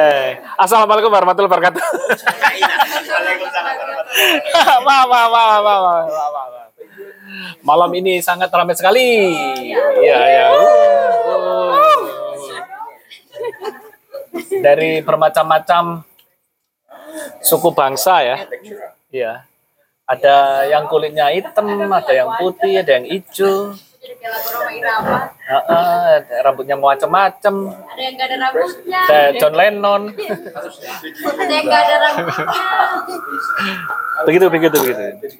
Eh, Assalamualaikum warahmatullahi wabarakatuh. maaf, maaf, maaf. Malam ini sangat ramai sekali. Iya, iya. Uh. Dari bermacam-macam suku bangsa ya. Iya. Ada yang kulitnya hitam, ada yang putih, ada yang hijau. Heeh, rambutnya macam-macam. Ada yang gak ada rambutnya. Ada John Lennon. Ada yang gak ada rambutnya. begitu, begitu, begitu.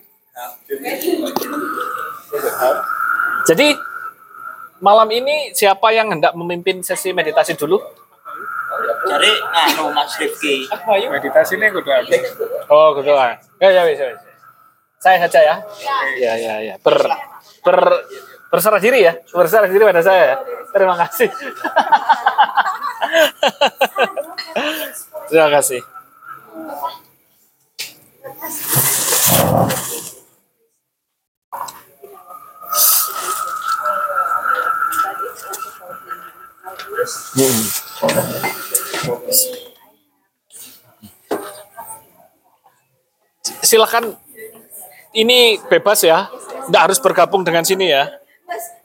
Jadi malam ini siapa yang hendak memimpin sesi meditasi dulu? Cari nganu Mas Rifki. meditasi ini udah habis. Oh, gitu ah. Ya, ya, bisa, bisa. Saya saja ya. Ya, ya, ya. Ber, ber, berserah diri ya. Berserah diri pada saya. ya. Terima kasih. Terima kasih. Silakan ini bebas ya. Tidak harus bergabung dengan sini ya.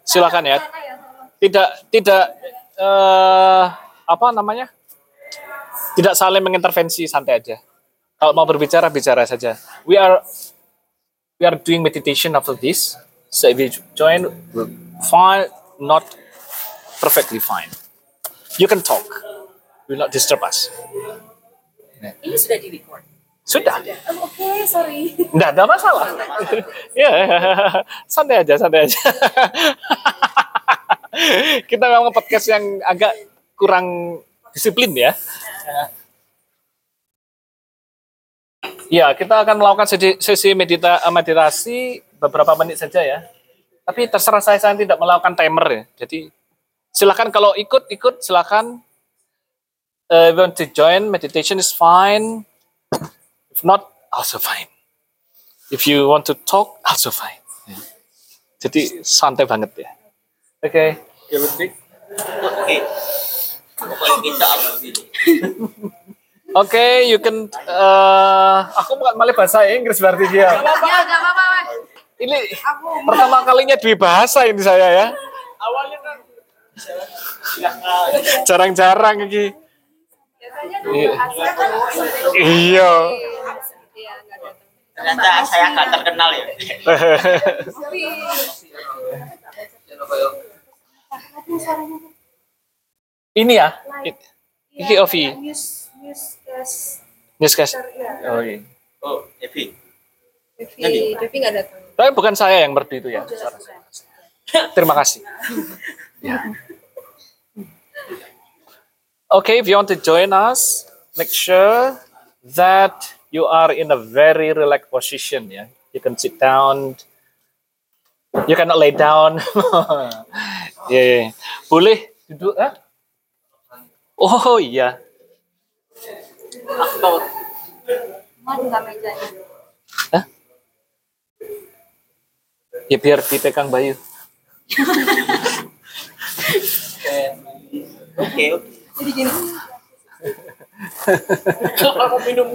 Silakan ya. Tidak tidak eh, apa namanya? Tidak saling mengintervensi, santai aja. Kalau mau berbicara bicara saja. We are we are doing meditation after this. So if you join, fine, not perfectly fine. You can talk. Will not disturb us. Ini sudah di record. Sudah. Oh, Oke, sorry. Nggak ada masalah. ya, santai aja, santai aja. Kita memang podcast yang agak kurang disiplin ya. Ya, kita akan melakukan sesi, medita, meditasi beberapa menit saja ya. Tapi terserah saya, saya tidak melakukan timer ya. Jadi silakan kalau ikut ikut silakan. Uh, want to join meditation is fine. Not, also fine. If you want to talk, also fine. Ya. Jadi santai banget ya. Oke. Gini. Oke, you can. eh, aku bukan malah bahasa Inggris berarti dia. Ya, gak apa-apa. Ini pertama kalinya dua bahasa ini saya ya. Awalnya kan Jarang-jarang ini. Iya. Iya. Iya, ternyata saya nggak terkenal ya. ini ya. Iki Ovi. News, newscast. Newscast. Ya, Oh iya. Oh, Evi. Devi, Devi gak datang. Tapi bukan saya yang merdu itu ya. Sudah. Terima kasih. Ya. Okay, if you want to join us, make sure that you are in a very relaxed position. Yeah, you can sit down. You cannot lay down. yeah, yeah. boleh duduk? Ah? Oh iya. Hah? Ya biar dipegang Bayu. Oke, oke. Jadi gini. Aku minum.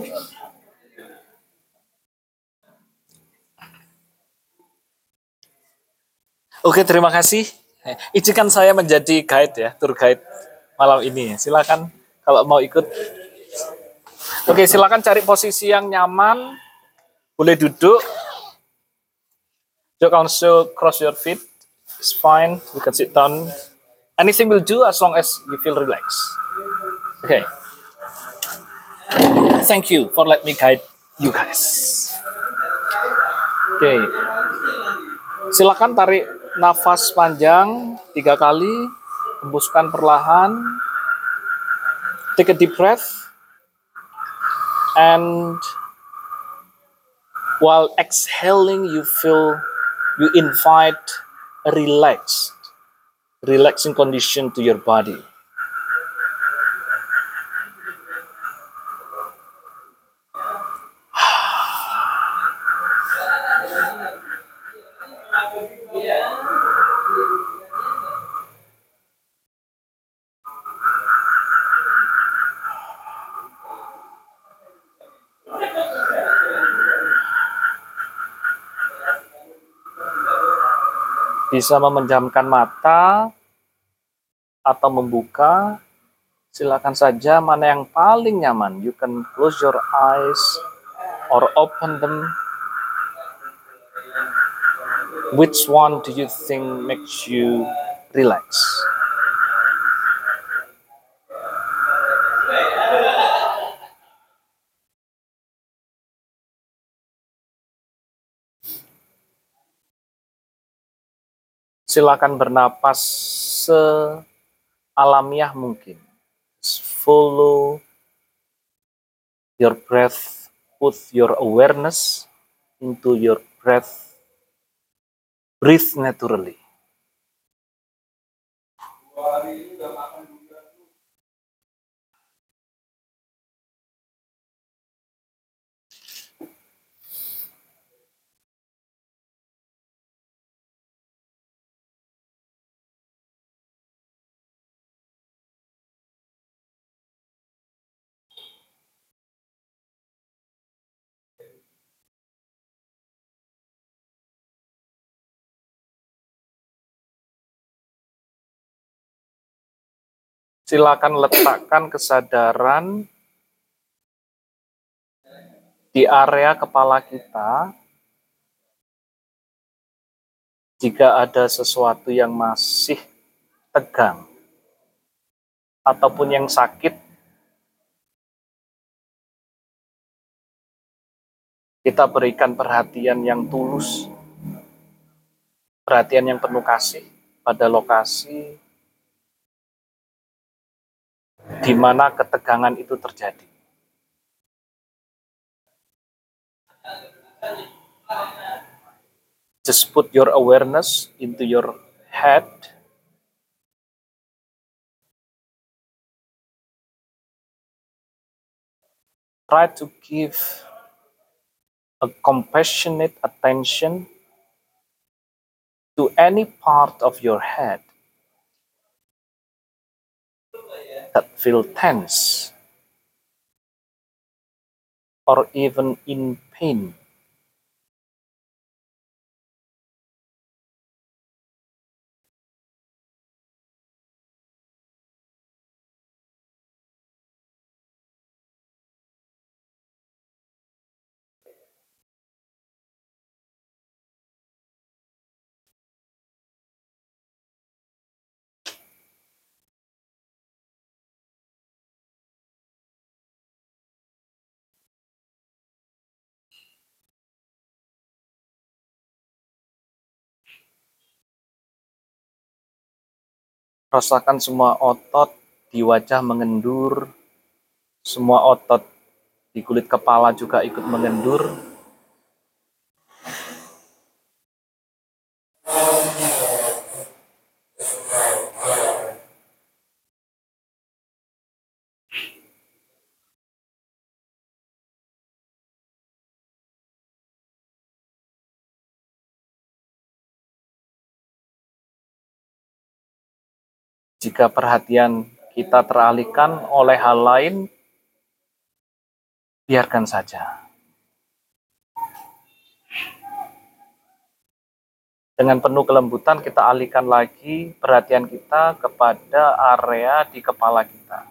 Oke, terima kasih. Eh, Izinkan saya menjadi guide ya, tour guide malam ini. Silakan kalau mau ikut. Oke, silakan cari posisi yang nyaman. Boleh duduk. You can also cross your feet. It's fine. You can sit down. Anything will do as long as you feel relaxed. Okay. Thank you for let me guide you guys. Oke. Silakan tarik nafas panjang tiga kali, hembuskan perlahan. Take a deep breath, and while exhaling, you feel you invite a relaxed, relaxing condition to your body. Bisa memejamkan mata atau membuka. Silakan saja mana yang paling nyaman. You can close your eyes or open them. Which one do you think makes you relax? Silakan bernapas sealamiah mungkin. Follow your breath, put your awareness into your breath. Breathe naturally. Silakan letakkan kesadaran di area kepala kita. Jika ada sesuatu yang masih tegang ataupun yang sakit, kita berikan perhatian yang tulus, perhatian yang penuh kasih pada lokasi di mana ketegangan itu terjadi. Just put your awareness into your head. Try to give a compassionate attention to any part of your head that feel tense or even in pain. Rasakan semua otot di wajah mengendur, semua otot di kulit kepala juga ikut mengendur. Jika perhatian kita teralihkan oleh hal lain, biarkan saja. Dengan penuh kelembutan kita alihkan lagi perhatian kita kepada area di kepala kita.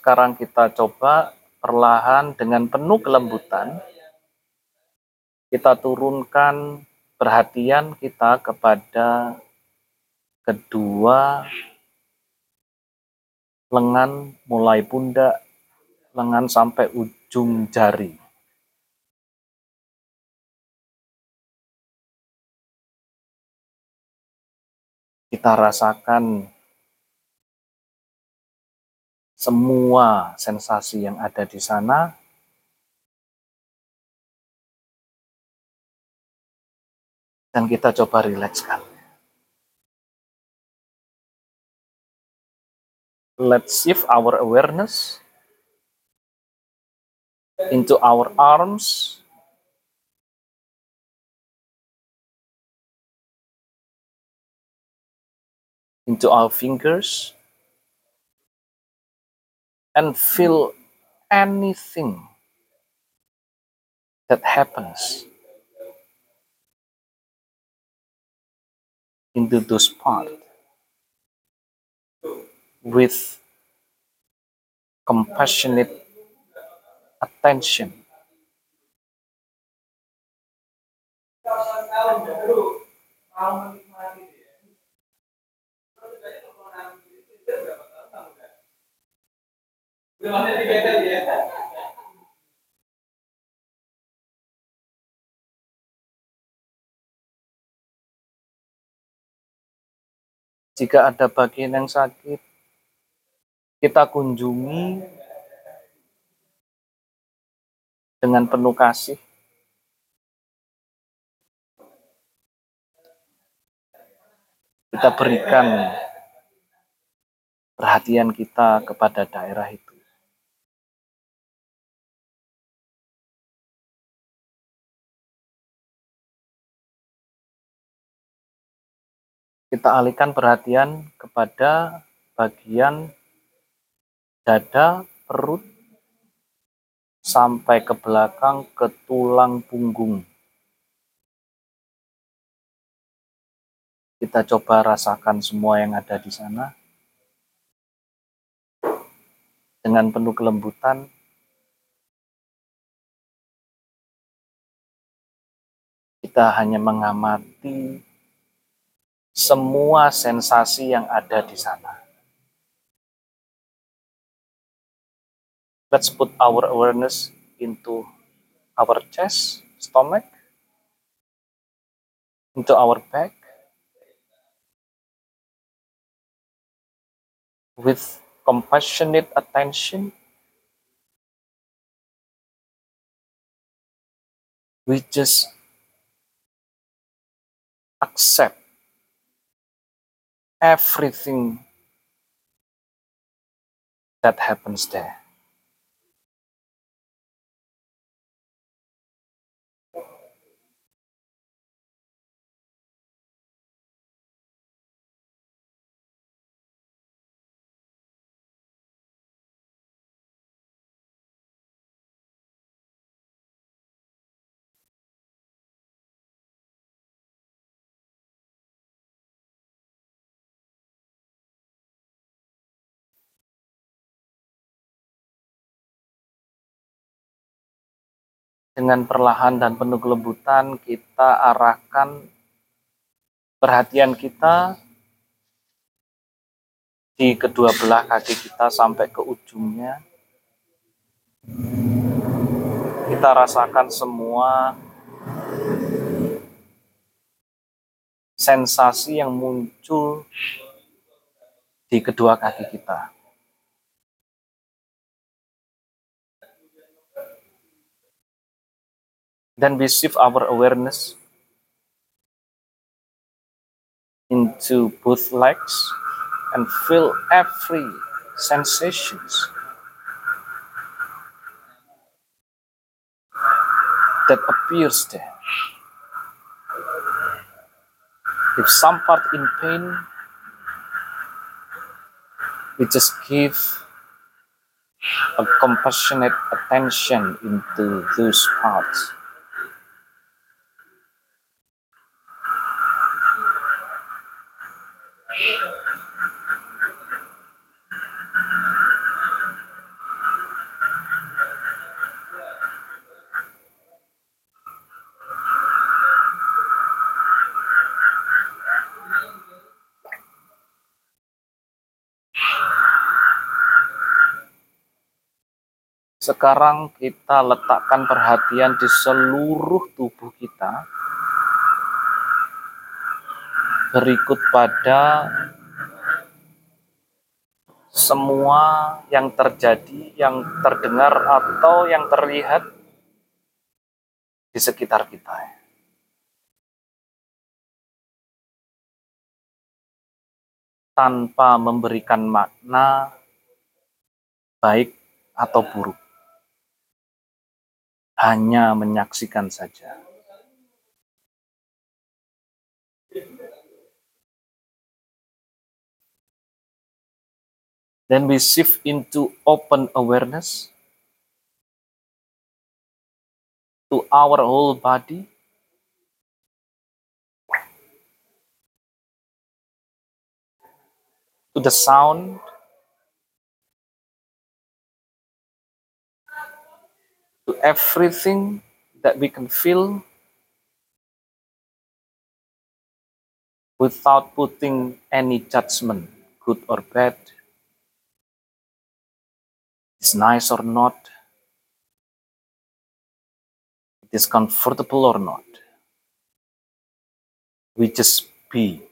Sekarang kita coba perlahan dengan penuh kelembutan, kita turunkan perhatian kita kepada kedua lengan mulai pundak, lengan sampai ujung jari. Kita rasakan semua sensasi yang ada di sana dan kita coba rilekskan. Let's shift our awareness into our arms. Into our fingers. And feel anything that happens into those parts with compassionate attention. Jika ada bagian yang sakit, kita kunjungi dengan penuh kasih. Kita berikan perhatian kita kepada daerah itu. Kita alihkan perhatian kepada bagian dada, perut, sampai ke belakang ke tulang punggung. Kita coba rasakan semua yang ada di sana. Dengan penuh kelembutan, kita hanya mengamati semua sensasi yang ada di sana. Let's put our awareness into our chest, stomach, into our back, with compassionate attention. We just accept everything that happens there. Dengan perlahan dan penuh kelembutan kita arahkan perhatian kita di kedua belah kaki kita sampai ke ujungnya. Kita rasakan semua sensasi yang muncul di kedua kaki kita. Then we shift our awareness into both legs and feel every sensations that appears there. If some part in pain, we just give a compassionate attention into those parts. Sekarang kita letakkan perhatian di seluruh tubuh kita. Berikut pada semua yang terjadi, yang terdengar atau yang terlihat di sekitar kita. Tanpa memberikan makna baik atau buruk hanya menyaksikan saja. Then we shift into open awareness to our whole body. To the sound. To everything that we can feel without putting any judgment, good or bad, is nice or not, it is comfortable or not. We just be.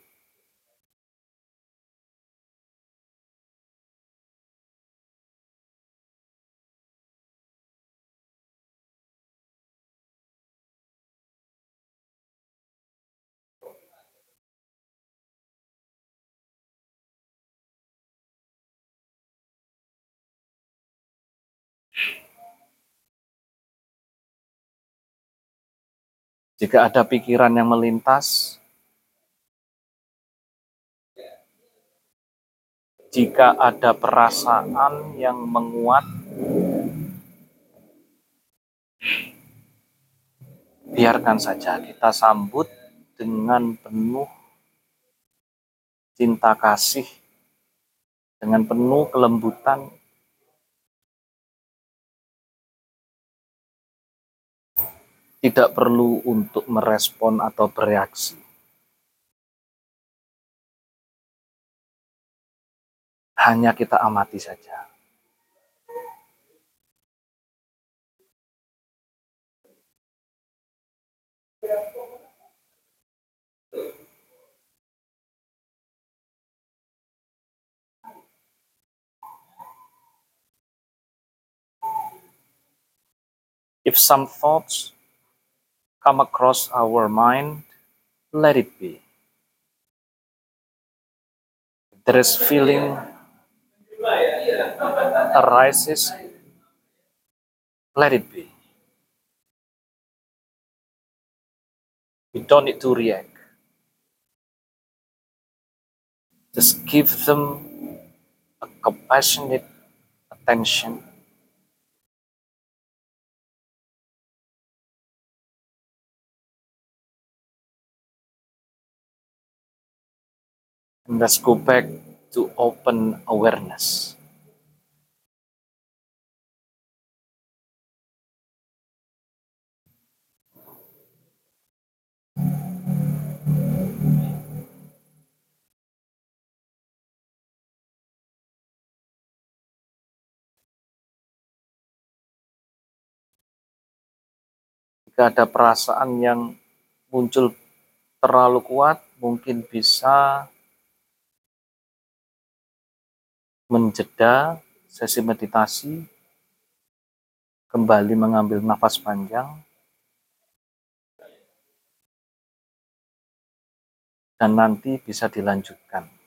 Jika ada pikiran yang melintas, jika ada perasaan yang menguat, biarkan saja kita sambut dengan penuh cinta kasih, dengan penuh kelembutan, tidak perlu untuk merespon atau bereaksi. Hanya kita amati saja. If some thoughts come across our mind, let it be. If there is feeling arises, let it be. We don't need to react. Just give them a compassionate attention let's go back to open awareness. Jika ada perasaan yang muncul terlalu kuat, mungkin bisa menjeda sesi meditasi, kembali mengambil nafas panjang, dan nanti bisa dilanjutkan.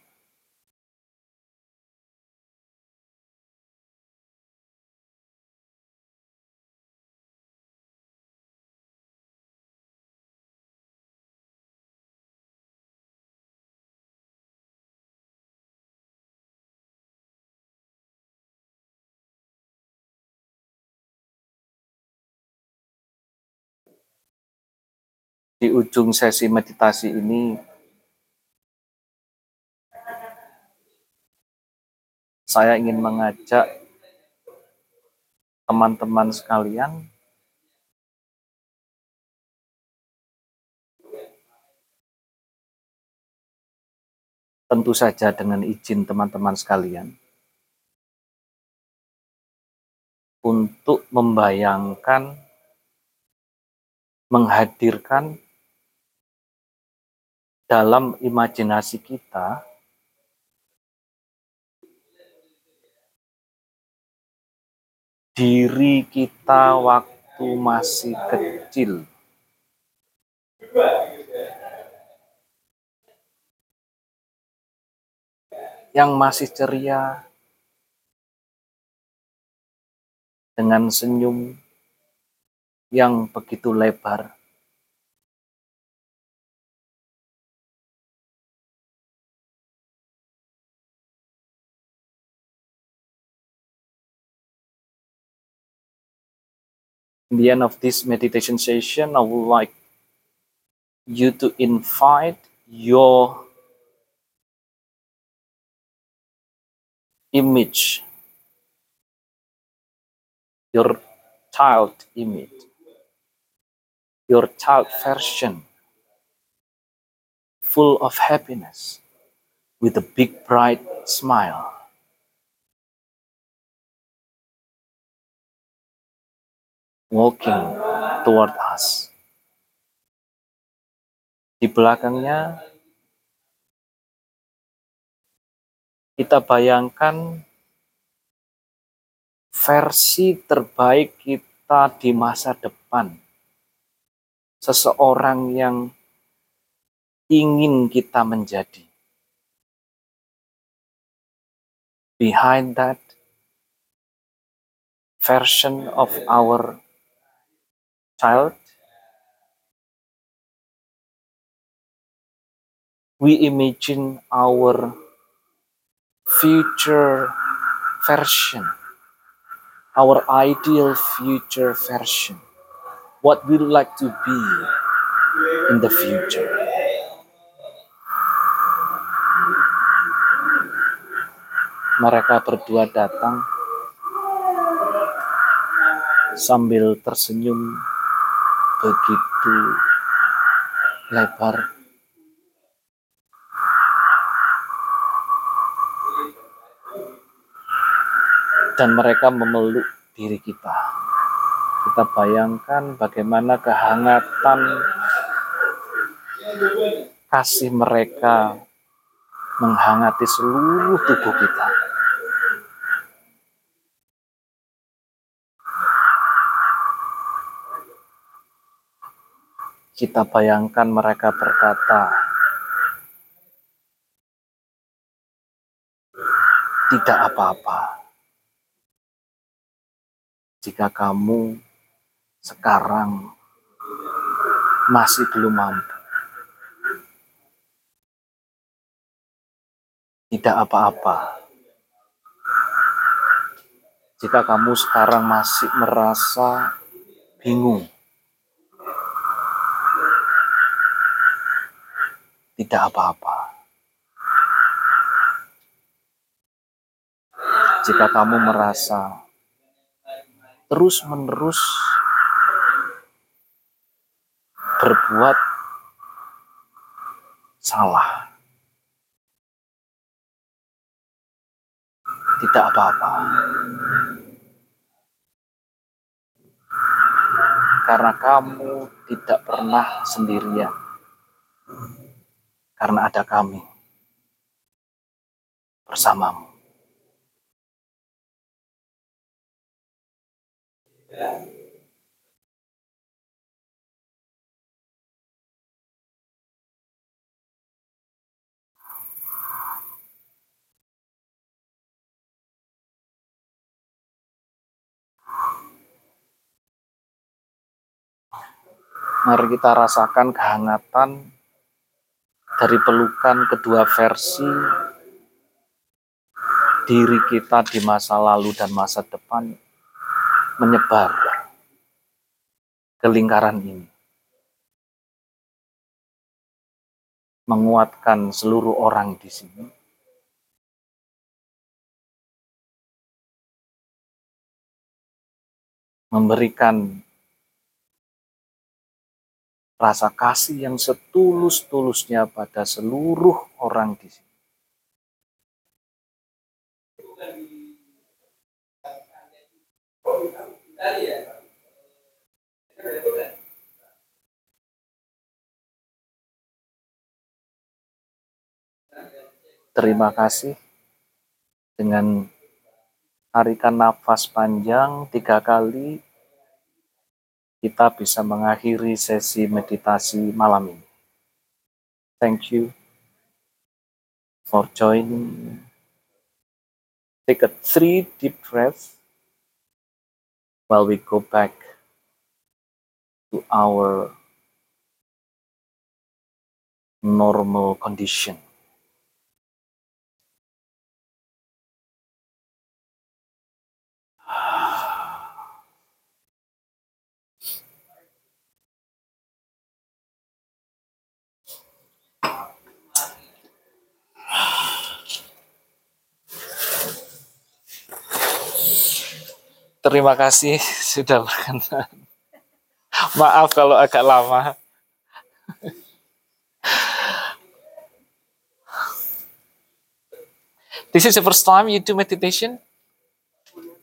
Di ujung sesi meditasi ini, saya ingin mengajak teman-teman sekalian tentu saja dengan izin teman-teman sekalian untuk membayangkan menghadirkan dalam imajinasi kita diri kita waktu masih kecil. Yang masih ceria dengan senyum yang begitu lebar. In the end of this meditation session, I would like you to invite your image, your child image, your child version, full of happiness, with a big bright smile. Walking toward us. Di belakangnya kita bayangkan versi terbaik kita di masa depan. Seseorang yang ingin kita menjadi. Behind that version of our child, we imagine our future version, our ideal future version, what we like to be in the future. Mereka berdua datang sambil tersenyum begitu lebar. Dan mereka memeluk diri kita. Kita bayangkan bagaimana kehangatan kasih mereka menghangati seluruh tubuh kita. Kita bayangkan mereka berkata, "Tidak apa-apa jika kamu sekarang masih belum mampu. Tidak apa-apa jika kamu sekarang masih merasa bingung." Tidak apa-apa. Jika kamu merasa terus-menerus berbuat salah, tidak apa-apa. Karena kamu tidak pernah sendirian karena ada kami bersamamu. Mari kita rasakan kehangatan dari pelukan kedua versi diri kita di masa lalu dan masa depan menyebar ke lingkaran ini. Menguatkan seluruh orang di sini. Memberikan rasa kasih yang setulus-tulusnya pada seluruh orang di sini. Terima kasih dengan tarikan nafas panjang tiga kali kita bisa mengakhiri sesi meditasi malam ini. Thank you for joining. Take a three deep breaths while we go back to our normal condition. Terima kasih sudah berkenan. Maaf kalau agak lama. This is the first time you do meditation?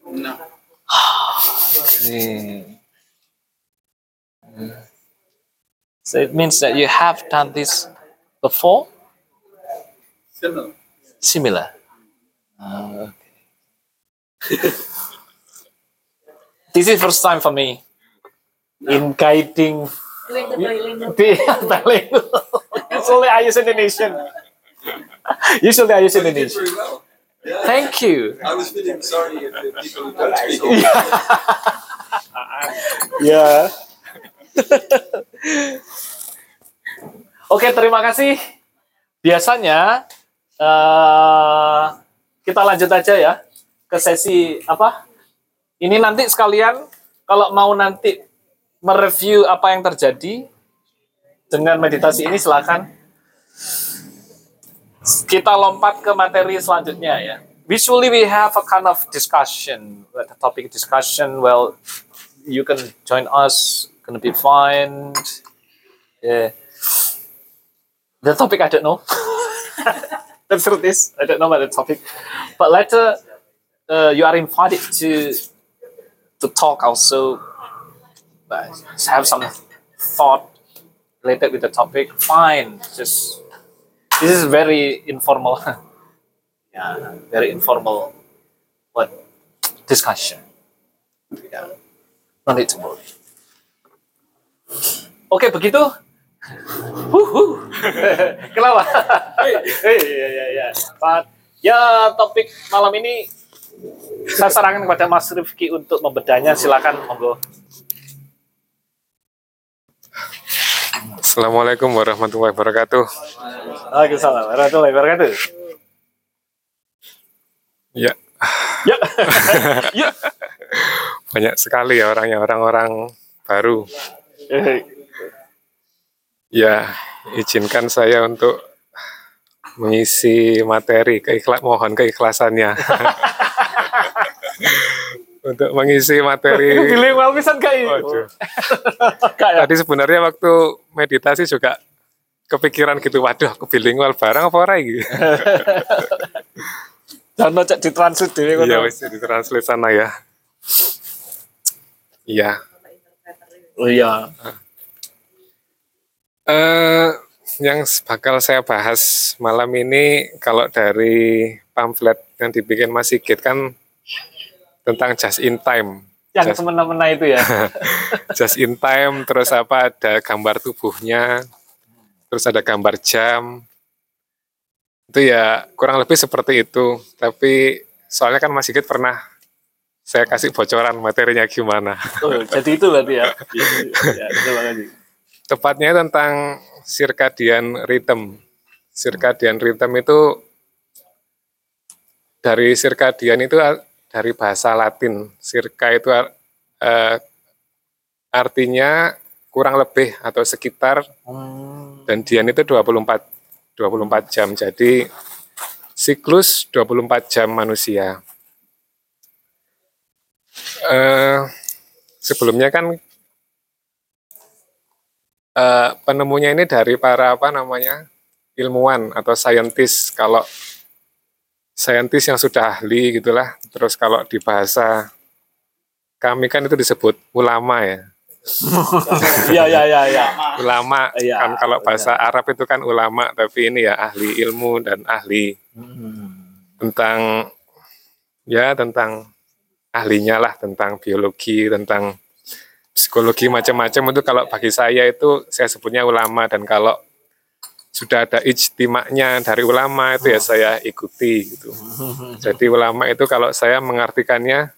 No. Okay. So it means that you have done this before? Similar. Similar. Ah, okay. This is first time for me in guiding the bilingual. Usually I use Indonesian. Usually I use Indonesian. Well. Yeah. Thank you. I was feeling sorry if the people who don't speak. Ya. Oke, terima kasih. Biasanya eh, kita lanjut aja ya ke sesi apa? Ini nanti sekalian kalau mau nanti mereview apa yang terjadi dengan meditasi ini silakan kita lompat ke materi selanjutnya ya. Visually we have a kind of discussion, the topic discussion. Well, you can join us, gonna be fine. Yeah. The topic I don't know. Let's through this. I don't know about the topic, but later uh, you are invited to to talk also. But have some thought related with the topic. Fine, just this is very informal. yeah, very informal, but discussion. Yeah. No need to worry. Oke, begitu. Huhu. Ya, ya, ya. Pak, ya topik malam ini saya sarankan kepada Mas Rifki untuk membedanya. Silakan, monggo. Assalamualaikum warahmatullahi wabarakatuh. Waalaikumsalam warahmatullahi wabarakatuh. Ya, Ya, ya. banyak sekali ya orangnya orang-orang baru. Eh, Ya, izinkan saya untuk mengisi materi keikhlas mohon keikhlasannya. untuk mengisi materi. Bilingual pisan kayak Tadi sebenarnya waktu meditasi juga kepikiran gitu, waduh aku bilingual barang apa ora iki? dan cek ditranslate dhewe Iya, ngono. wis ditranslate sana ya. Iya. Oh iya. Eh, yang bakal saya bahas malam ini kalau dari pamflet yang dibikin Mas Sigit kan tentang just in time. Yang semena-mena itu ya. just in time, terus apa ada gambar tubuhnya, terus ada gambar jam. Itu ya kurang lebih seperti itu. Tapi soalnya kan Mas Sigit pernah saya kasih bocoran materinya gimana. Oh, jadi itu berarti ya. Kasih. tepatnya tentang circadian rhythm. Circadian rhythm itu dari circadian itu dari bahasa Latin. Circa itu eh, artinya kurang lebih atau sekitar Hmm. dan dian itu 24 24 jam. Jadi siklus 24 jam manusia. Eh, sebelumnya kan eh, penemunya ini dari para apa namanya ilmuwan atau saintis. Kalau saintis yang sudah ahli gitulah. Terus kalau di bahasa kami kan itu disebut ulama ya. Iya, iya, iya, iya. Ulama Iya, kan kalau bahasa Arab itu kan ulama, tapi ini ya ahli ilmu dan ahli Hmm. tentang ya tentang ahlinya lah tentang biologi, tentang psikologi macam-macam itu kalau bagi saya itu saya sebutnya ulama dan kalau sudah ada ijtimaknya dari ulama itu ya saya ikuti gitu. Jadi ulama itu kalau saya mengartikannya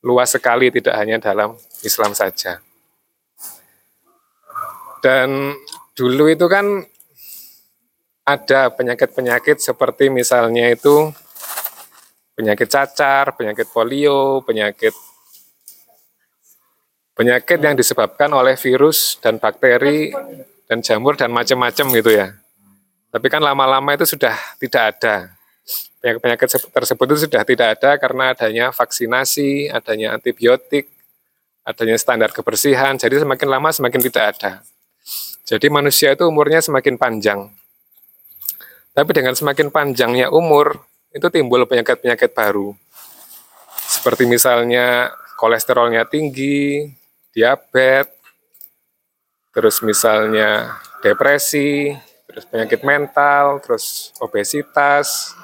luas sekali tidak hanya dalam Islam saja. Dan dulu itu kan ada penyakit-penyakit seperti misalnya itu penyakit cacar, penyakit polio, penyakit penyakit yang disebabkan oleh virus dan bakteri dan jamur dan macam-macam gitu ya. Tapi kan lama-lama itu sudah tidak ada. penyakit-penyakit se- tersebut itu sudah tidak ada karena adanya vaksinasi, adanya antibiotik, adanya standar kebersihan. Jadi semakin lama semakin tidak ada. Jadi manusia itu umurnya semakin panjang. Tapi dengan semakin panjangnya umur, itu timbul penyakit-penyakit baru. Seperti misalnya kolesterolnya tinggi, diabetes, terus misalnya depresi, terus penyakit mental, terus obesitas,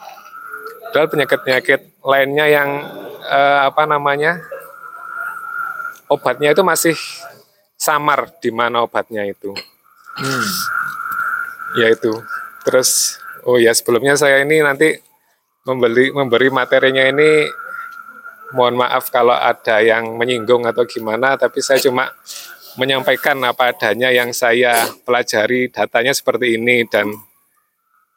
dan penyakit-penyakit lainnya yang eh, apa namanya obatnya itu masih samar di mana obatnya itu. Ya itu. Terus oh ya sebelumnya saya ini nanti membeli memberi materinya ini mohon maaf kalau ada yang menyinggung atau gimana tapi saya cuma menyampaikan apa adanya yang saya pelajari datanya seperti ini dan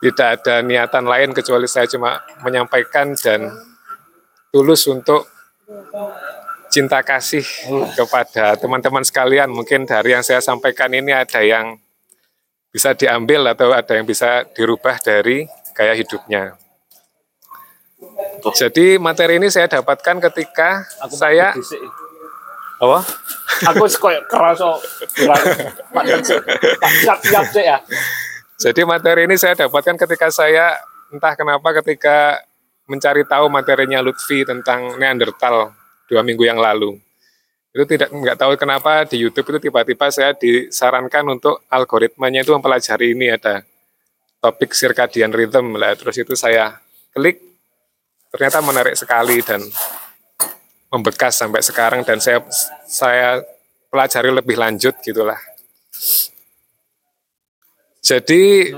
tidak ada niatan lain kecuali saya cuma menyampaikan dan tulus untuk cinta kasih kepada teman-teman sekalian. Mungkin dari yang saya sampaikan ini ada yang bisa diambil atau ada yang bisa dirubah dari gaya hidupnya. Jadi materi ini saya dapatkan ketika saya apa? Aku koyo kerasa Pak siap-siap sih ya. Jadi materi ini saya dapatkan ketika saya entah kenapa ketika mencari tahu materinya Lutfi tentang Neanderthal dua minggu yang lalu. Itu tidak nggak tahu kenapa di YouTube itu tiba-tiba saya disarankan untuk algoritmanya itu mempelajari ini ada topik circadian rhythm lah. Terus itu saya klik ternyata menarik sekali dan membekas sampai sekarang dan saya saya pelajari lebih lanjut gitulah. Jadi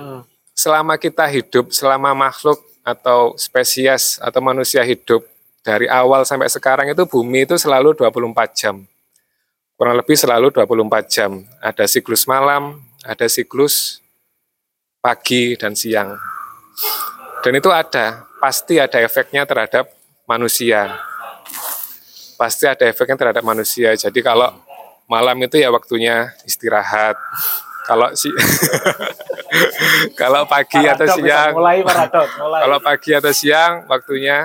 selama kita hidup, selama makhluk atau spesies atau manusia hidup dari awal sampai sekarang itu bumi itu selalu 24 jam. Kurang lebih selalu 24 jam. Ada siklus malam, ada siklus pagi dan siang. Dan itu ada, pasti ada efeknya terhadap manusia. Pasti ada efeknya terhadap manusia. Jadi kalau malam itu ya waktunya istirahat. Kalau si kalau pagi atau siang mulai paradok, mulai. kalau pagi atau siang waktunya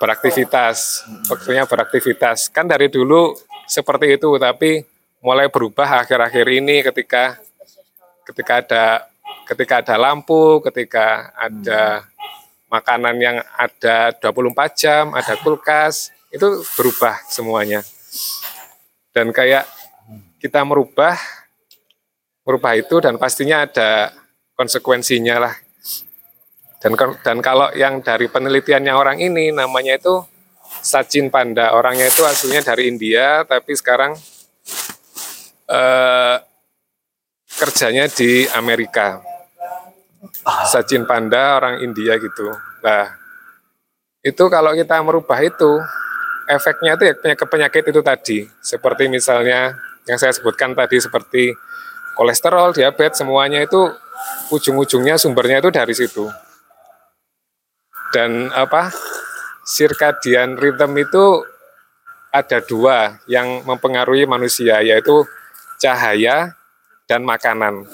beraktivitas, waktunya beraktivitas. Kan dari dulu seperti itu, tapi mulai berubah akhir-akhir ini ketika ketika ada ketika ada lampu, ketika ada makanan yang ada 24 jam, ada kulkas, itu berubah semuanya. Dan kayak kita merubah merubah itu dan pastinya ada konsekuensinya lah. Dan dan kalau yang dari penelitiannya orang ini namanya itu Sachin Panda. Orangnya itu aslinya dari India tapi sekarang eh, kerjanya di Amerika. Sachin Panda orang India gitu. Nah, itu kalau kita merubah itu efeknya itu ya penyakit-penyakit itu tadi. Seperti misalnya yang saya sebutkan tadi seperti kolesterol, diabetes, semuanya itu ujung-ujungnya sumbernya itu dari situ. Dan apa circadian rhythm itu ada dua yang mempengaruhi manusia, yaitu cahaya dan makanan.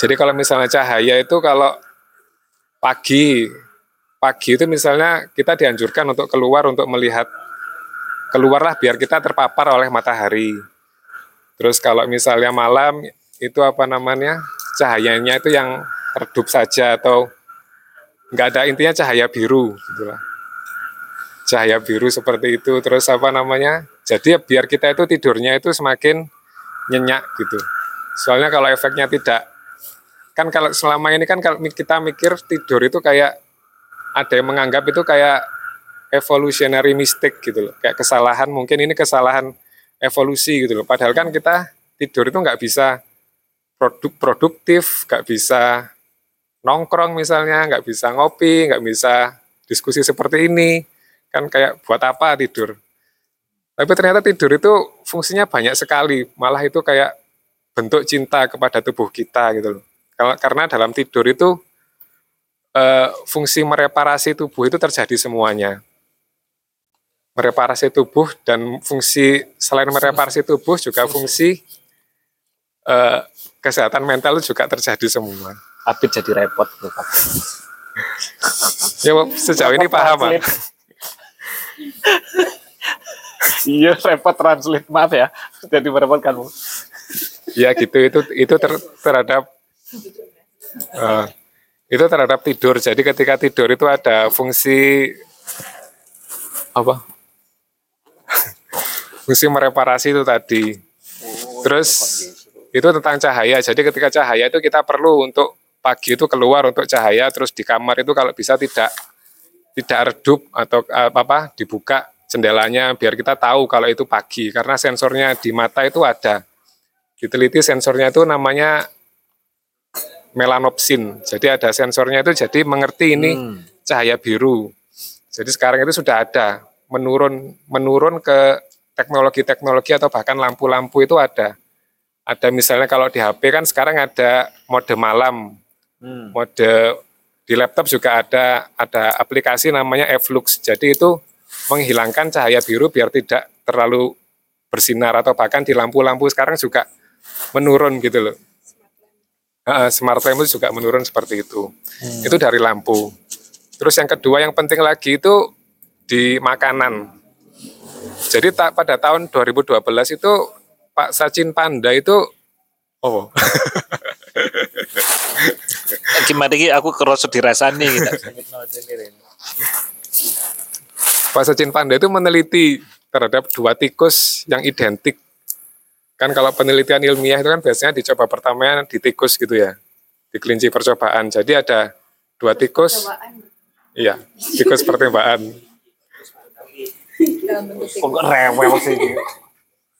Jadi kalau misalnya cahaya itu kalau pagi, pagi itu misalnya kita dianjurkan untuk keluar untuk melihat, keluarlah biar kita terpapar oleh matahari. Terus kalau misalnya malam itu apa namanya cahayanya itu yang redup saja atau nggak ada intinya cahaya biru gitulah cahaya biru seperti itu. Terus apa namanya jadi biar kita itu tidurnya itu semakin nyenyak gitu. Soalnya kalau efeknya tidak kan kalau selama ini kan kalau kita mikir tidur itu kayak ada yang menganggap itu kayak evolutionary mistake gitu loh. Kayak kesalahan mungkin ini kesalahan evolusi gitu loh. Padahal kan kita tidur itu nggak bisa produk produktif nggak bisa nongkrong misalnya nggak bisa ngopi nggak bisa diskusi seperti ini. Kan kayak buat apa tidur? Tapi ternyata tidur itu fungsinya banyak sekali. Malah itu kayak bentuk cinta kepada tubuh kita gitu loh. Karena dalam tidur itu eh, fungsi mereparasi tubuh itu terjadi semuanya mereparasi tubuh dan fungsi selain mereparasi tubuh juga fungsi eh, kesehatan mental juga terjadi semua Abid jadi repot. Ya sejauh ini paham Pak. Iya, repot translate. Maaf ya. Jadi merepotkan. Bu. Ya gitu itu itu ter- terhadap eh, itu terhadap tidur. Jadi ketika tidur itu ada fungsi apa? fungsi mereparasi itu tadi. Terus itu tentang cahaya. Jadi ketika cahaya itu kita perlu untuk pagi itu keluar untuk cahaya, terus di kamar itu kalau bisa tidak tidak redup atau eh, apa dibuka jendelanya biar kita tahu kalau itu pagi karena sensornya di mata itu ada. Diteliti sensornya itu namanya melanopsin. Jadi ada sensornya itu jadi mengerti ini Hmm. cahaya biru. Jadi sekarang itu sudah ada menurun menurun ke teknologi-teknologi atau bahkan lampu-lampu itu ada. Ada misalnya kalau di HP kan sekarang ada mode malam, Hmm. mode di laptop juga ada ada aplikasi namanya Flux. Jadi itu menghilangkan cahaya biru biar tidak terlalu bersinar atau bahkan di lampu-lampu sekarang juga menurun gitu loh. Heeh, smart lamp itu juga menurun seperti itu. Itu dari lampu. Terus yang kedua yang penting lagi itu di makanan. Jadi tak pada tahun 2012 itu Pak Sachin Panda itu oh Gimana iki aku kerasa dirasani gitu. Pak Sachin Panda itu meneliti terhadap dua tikus yang identik. Kan kalau penelitian ilmiah itu kan biasanya dicoba pertama di tikus gitu ya, di kelinci percobaan. Jadi ada dua tikus, Cobaan iya, tikus percobaan. Kok rewel sih.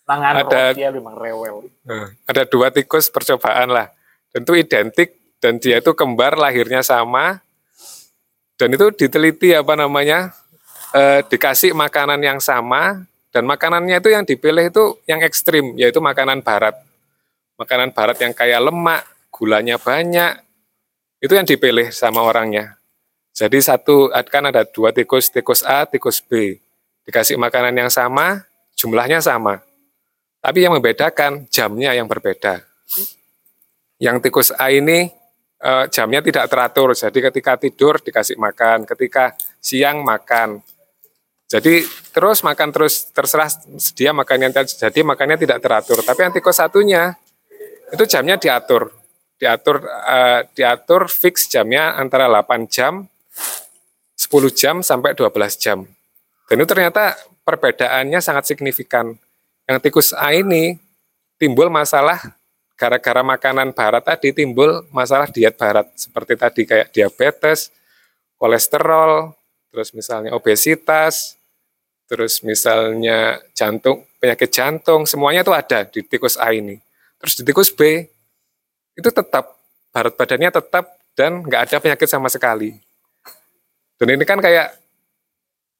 Tangan Ada- dia memang rewel. Nah, ada dua tikus percobaan lah. Tentu identik dan dia itu kembar lahirnya sama. Dan itu diteliti apa namanya? eh, dikasih makanan yang sama dan makanannya itu yang dipilih itu yang ekstrim yaitu makanan barat. Makanan barat yang kaya lemak, gulanya banyak. Itu yang dipilih sama orangnya. Jadi satu kan ada dua tikus, tikus A, tikus B. Dikasih makanan yang sama, jumlahnya sama. Tapi yang membedakan jamnya yang berbeda. Yang tikus A ini eh, jamnya tidak teratur. Jadi ketika tidur dikasih makan, ketika siang makan. Jadi terus makan terus terserah dia makannya jadi makannya tidak teratur. Tapi yang tikus satunya itu jamnya diatur. Diatur eh, diatur fix jamnya antara 8 jam 10 jam sampai 12 jam. Dan itu ternyata perbedaannya sangat signifikan yang tikus A ini timbul masalah gara-gara makanan barat tadi timbul masalah diet barat seperti tadi kayak diabetes, kolesterol, terus misalnya obesitas, terus misalnya jantung, penyakit jantung, semuanya itu ada di tikus A ini. Terus di tikus B itu tetap barat badannya tetap dan nggak ada penyakit sama sekali. Dan ini kan kayak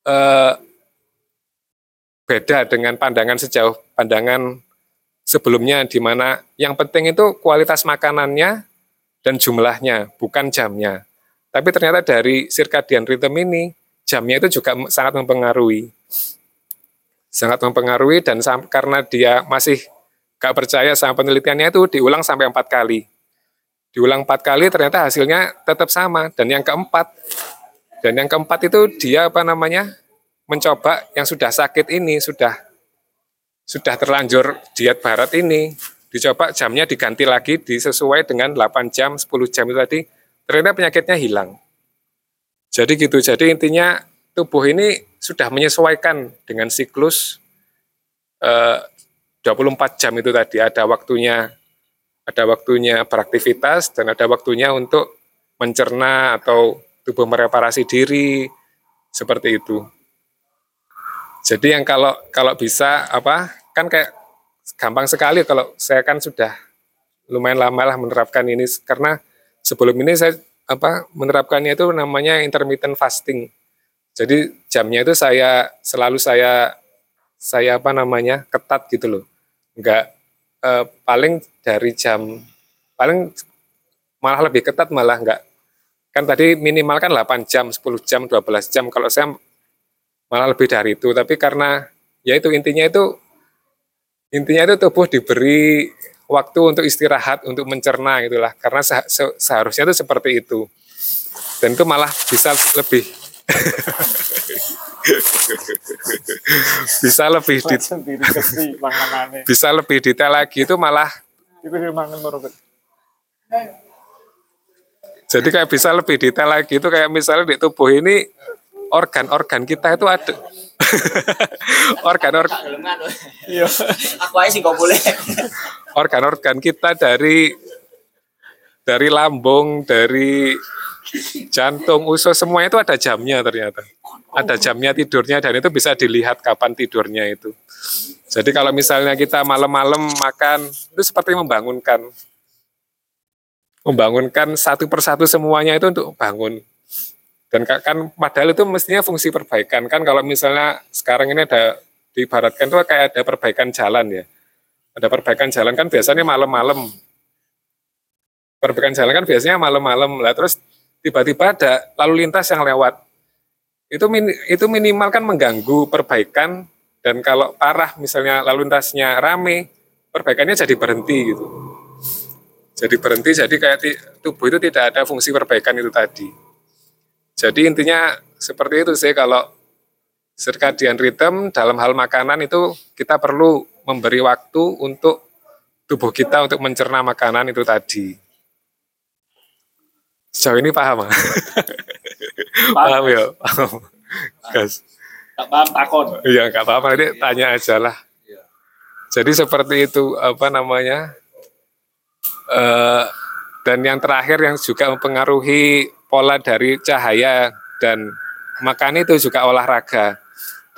eh, beda dengan pandangan sejauh pandangan sebelumnya di mana yang penting itu kualitas makanannya dan jumlahnya, bukan jamnya. Tapi ternyata dari circadian rhythm ini, jamnya itu juga sangat mempengaruhi. Sangat mempengaruhi dan karena dia masih gak percaya sama penelitiannya itu diulang sampai empat kali. Diulang empat kali ternyata hasilnya tetap sama. Dan yang keempat, dan yang keempat itu dia apa namanya mencoba yang sudah sakit ini sudah sudah terlanjur diet barat ini dicoba jamnya diganti lagi disesuai dengan 8 jam 10 jam itu tadi ternyata penyakitnya hilang jadi gitu jadi intinya tubuh ini sudah menyesuaikan dengan siklus eh, 24 jam itu tadi ada waktunya ada waktunya beraktivitas dan ada waktunya untuk mencerna atau tubuh mereparasi diri seperti itu. Jadi yang kalau kalau bisa apa kan kayak gampang sekali kalau saya kan sudah lumayan lama lah menerapkan ini karena sebelum ini saya apa menerapkannya itu namanya intermittent fasting. Jadi jamnya itu saya selalu saya saya apa namanya ketat gitu loh. Enggak eh, paling dari jam paling malah lebih ketat malah enggak kan tadi minimal kan 8 jam, 10 jam, 12 jam. Kalau saya malah lebih dari itu. Tapi karena ya itu intinya itu intinya itu tubuh diberi waktu untuk istirahat, untuk mencerna gitulah. Karena se- se- seharusnya itu seperti itu. dan itu malah bisa lebih bisa lebih di, bisa lebih detail lagi itu malah jadi kayak bisa lebih detail lagi itu kayak misalnya di tubuh ini organ-organ kita itu ada organ-organ Iya. Aku aja sih kok boleh. organ-organ kita dari dari lambung, dari jantung, usus semuanya itu ada jamnya ternyata. Ada jamnya tidurnya dan itu bisa dilihat kapan tidurnya itu. Jadi kalau misalnya kita malam-malam makan itu seperti membangunkan membangunkan satu persatu semuanya itu untuk bangun. Dan ka- kan padahal itu mestinya fungsi perbaikan kan kalau misalnya sekarang ini ada diibaratkan itu kayak ada perbaikan jalan ya ada perbaikan jalan kan biasanya malam-malam. Perbaikan jalan kan biasanya malam-malam. Lah terus tiba-tiba ada lalu lintas yang lewat. Itu min- itu minimal kan mengganggu perbaikan dan kalau parah misalnya lalu lintasnya rame, perbaikannya jadi berhenti gitu. Jadi berhenti jadi kayak tubuh itu tidak ada fungsi perbaikan itu tadi. Jadi intinya seperti itu sih kalau circadian rhythm dalam hal makanan itu kita perlu memberi waktu untuk tubuh kita untuk mencerna makanan itu tadi. Sejauh ini paham? ah? paham ya? Paham. Gas. Tak paham takon. Iya nggak apa-apa nanti tanya aja lah. Jadi seperti itu apa namanya? Eh, dan yang terakhir yang juga mempengaruhi pola dari cahaya dan makan itu juga olahraga.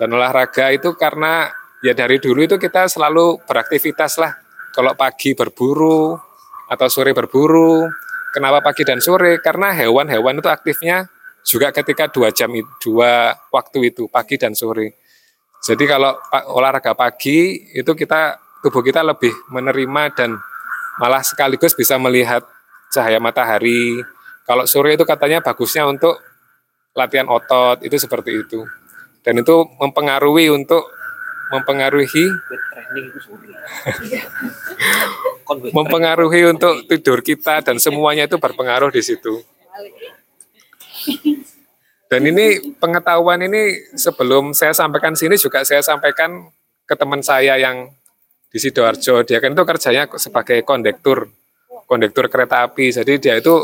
Dan olahraga itu karena ya dari dulu itu kita selalu beraktivitas lah. Kalau pagi berburu atau sore berburu. Kenapa pagi dan sore? Karena hewan-hewan itu aktifnya juga ketika dua jam dua waktu itu pagi dan sore. Jadi kalau olahraga pagi itu kita tubuh kita lebih menerima dan malah sekaligus bisa melihat cahaya matahari. Kalau sore itu katanya bagusnya untuk latihan otot itu seperti itu. Dan itu mempengaruhi untuk mempengaruhi mempengaruhi untuk tidur kita dan semuanya itu berpengaruh di situ. Dan ini pengetahuan ini sebelum saya sampaikan sini juga saya sampaikan ke teman saya yang di Sidoarjo. Dia kan itu kerjanya sebagai kondektur, kondektur kereta api. Jadi dia itu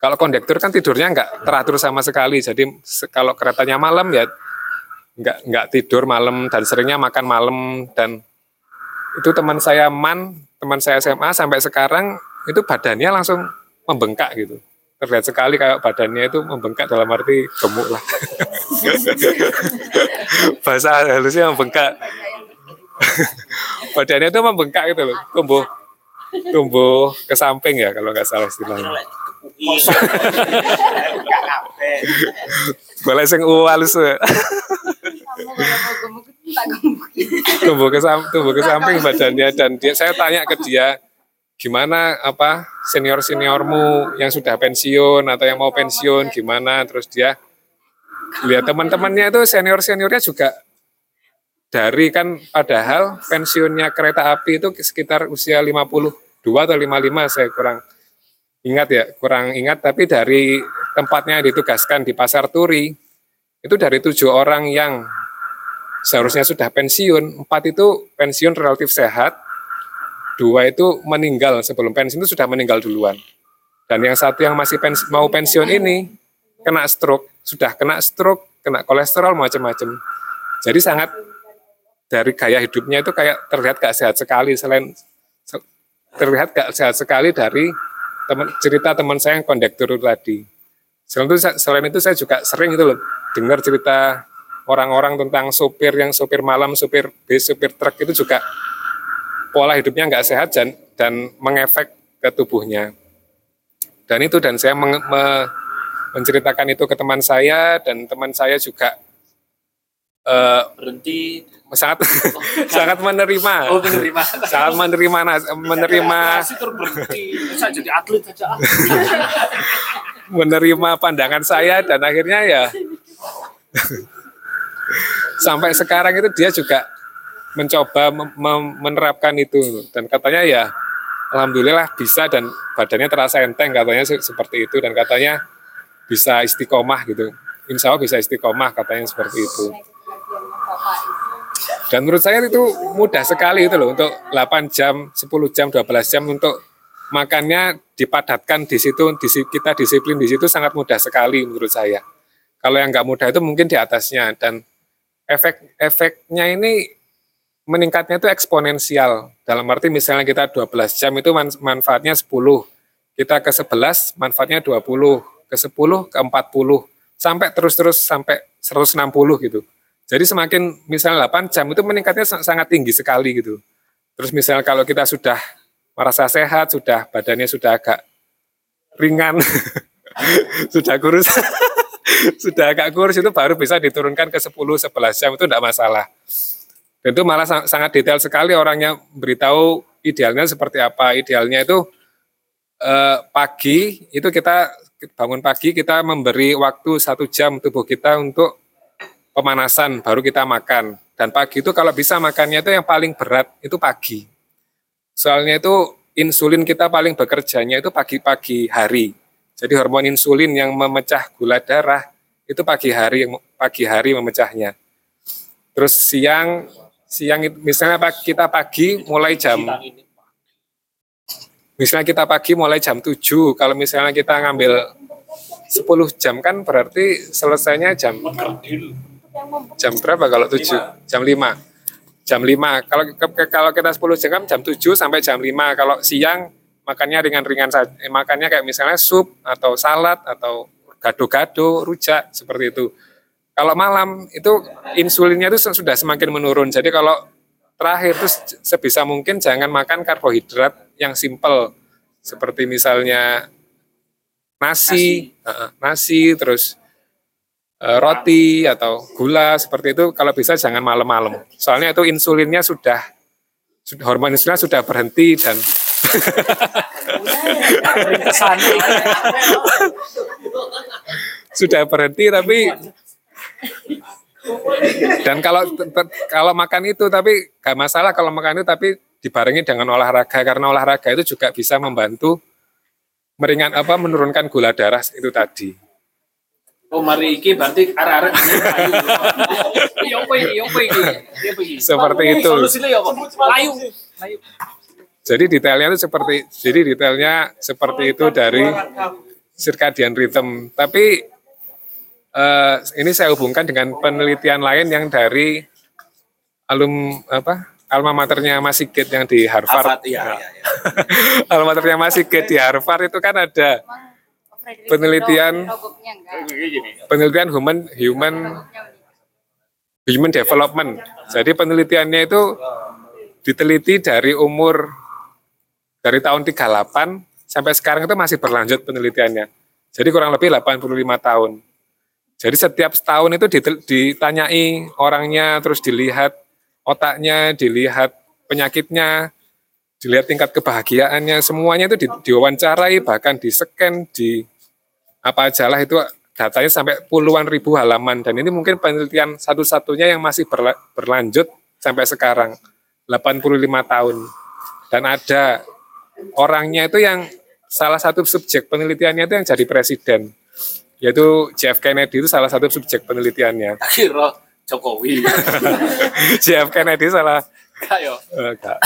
kalau kondektur kan tidurnya nggak teratur sama sekali. Jadi kalau keretanya malam ya nggak nggak tidur malam dan seringnya makan malam dan itu teman saya man teman saya SMA sampai sekarang itu badannya langsung membengkak gitu. Terlihat sekali kayak badannya itu membengkak dalam arti gemuk lah. Bahasa halusnya membengkak. Badannya itu membengkak gitu loh. Tumbuh tumbuh ke samping ya kalau nggak salah istilahnya. Boleh sing uwal se Kamu kalau gemuk tak gemuk. Tumbuh ke sam- tumbuh ke samping badannya dan dia saya tanya ke dia gimana apa senior seniormu yang sudah pensiun atau yang mau pensiun gimana? Terus dia lihat teman-temannya itu senior seniornya juga dari kan padahal pensiunnya kereta api itu sekitar usia 52 atau 55 saya kurang ingat ya kurang ingat. Tapi dari tempatnya ditugaskan di pasar turi itu dari tujuh orang yang seharusnya sudah pensiun, empat itu pensiun relatif sehat, dua itu meninggal sebelum pensiun itu sudah meninggal duluan. Dan yang satu yang masih pens- mau pensiun ini kena stroke, sudah kena stroke, kena kolesterol macam-macam. Jadi sangat dari gaya hidupnya itu kayak terlihat gak sehat sekali selain se- terlihat gak sehat sekali dari teman cerita teman saya yang kondektur tadi. Selain itu, selain itu saya juga sering itu dengar cerita orang-orang tentang sopir yang sopir malam, sopir bis, sopir truk itu juga pola hidupnya nggak sehat dan, dan mengefek ke tubuhnya. Dan itu dan saya menge- me- menceritakan itu ke teman saya dan teman saya juga eh, Berhenti. sangat sangat menerima, Oh, menerima. sangat menerima menerima. Saya jadi atlet saja. menerima pandangan saya dan akhirnya ya sampai sekarang itu dia juga mencoba menerapkan itu dan katanya ya alhamdulillah bisa dan badannya terasa enteng katanya se- seperti itu dan katanya bisa istiqomah gitu. Insya Allah bisa istiqomah katanya seperti itu. Dan menurut saya itu mudah sekali itu loh untuk 8 jam, 10 jam, 12 jam untuk makannya dipadatkan di situ, kita disiplin di situ sangat mudah sekali menurut saya. Kalau yang nggak mudah itu mungkin di atasnya dan efek efeknya ini meningkatnya itu eksponensial. Dalam arti misalnya kita 12 jam itu man- manfaatnya 10, kita ke 11 manfaatnya 20, ke 10 ke 40, sampai terus-terus sampai 160 gitu. Jadi semakin misalnya 8 jam itu meningkatnya sa- sangat tinggi sekali gitu. Terus misalnya kalau kita sudah merasa sehat, sudah badannya sudah agak ringan, sudah kurus, sudah agak kurus itu baru bisa diturunkan ke 10 11 jam itu tidak masalah. Dan itu malah sang- sangat detail sekali orangnya beritahu idealnya seperti apa. Idealnya itu eh, pagi itu kita bangun pagi kita memberi waktu satu jam tubuh kita untuk pemanasan baru kita makan. Dan pagi itu kalau bisa makannya itu yang paling berat itu pagi. Soalnya itu insulin kita paling bekerjanya itu pagi-pagi hari. Jadi hormon insulin yang memecah gula darah itu pagi hari pagi hari memecahnya. Terus siang siang misalnya kita pagi mulai jam misalnya kita pagi mulai jam 7 kalau misalnya kita ngambil 10 jam kan berarti selesainya jam jam berapa kalau 7 jam 5 jam 5 kalau kalau kita 10 jam kan jam 7 sampai jam 5 kalau siang makannya ringan-ringan saja. Eh, makannya kayak misalnya sup atau salad atau gado-gado rujak seperti itu. Kalau malam itu insulinnya itu sudah semakin menurun. Jadi kalau terakhir itu se- sebisa mungkin jangan makan karbohidrat yang simple seperti misalnya nasi nasi, nasi terus eh, roti atau gula seperti itu. Kalau bisa jangan malam-malam. Soalnya itu insulinnya sudah sudah hormon insulinnya sudah berhenti dan sudah berhenti tapi dan kalau kalau makan itu tapi gak masalah kalau makan itu tapi dibarengi dengan olahraga karena olahraga itu juga bisa membantu meringan apa menurunkan gula darah itu tadi. Oh mari iki berarti arek-arek ayu. Iya? Iya iki? Seperti itu. Solusine ya apa? Layu. Layu. Jadi detailnya itu seperti jadi detailnya seperti itu dari circadian rhythm. Tapi eh, ini saya hubungkan dengan penelitian lain yang dari alum apa alma maternya Mas Sigit yang di Harvard. Harvard, iya, iya, iya. alma maternya Mas Sigit di Harvard itu kan ada Penelitian- penelitian human human human development. Jadi penelitiannya itu diteliti dari umur dari tahun 38 sampai sekarang itu masih berlanjut penelitiannya. Jadi kurang lebih 85 tahun. Jadi setiap setahun itu ditanyai orangnya, terus dilihat otaknya, dilihat penyakitnya, dilihat tingkat kebahagiaannya, semuanya itu di- diwawancarai, bahkan di scan, di apa aja lah itu datanya sampai puluhan ribu halaman dan ini mungkin penelitian satu-satunya yang masih berla- berlanjut sampai sekarang 85 tahun dan ada orangnya itu yang salah satu subjek penelitiannya itu yang jadi presiden. Yaitu JF Kennedy itu salah satu subjek penelitiannya. Kira Jokowi. JF Kennedy salah. Eh, enggak.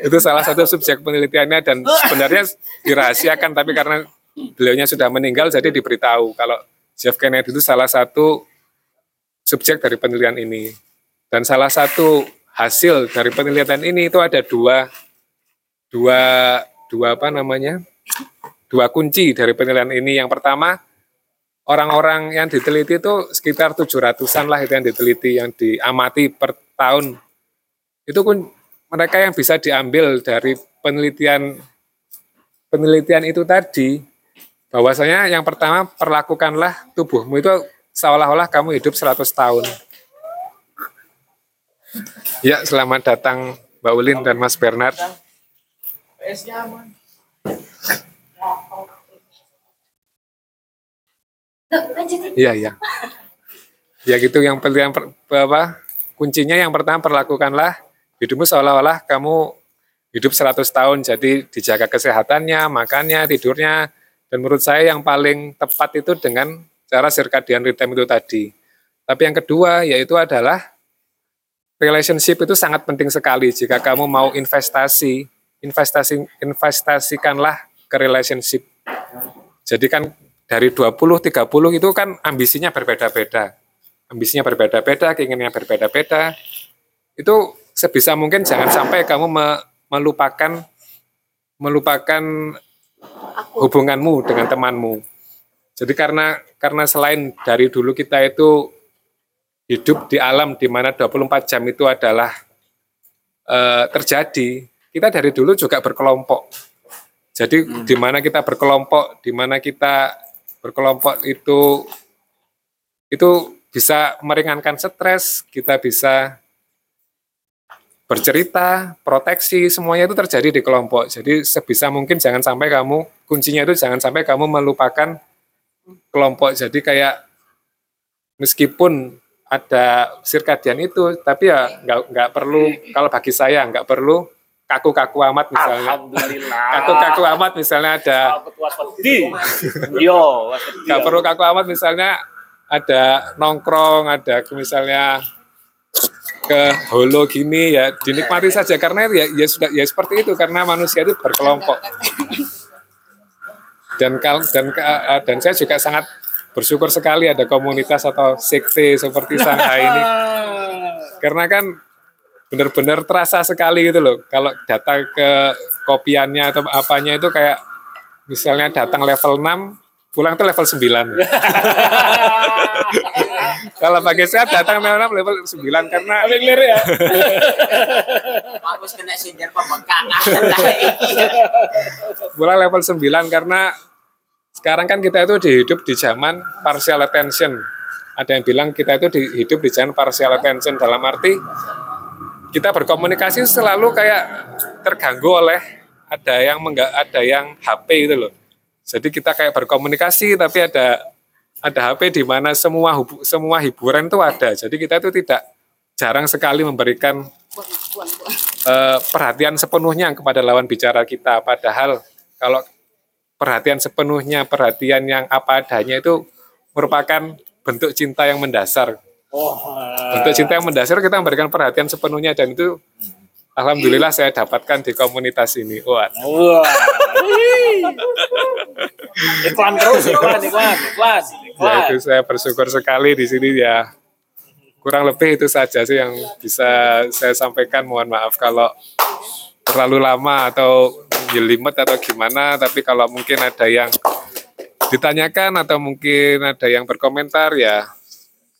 itu salah satu subjek penelitiannya dan sebenarnya dirahasiakan tapi karena beliaunya sudah meninggal jadi diberitahu kalau Jeff Kennedy itu salah satu subjek dari penelitian ini. Dan salah satu hasil dari penelitian ini itu ada dua dua dua apa namanya dua kunci dari penelitian ini yang pertama orang-orang yang diteliti itu sekitar 700-an lah itu yang diteliti yang diamati per tahun itu pun mereka yang bisa diambil dari penelitian penelitian itu tadi bahwasanya yang pertama perlakukanlah tubuhmu itu seolah-olah kamu hidup 100 tahun. Ya, selamat datang Mbak Ulin dan Mas Bernard. Iya, iya. Ya gitu yang penelitian per- apa kuncinya yang pertama perlakukanlah hidupmu seolah-olah kamu hidup 100 tahun. Jadi dijaga kesehatannya, makannya, tidurnya. Dan menurut saya yang paling tepat itu dengan cara circadian rhythm itu tadi. Tapi yang kedua yaitu adalah relationship itu sangat penting sekali. Jika kamu mau investasi, investasi investasikanlah ke relationship. Jadi kan dari 20 30 itu kan ambisinya berbeda-beda. Ambisinya berbeda-beda, keinginannya berbeda-beda. Itu sebisa mungkin jangan sampai kamu me- melupakan melupakan hubunganmu dengan temanmu. Jadi karena karena selain dari dulu kita itu hidup di alam di mana 24 jam itu adalah eh, terjadi, kita dari dulu juga berkelompok. Jadi di mana kita berkelompok, di mana kita berkelompok itu itu bisa meringankan stres, kita bisa bercerita, proteksi, semuanya itu terjadi di kelompok. Jadi sebisa mungkin jangan sampai kamu kuncinya itu jangan sampai kamu melupakan kelompok. Jadi kayak meskipun ada sirkadian itu, tapi ya nggak nggak perlu kalau bagi saya nggak perlu kaku-kaku amat misalnya. Alhamdulillah. Kaku-kaku amat misalnya ada. Yo, nggak perlu kaku amat misalnya ada nongkrong, ada ke- misalnya ke holo gini ya dinikmati saja karena ya ya sudah ya seperti itu karena manusia itu berkelompok dan kal dan ka- dan saya juga sangat bersyukur sekali ada komunitas atau sekte seperti Shanghai ini karena kan benar-benar terasa sekali gitu loh kalau datang ke kopiannya atau apanya itu kayak misalnya datang level 6 pulang tuh level 9 kalau pakai saya datang level 6 level 9 karena ya. Bagus kena sindir pembengkakan. pulang level 9 karena sekarang kan kita itu dihidup di zaman partial attention. Ada yang bilang kita itu di- hidup di zaman partial attention dalam arti kita berkomunikasi selalu kayak terganggu oleh ada yang mengga, ada yang HP gitu loh. Jadi kita kayak berkomunikasi tapi ada ada HP di mana semua hubu- semua hiburan itu ada. Jadi kita itu tidak jarang sekali memberikan eh, perhatian sepenuhnya kepada lawan bicara kita. Padahal kalau perhatian sepenuhnya, perhatian yang apa adanya itu merupakan bentuk cinta yang mendasar. Bentuk cinta yang mendasar kita memberikan perhatian sepenuhnya dan itu alhamdulillah saya dapatkan di komunitas ini. Wah, Wah. iklan terus, iklan, iklan, iklan, ya iklan. itu saya bersyukur sekali di sini ya. Kurang lebih itu saja sih yang bisa saya sampaikan. Mohon maaf kalau terlalu lama atau jelimet atau gimana. Tapi kalau mungkin ada yang ditanyakan atau mungkin ada yang berkomentar ya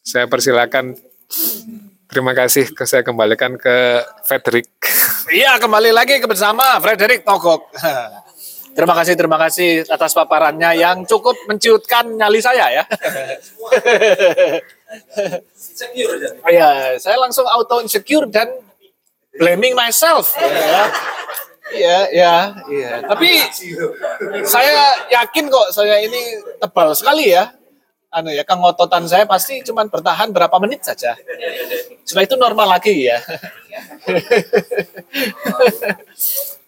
saya persilakan. Terima kasih. Saya kembalikan ke Frederick. Iya, kembali lagi ke bersama Frederick Togok. Terima kasih, terima kasih atas paparannya yang cukup menciutkan nyali saya ya. Secure aja. Oh Iya, saya langsung auto insecure dan blaming myself. Ya. Iya, iya, iya. Tapi saya yakin kok saya ini tebal sekali ya. Anu ya, kengototan saya pasti cuma bertahan berapa menit saja. Setelah itu normal lagi ya.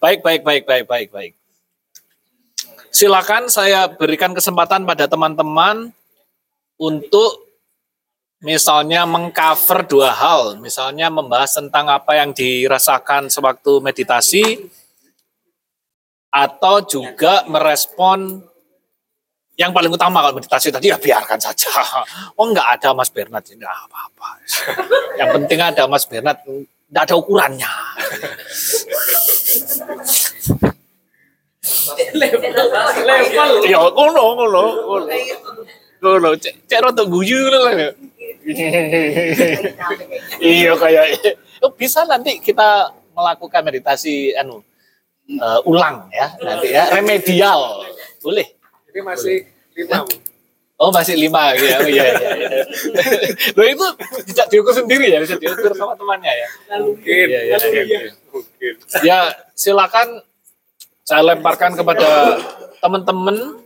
baik, baik, baik, baik, baik, baik. Silakan saya berikan kesempatan pada teman-teman untuk misalnya mengcover dua hal, misalnya membahas tentang apa yang dirasakan sewaktu meditasi, atau juga merespon yang paling utama kalau meditasi tadi ya biarkan saja. Oh enggak ada Mas Bernard, enggak apa-apa. Yang penting ada Mas Bernard, enggak ada ukurannya. Level. Ya ngono ngono ngono. Ngono cek rada guyu lah. Iya kayak oh, bisa nanti kita melakukan meditasi anu eh, ulang ya nanti ya remedial boleh Ini masih lima. oh masih lima ya oh, iya, iya, iya. Loh itu tidak diukur sendiri ya bisa diukur sama temannya ya Mungkin. Iya, iya, iya, iya. Mungkin. ya silakan saya lemparkan kepada teman-teman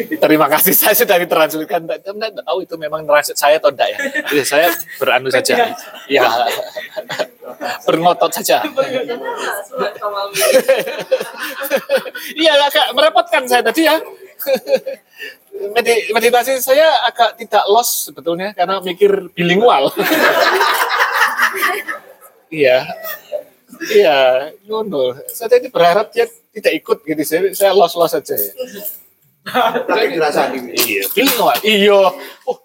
Terima kasih saya sudah ditranslitkan. Tidak tahu itu memang translate saya atau enggak ya. Jadi saya beranu saja. Ya. Berngotot saja. Iya agak merepotkan saya tadi ya. Medi- meditasi saya agak tidak lost sebetulnya karena mikir bilingual. iya. Iya, ngono. Saya tadi berharap dia tidak ikut gitu. Saya, saya lost-lost saja ya. Tapi dirasani. Iya, bilingual. Iya. Oh.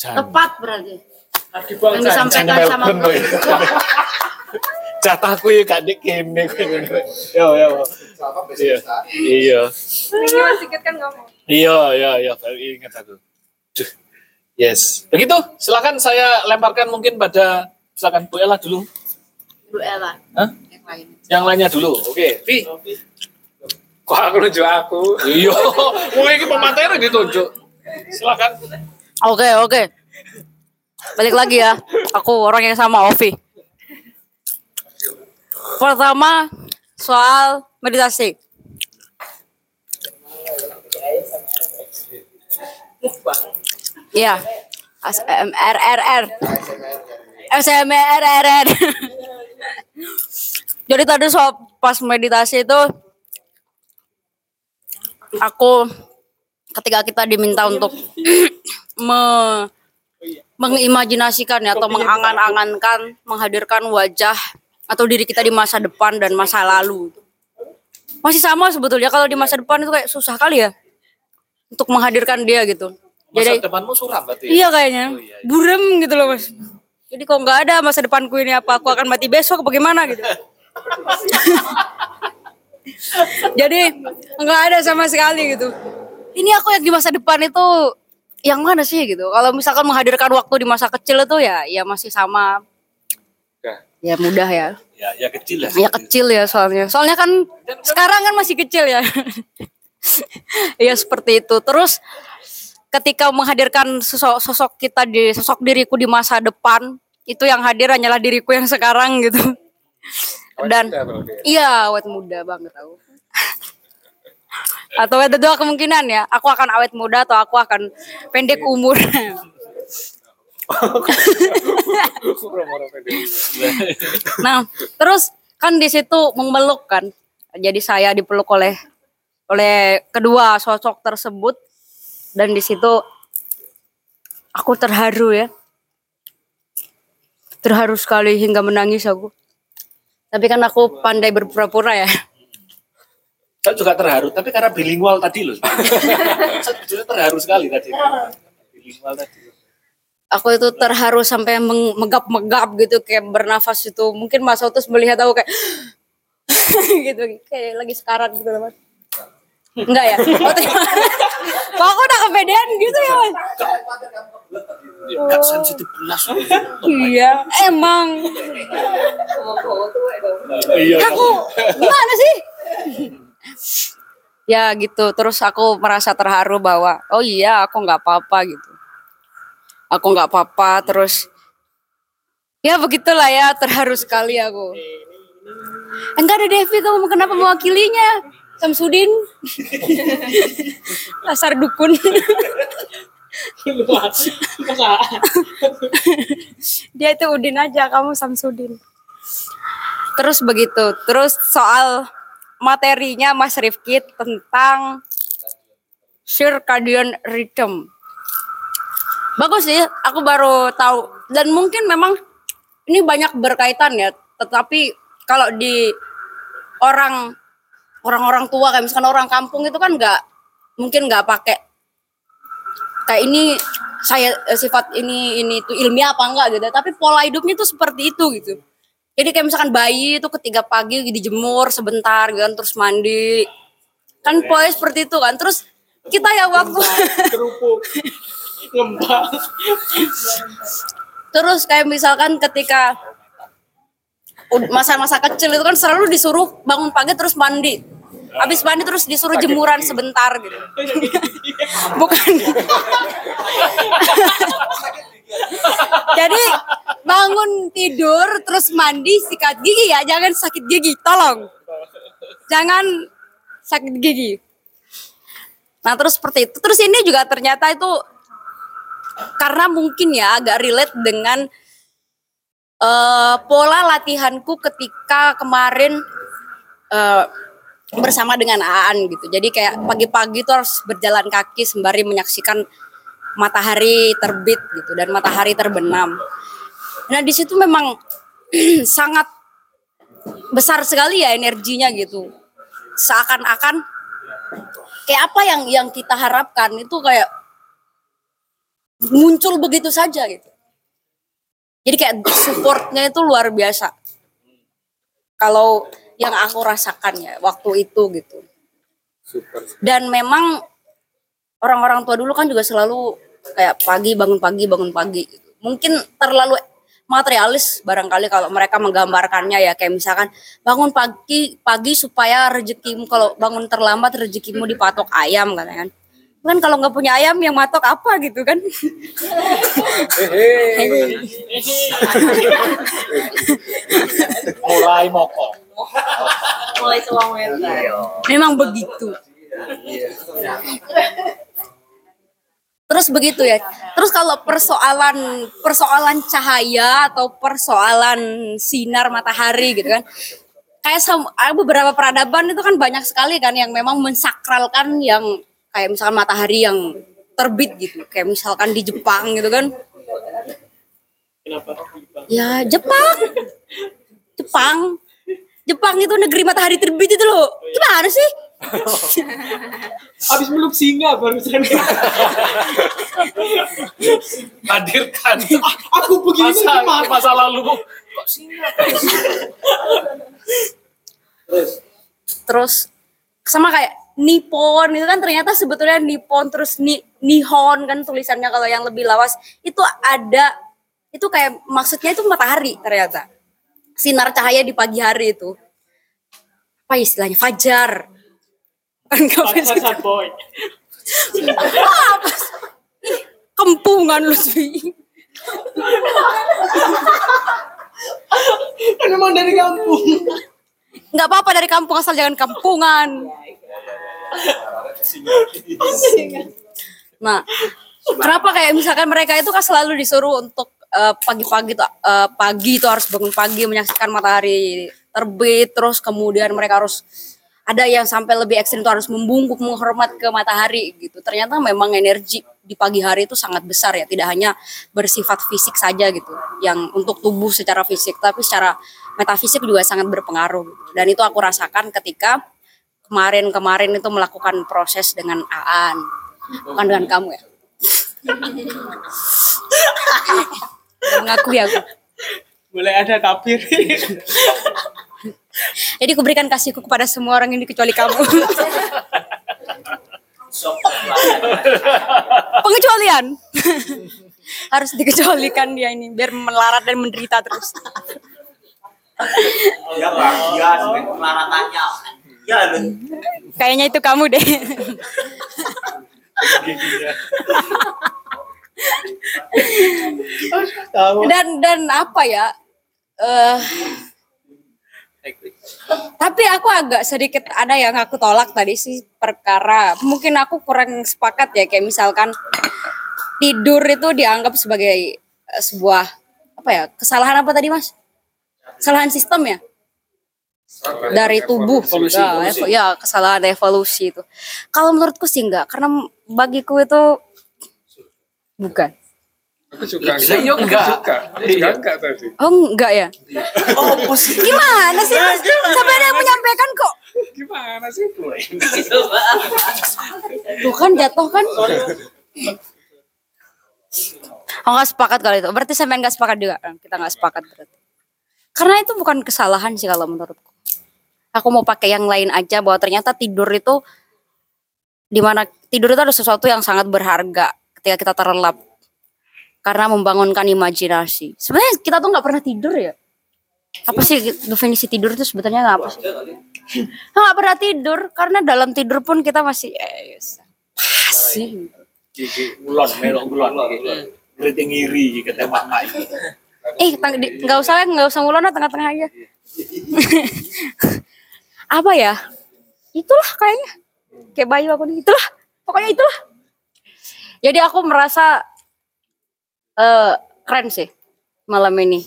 Tepat berarti. Di Yang disampaikan sama woy. Jatahku ya gak dek kene. Yo yo. Iya. Iya. Ini masih ingat kan ngomong. Iya, iya, iya, baru ingat aku. Duh. Yes. Begitu, silakan saya lemparkan mungkin pada silakan Bu Ella dulu. Bu Ella. Hah? Yang lain. Yang lainnya dulu. Oke, Vi. Kok aku nunjuk aku? Iya, mau ini pemateri ditunjuk. Silakan. Oke, oke. Balik lagi ya. Aku orang yang sama Ovi. Pertama, soal meditasi. Iya. SMRRR. SMRRR. Jadi tadi soal pas meditasi itu aku ketika kita diminta untuk me, mengimajinasikan ya atau mengangan-angankan menghadirkan wajah atau diri kita di masa depan dan masa lalu masih sama sebetulnya kalau di masa depan itu kayak susah kali ya untuk menghadirkan dia gitu Masa jadi depanmu suram berarti. ya? iya kayaknya Oh, iya, iya. burem gitu loh mas jadi kok nggak ada masa depanku ini apa aku akan mati besok apa gimana gitu jadi nggak ada sama sekali gitu. Ini aku yang di masa depan itu yang mana sih gitu? Kalau misalkan menghadirkan waktu di masa kecil itu ya ya masih sama. Ya. ya mudah ya. Ya, ya kecil lah. ya kecil. ya soalnya. Soalnya kan sekarang kan masih kecil ya. Ya seperti itu. Terus ketika menghadirkan sosok sosok kita di sosok diriku di masa depan itu yang hadir hanyalah diriku yang sekarang gitu dan ya? iya awet muda banget aku atau ada dua kemungkinan ya aku akan awet muda atau aku akan pendek umur Nah, terus kan di situ memeluk kan. Jadi saya dipeluk oleh oleh kedua sosok tersebut dan di situ aku terharu ya. Terharu sekali hingga menangis aku. Tapi kan aku pandai berpura-pura ya. Saya juga terharu, tapi karena bilingual tadi loh. saya sebetulnya terharu sekali tadi. Bilingual tadi. Aku itu terharu sampai meng- megap-megap gitu kayak bernafas itu. Mungkin Mas Otus melihat aku kayak gitu kayak lagi sekarat gitu loh Mas. Enggak ya? Oh, terima Kok aku udah kepedean gitu ya Mas? Gak sensitif belas. Iya, emang. Iya. Aku gimana sih? ya gitu. Terus aku merasa terharu bahwa oh iya aku nggak apa-apa gitu. Aku nggak apa-apa. Terus ya begitulah ya terharu sekali aku. Enggak ada Devi kamu kenapa mewakilinya? Samsudin. Asar dukun. Dia itu Udin aja, kamu Samsudin. Terus begitu. Terus soal materinya Mas Rifki tentang circadian rhythm. Bagus sih, aku baru tahu dan mungkin memang ini banyak berkaitan ya. Tetapi kalau di orang orang-orang tua kayak misalkan orang kampung itu kan nggak mungkin nggak pakai kayak ini saya eh, sifat ini ini itu ilmiah apa enggak gitu. Tapi pola hidupnya tuh seperti itu gitu. Jadi kayak misalkan bayi itu ketiga pagi dijemur sebentar gitu kan terus mandi. Kan pola seperti itu kan. Terus kita ya waktu Kerupuk. Ngembang. terus kayak misalkan ketika masa-masa kecil itu kan selalu disuruh bangun pagi terus mandi habis mandi terus disuruh jemuran sebentar gitu. Bukan. Jadi bangun tidur terus mandi sikat gigi ya. Jangan sakit gigi tolong. Jangan sakit gigi. Nah terus seperti itu. Terus ini juga ternyata itu karena mungkin ya agak relate dengan eh, pola latihanku ketika kemarin eh, bersama dengan Aan gitu. Jadi kayak pagi-pagi tuh harus berjalan kaki sembari menyaksikan matahari terbit gitu dan matahari terbenam. Nah di situ memang sangat besar sekali ya energinya gitu. Seakan-akan kayak apa yang yang kita harapkan itu kayak muncul begitu saja gitu. Jadi kayak supportnya itu luar biasa. Kalau yang aku rasakan ya waktu itu gitu. Dan memang orang-orang tua dulu kan juga selalu kayak pagi bangun pagi bangun pagi. Gitu. Mungkin terlalu materialis barangkali kalau mereka menggambarkannya ya kayak misalkan bangun pagi pagi supaya rezekimu kalau bangun terlambat rezekimu dipatok ayam katanya kan kan kalau nggak punya ayam yang matok apa gitu kan Mulai mokok. Mulai tuang mental. memang begitu. Terus begitu ya. Terus kalau persoalan persoalan cahaya atau persoalan sinar matahari gitu kan. Kayak ada beberapa peradaban itu kan banyak sekali kan yang memang mensakralkan yang kayak misalkan matahari yang terbit gitu. Kayak misalkan di Jepang gitu kan. Kenapa? ya Jepang. Jepang Jepang itu negeri matahari terbit itu loh gimana sih Habis meluk singa barusan. Hadirkan Aku begini masa, gimana? masa lalu. Kok singa? terus sama kayak Nippon itu kan ternyata sebetulnya Nippon terus ni, Nihon kan tulisannya kalau yang lebih lawas itu ada itu kayak maksudnya itu matahari ternyata sinar cahaya di pagi hari itu. Apa istilahnya? Fajar. Kan Pasar boy. apa kempungan lu sih Kan memang dari kampung. nggak apa-apa dari kampung asal jangan kampungan. Nah, kenapa kayak misalkan mereka itu kan selalu disuruh untuk eh, pagi-pagi tuh eh, pagi itu harus bangun pagi menyaksikan matahari terbit terus kemudian mereka harus ada yang sampai lebih ekstrim itu harus membungkuk menghormat ke matahari gitu. Ternyata memang energi di pagi hari itu sangat besar ya, tidak hanya bersifat fisik saja gitu, yang untuk tubuh secara fisik, tapi secara metafisik juga sangat berpengaruh. gitu. Dan itu aku rasakan ketika kemarin-kemarin itu melakukan proses dengan Aan, bukan dengan kamu ya. Mengakui aku. Mulai ada tapir. Jadi kuberikan kasihku kepada semua orang ini kecuali kamu. Pengecualian. Harus dikecualikan dia ini biar melarat dan menderita terus. Ya bahagia dengan kemelaratannya. Ya. Kayaknya itu kamu deh. Dan dan apa ya? eh tapi aku agak sedikit ada yang aku tolak tadi sih perkara. Mungkin aku kurang sepakat ya kayak misalkan tidur itu dianggap sebagai eh, sebuah apa ya kesalahan apa tadi mas? Kesalahan sistem ya? Dari tubuh Evolusi, ya, evolusi. evo- ya kesalahan evolusi itu. Kalau menurutku sih enggak karena bagiku itu bukan Aku juga Iya, enggak. Aku juga. Aku juga enggak tadi. oh enggak ya Oh, positif. gimana sih mas sampai ada yang menyampaikan kok Gimana sih? Tuh kan jatuh kan. Oh nggak sepakat kalau itu. Berarti sampean nggak sepakat juga. Eh, Kita nggak sepakat berarti. Karena itu bukan kesalahan sih kalau menurutku. Aku mau pakai yang lain aja bahwa ternyata tidur itu di mana tidur itu ada sesuatu yang sangat berharga ketika kita terlelap karena membangunkan imajinasi. Sebenarnya kita tuh nggak pernah tidur ya. Apa sih definisi tidur itu sebetulnya nggak apa sih? Nggak pernah tidur karena dalam tidur pun kita masih eh, pasti. Gigi ulon, melok ulon. Ketembak kai. Eh, nggak usah nggak usah ngulon lah, tengah-tengah aja. Apa ya? Itulah kayaknya. Kayak Bayu aku nih, itulah. Pokoknya itulah. Jadi aku merasa eh keren sih malam ini.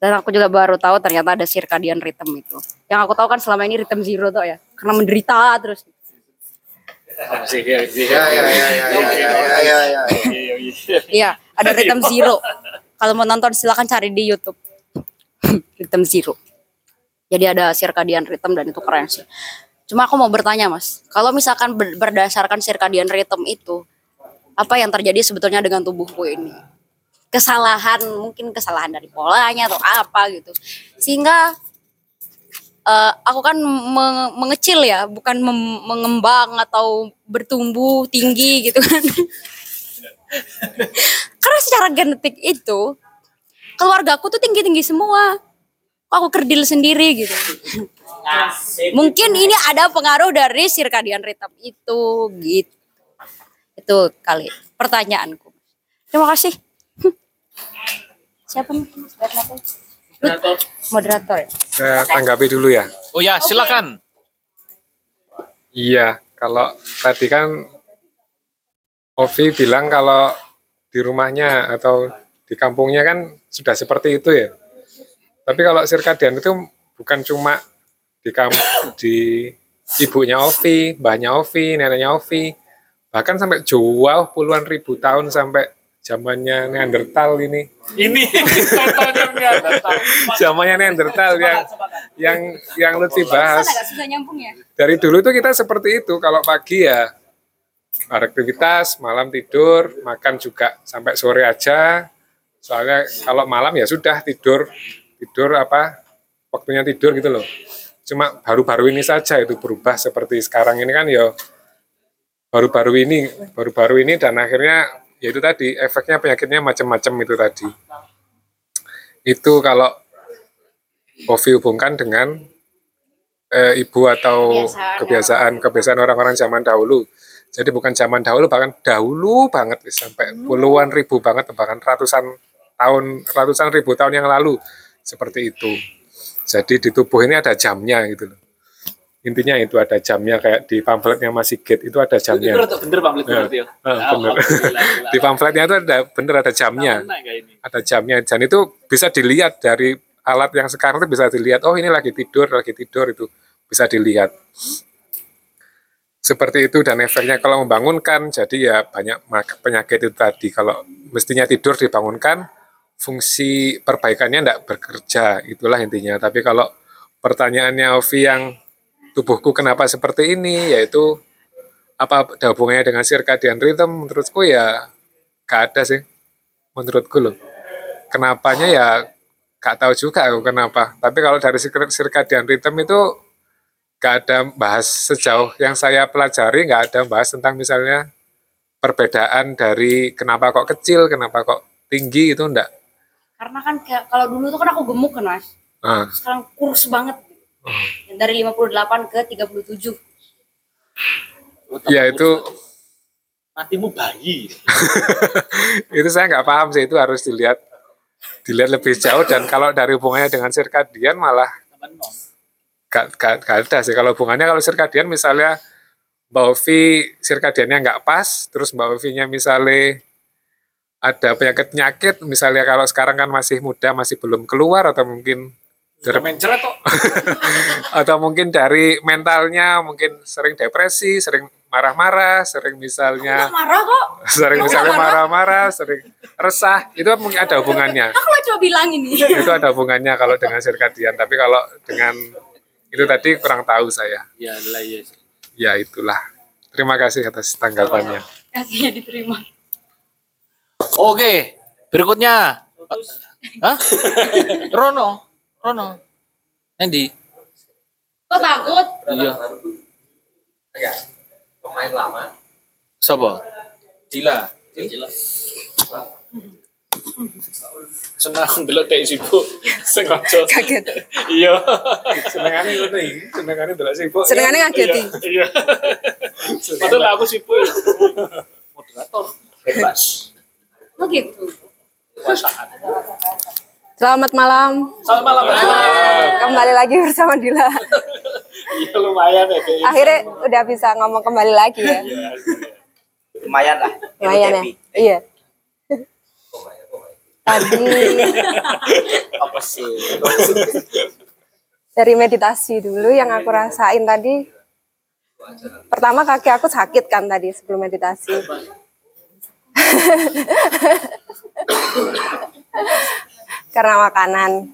Dan aku juga baru tahu ternyata ada circadian rhythm itu. Yang aku tahu kan selama ini rhythm zero tuh ya. Karena menderita terus. Ya, ya, ya, ya, ya, ya, ya, ya. Iya, ada rhythm zero. Kalau mau nonton silakan cari di YouTube. rhythm zero. Jadi ada circadian rhythm dan itu keren sih. Cuma aku mau bertanya mas, kalau misalkan ber- berdasarkan circadian rhythm itu, apa yang terjadi sebetulnya dengan tubuhku ini? Kesalahan, mungkin kesalahan dari polanya atau apa gitu. Sehingga eh, aku kan me- mengecil ya, bukan mengembang atau bertumbuh tinggi gitu kan. Karena secara genetik itu keluargaku tuh tinggi-tinggi semua. Kok Aku kerdil sendiri gitu. Mungkin ini ada pengaruh dari circadian rhythm itu gitu. Itu kali pertanyaanku. Terima kasih. Siapa nih? Moderator. Moderator ya? Saya tanggapi dulu ya. Oh ya, silakan. Iya, kalau tadi kan Ovi bilang kalau di rumahnya atau di kampungnya kan sudah seperti itu ya. Tapi kalau sirkadian itu bukan cuma di kamp di ibunya Ovi, mbahnya Ovi, neneknya Ovi, bahkan sampai jauh puluhan ribu tahun sampai zamannya Neandertal ini. Ini contohnya. Zamannya Neandertal yang yang yang Lutfi bahas. Ya? dari dulu tuh kita seperti itu kalau pagi ya beraktivitas malam tidur makan juga sampai sore aja soalnya kalau malam ya sudah tidur tidur apa waktunya tidur gitu loh cuma baru-baru ini saja itu berubah seperti sekarang ini kan ya baru-baru ini baru-baru ini dan akhirnya ya itu tadi efeknya penyakitnya macam-macam itu tadi itu kalau Ovi hubungkan dengan eh, ibu atau Kebiasaan. kebiasaan orang-orang zaman dahulu. Jadi bukan zaman dahulu bahkan dahulu banget sampai puluhan ribu banget bahkan ratusan tahun ratusan ribu tahun yang lalu seperti itu. Jadi di tubuh ini ada jamnya gitu loh. Intinya itu ada jamnya kayak di pamfletnya Mas Sigit itu ada jamnya. Itu bener Pak Belit Ya. berarti ya. Ah, bener. Gila. Di pamfletnya itu ada bener ada jamnya ada jamnya dan itu bisa dilihat dari alat yang sekarang itu bisa dilihat oh ini lagi tidur lagi tidur itu bisa dilihat seperti itu dan efeknya kalau membangunkan jadi ya banyak penyakit itu tadi kalau mestinya tidur dibangunkan fungsi perbaikannya tidak bekerja itulah intinya tapi kalau pertanyaannya Ovi yang tubuhku kenapa seperti ini yaitu apa ada hubungannya dengan circadian rhythm menurutku ya gak ada sih menurutku loh kenapanya ya gak tahu juga aku kenapa tapi kalau dari cir- circadian rhythm itu gak ada bahas sejauh yang saya pelajari gak ada bahas tentang misalnya perbedaan dari kenapa kok kecil kenapa kok tinggi itu enggak Karena kan kayak kalau dulu tuh kan aku gemuk kan mas. nah, Sekarang kurus banget. Dari 58 ke 37. ya itu Matimu bayi. itu saya nggak paham sih itu harus dilihat dilihat lebih jauh dan kalau dari hubungannya dengan circadian malah gak, gak, gak ada sih kalau hubungannya kalau circadian misalnya Mbak Ovi circadiannya nggak pas terus Mbak Ovi-nya misalnya ada penyakit-penyakit misalnya kalau sekarang kan masih muda masih belum keluar atau mungkin dari- Mencret kok. atau mungkin dari mentalnya mungkin sering depresi sering marah-marah sering misalnya Marah kok. sering misalnya marah-marah sering resah itu mungkin ada hubungannya Aku mau coba bilang ini. itu ada hubungannya kalau dengan circadian tapi kalau dengan itu tadi kurang tahu saya Ya lah ya. ya itulah terima kasih atas tanggapannya Kasihnya diterima. Oke, berikutnya. Hah? Rono. Rono. Andy. Kok takut? Iya. Pemain lama. Siapa? Dila. Senang delok tek sibuk. Sengaja. Kaget. Iya. senengannya ngono iki senengannya delok sibuk Senengannya ngageti. Iya. Padahal aku sibuk. Moderator. Bebas. Oh gitu. Selamat malam, Selamat malam. Mbak. kembali lagi bersama Dila. Iya lumayan ya kayaknya. Akhirnya udah bisa ngomong kembali lagi ya. Lumayan lah. Lumayan ya. Iya. Tadi Apa sih? dari meditasi dulu yang aku rasain tadi. Pertama kaki aku sakit kan tadi sebelum meditasi. Karena makanan.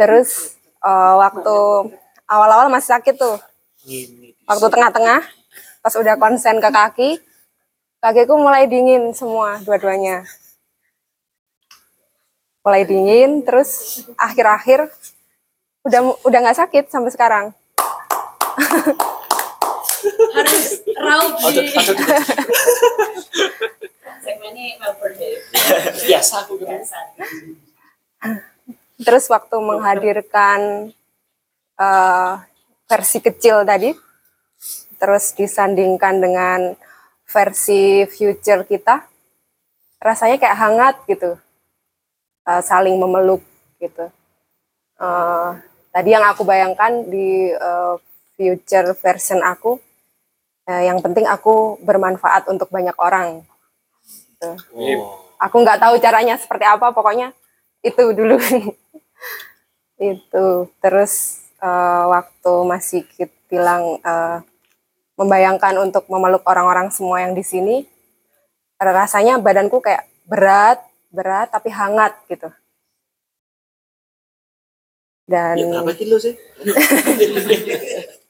Terus eh, waktu awal-awal masih sakit tuh. Waktu tengah-tengah, pas udah konsen ke kaki, kakiku mulai dingin semua dua-duanya. Mulai dingin, terus akhir-akhir udah udah nggak sakit sampai sekarang. Harus raup di Biasa aku gitu. Terus waktu menghadirkan eh, versi kecil tadi, terus disandingkan dengan versi future kita, rasanya kayak hangat gitu, Eh, saling memeluk gitu. Eh, tadi yang aku bayangkan di eh, future version aku, eh, yang penting aku bermanfaat untuk banyak orang. Gitu. Aku nggak tahu caranya seperti apa, pokoknya itu dulu. itu terus eh, waktu masih kita bilang eh, membayangkan untuk memeluk orang-orang semua yang di sini, rasanya badanku kayak berat, berat tapi hangat gitu. Dan Berapa kilo sih?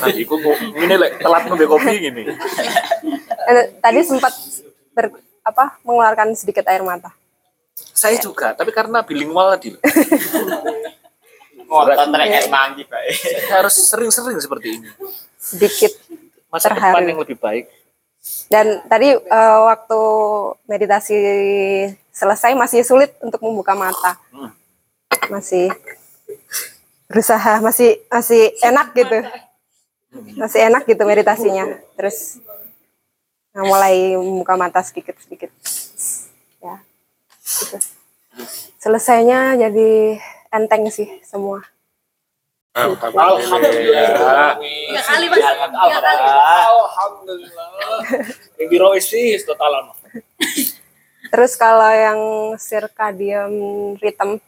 Adikku kok ini lek telat ngombe kopi gini. eh, tadi sempat ber, apa mengeluarkan sedikit air mata. Saya juga, tapi karena bilingual tadi. Ngotot rek manggi, Pak. harus sering-sering seperti ini. Sedikit Masa Terharu. depan yang lebih baik. Dan tadi eh, waktu meditasi selesai masih sulit untuk membuka mata. Masih berusaha, masih masih enak gitu. Masih enak gitu meditasinya. Terus nah, mulai membuka mata sedikit-sedikit. Ya. Gitu. Selesainya jadi enteng sih semua. Alhamdulillah. tiga kali mas tiga kali Alhamdulillah. Yang total lama. Terus kalau yang circadian rhythm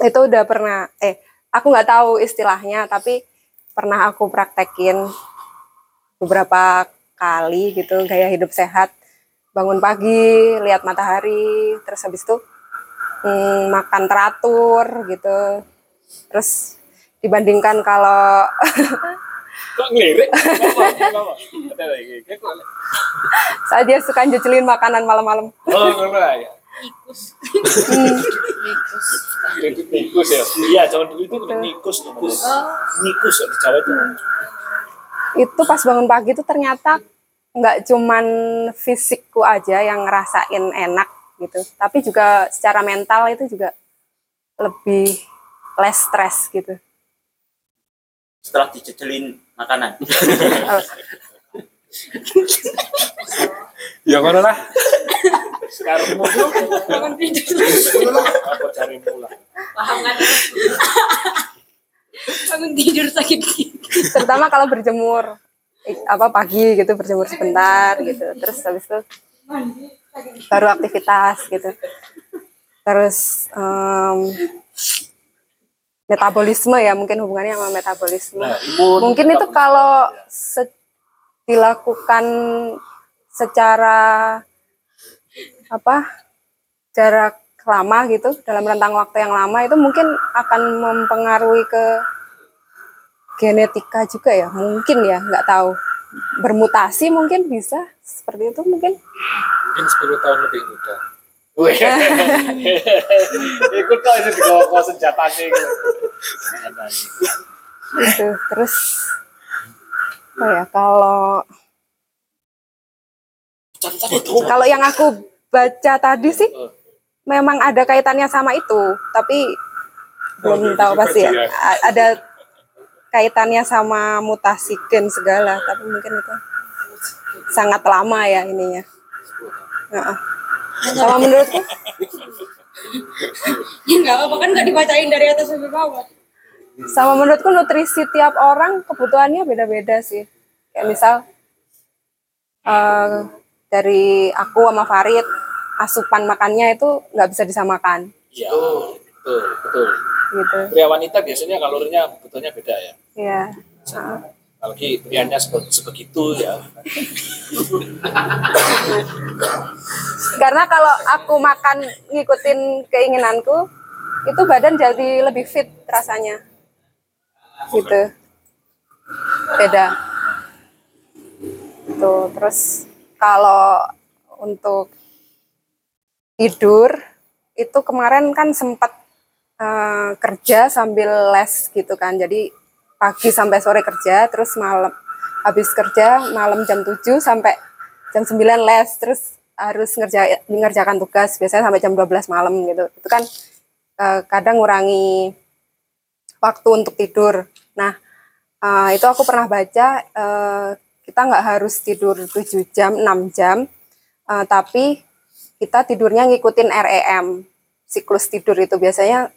itu udah pernah eh aku nggak tahu istilahnya tapi pernah aku praktekin beberapa kali gitu gaya hidup sehat bangun pagi lihat matahari terus habis itu hmm, makan teratur gitu terus dibandingkan kalau Kok ngelirik? Saya dia suka jejelin makanan malam-malam Oh, ya. Tikus. Tikus ya. Iya, zaman dulu itu nikus nikus. Nikus di Jawa itu. Itu pas bangun pagi itu ternyata nggak cuman fisikku aja yang ngerasain enak gitu, tapi juga secara mental itu juga lebih less stress gitu. Setelah dijejelin makanan. Ya ngono lah. Sekarang mau bangun tidur apa cari mula. paham kan bangun tidur sakit gigi Terutama kalau berjemur apa pagi gitu berjemur sebentar gitu, terus habis itu baru aktivitas gitu. Terus em, metabolisme ya mungkin hubungannya sama metabolisme. Nah, imun. mungkin itu kalau se- dilakukan secara apa jarak lama gitu dalam rentang waktu yang lama itu mungkin akan mempengaruhi ke genetika juga ya mungkin ya nggak tahu. Bermutasi mungkin bisa seperti itu mungkin. Mungkin 10 tahun lebih muda. Ikut kok itu dibawa senjatanya gitu. gitu terus. Apa ya kalau kalau yang aku baca tadi sih memang ada kaitannya sama itu tapi belum tahu pasti ya. A- ada kaitannya sama mutasi gen segala tapi mungkin itu sangat lama ya ininya. Heeh. sama menurutku? Ya nggak apa kan nggak dibacain dari atas sampai bawah. Sama menurutku nutrisi tiap orang kebutuhannya beda-beda sih. Kayak misal eh, dari aku sama Farid asupan makannya itu nggak bisa disamakan Iya, betul, betul. gitu. Pria wanita biasanya kalorinya betulnya beda ya. Iya. Heeh. Apalagi prianya sebe- sebegitu ya. Karena kalau aku makan ngikutin keinginanku, itu badan jadi lebih fit rasanya. Gitu. Beda. Tuh, terus kalau untuk tidur itu kemarin kan sempat eh, kerja sambil les gitu kan. Jadi pagi sampai sore kerja, terus malam habis kerja malam jam 7 sampai jam 9 les, terus harus ngerja mengerjakan tugas biasanya sampai jam 12 malam gitu. Itu kan eh, kadang ngurangi waktu untuk tidur. Nah, eh, itu aku pernah baca eh, kita nggak harus tidur 7 jam, 6 jam, eh, tapi kita tidurnya ngikutin REM siklus tidur itu biasanya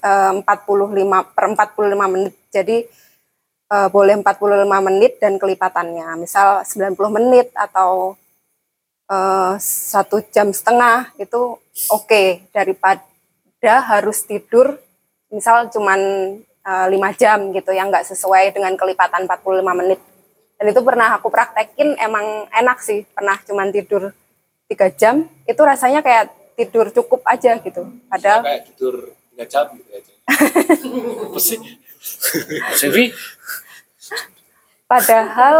eh, 45 per 45 menit. Jadi eh, boleh 45 menit dan kelipatannya. Misal 90 menit atau eh, satu jam setengah itu oke daripada harus tidur misal cuman eh, lima jam gitu yang nggak sesuai dengan kelipatan 45 menit. Dan itu pernah aku praktekin emang enak sih. Pernah cuman tidur tiga jam itu rasanya kayak tidur cukup aja gitu. Padahal Kayak tidur 3 jam gitu aja. Sevi, Padahal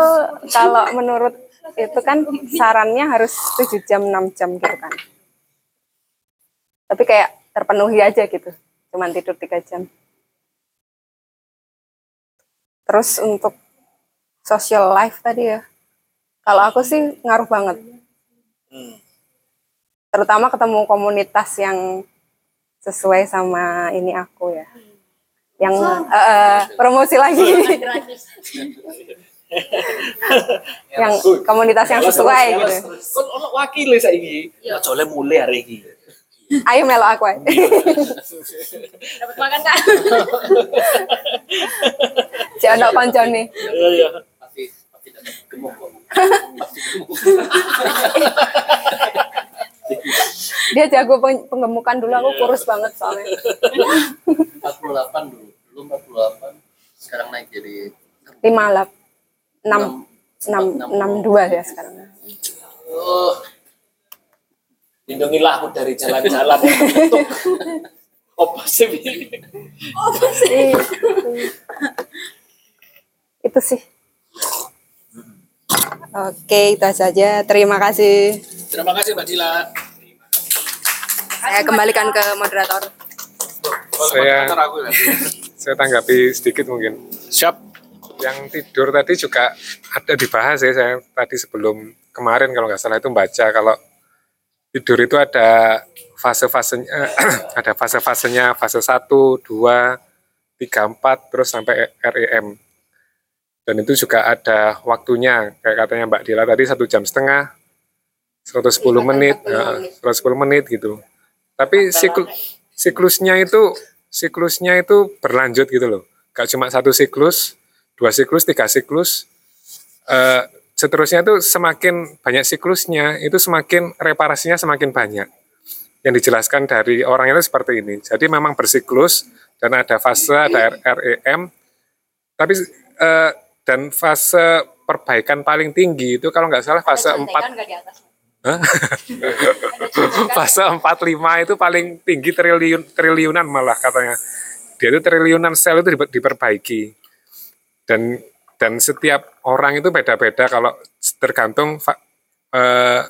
kalau menurut itu kan sarannya harus 7 jam 6 jam gitu kan. Tapi kayak terpenuhi aja gitu. Cuman tidur 3 jam. Terus untuk social life tadi ya. Kalau aku sih ngaruh banget. Terutama ketemu komunitas yang sesuai sama ini aku ya. Yang eh, eh, promosi lagi. yang komunitas yang sesuai gitu. Kon ono wakil saiki. Ya jole mulai hari ini. Ayo melo aku ae. Dapat makan kak? Si ono koncone. Iya, iya. Pasti pasti dapat gemuk kok. Dia jago peng- penggemukan dulu aku kurus banget soalnya. 48 dulu. Dulu 48. Sekarang naik jadi 58 6 6 62 ya sekarang. Oh. Lindungilah aku dari jalan-jalan. Apa sih? Iya. Itu sih. Oke, itu saja. Terima kasih. Terima kasih Mbak Dila. Saya kembalikan ke moderator. Saya ya. saya tanggapi sedikit mungkin. Siap. Yang tidur tadi juga ada dibahas ya saya tadi sebelum kemarin kalau nggak salah itu baca kalau tidur itu ada fase-fasenya ada fase-fasenya fase 1, 2, 3, 4 terus sampai REM. Dan itu juga ada waktunya kayak katanya Mbak Dila tadi satu jam setengah 110 menit, 40 eh, 110 menit gitu. Tapi sikl- siklusnya itu siklusnya itu berlanjut gitu loh. Gak cuma satu siklus, dua siklus, tiga siklus. Eh, seterusnya itu semakin banyak siklusnya, itu semakin reparasinya semakin banyak. Yang dijelaskan dari orang itu seperti ini. Jadi memang bersiklus dan ada fase, ada REM. Tapi eh, dan fase perbaikan paling tinggi itu kalau nggak salah fase 4 Hah? fase 45 itu paling tinggi triliun triliunan malah katanya. Dia itu triliunan sel itu diper- diperbaiki. Dan dan setiap orang itu beda-beda kalau tergantung eh,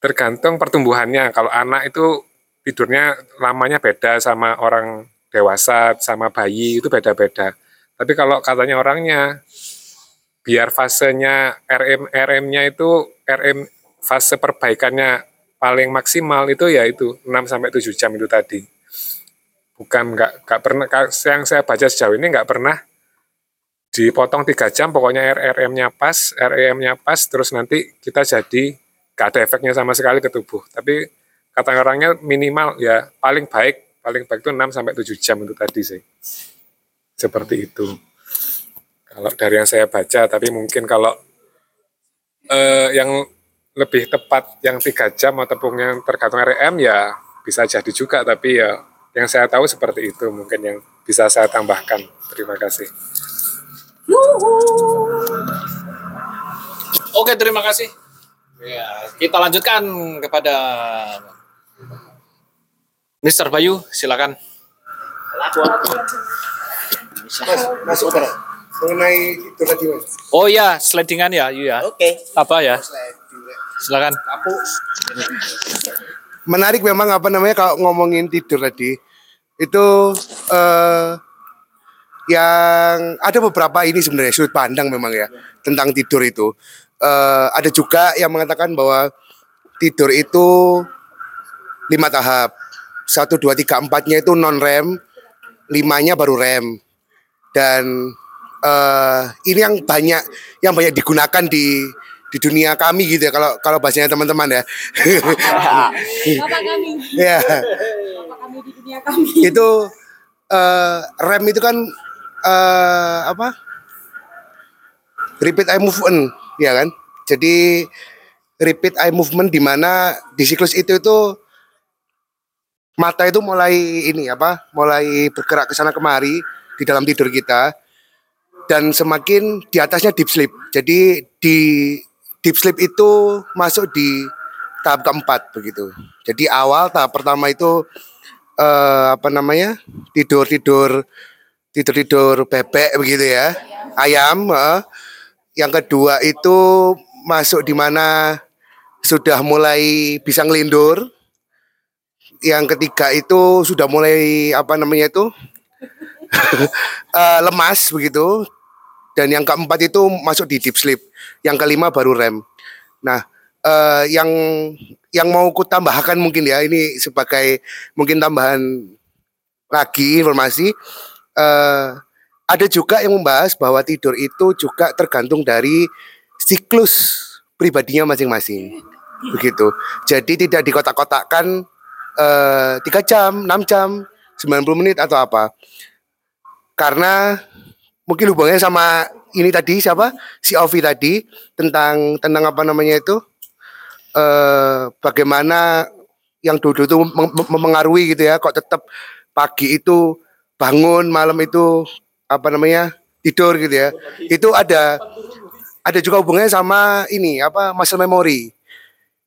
tergantung pertumbuhannya. Kalau anak itu tidurnya lamanya beda sama orang dewasa sama bayi itu beda-beda. Tapi kalau katanya orangnya biar fasenya RM RM-nya itu RM fase perbaikannya paling maksimal itu ya itu 6 sampai 7 jam itu tadi. Bukan nggak nggak pernah yang saya baca sejauh ini nggak pernah dipotong tiga jam pokoknya RRM-nya pas, REM-nya pas terus nanti kita jadi nggak ada efeknya sama sekali ke tubuh. Tapi kata orangnya minimal ya paling baik paling baik itu 6 sampai 7 jam itu tadi sih. Seperti itu. Kalau dari yang saya baca, tapi mungkin kalau eh, yang lebih tepat yang tiga jam ataupun yang tergantung REM ya bisa jadi juga tapi ya yang saya tahu seperti itu mungkin yang bisa saya tambahkan terima kasih Oke, terima kasih. Ya, kita lanjutkan kepada Mr. Bayu, silakan. Masuk Pak. Mengenai itu tadi Mas. Oh ya, slidingan ya, Yu ya. Oke. Apa ya? Silakan. Menarik memang apa namanya kalau ngomongin tidur tadi itu eh yang ada beberapa ini sebenarnya sudut pandang memang ya tentang tidur itu. Eh ada juga yang mengatakan bahwa tidur itu lima tahap. Satu, dua, tiga, empatnya itu non rem, limanya baru rem. Dan eh ini yang banyak yang banyak digunakan di di dunia kami gitu ya kalau kalau bahasanya teman-teman ya. Kami, ya kami di dunia kami. itu eh, rem itu kan eh, apa? Repeat eye movement ya kan? Jadi repeat eye movement di mana di siklus itu itu mata itu mulai ini apa? Mulai bergerak ke sana kemari di dalam tidur kita dan semakin di atasnya deep sleep. Jadi di deep sleep itu masuk di tahap keempat begitu. Jadi awal tahap pertama itu eh apa namanya tidur tidur tidur tidur bebek begitu ya ayam eh. yang kedua itu masuk di mana sudah mulai bisa ngelindur. Yang ketiga itu sudah mulai apa namanya itu eh, lemas begitu. Dan yang keempat itu masuk di deep sleep. Yang kelima baru rem. Nah eh, yang yang mau ku tambahkan mungkin ya ini sebagai mungkin tambahan lagi informasi. Eh ada juga yang membahas bahwa tidur itu juga tergantung dari siklus pribadinya masing-masing. Begitu. Jadi tidak dikotak-kotakkan tiga jam 6 jam 90 menit atau apa karena mungkin hubungannya sama ini tadi siapa? Si Ovi tadi tentang tentang apa namanya itu? Eh bagaimana yang dulu itu mem- mem- mempengaruhi gitu ya kok tetap pagi itu bangun malam itu apa namanya tidur gitu ya. Itu ada ada juga hubungannya sama ini apa muscle memory.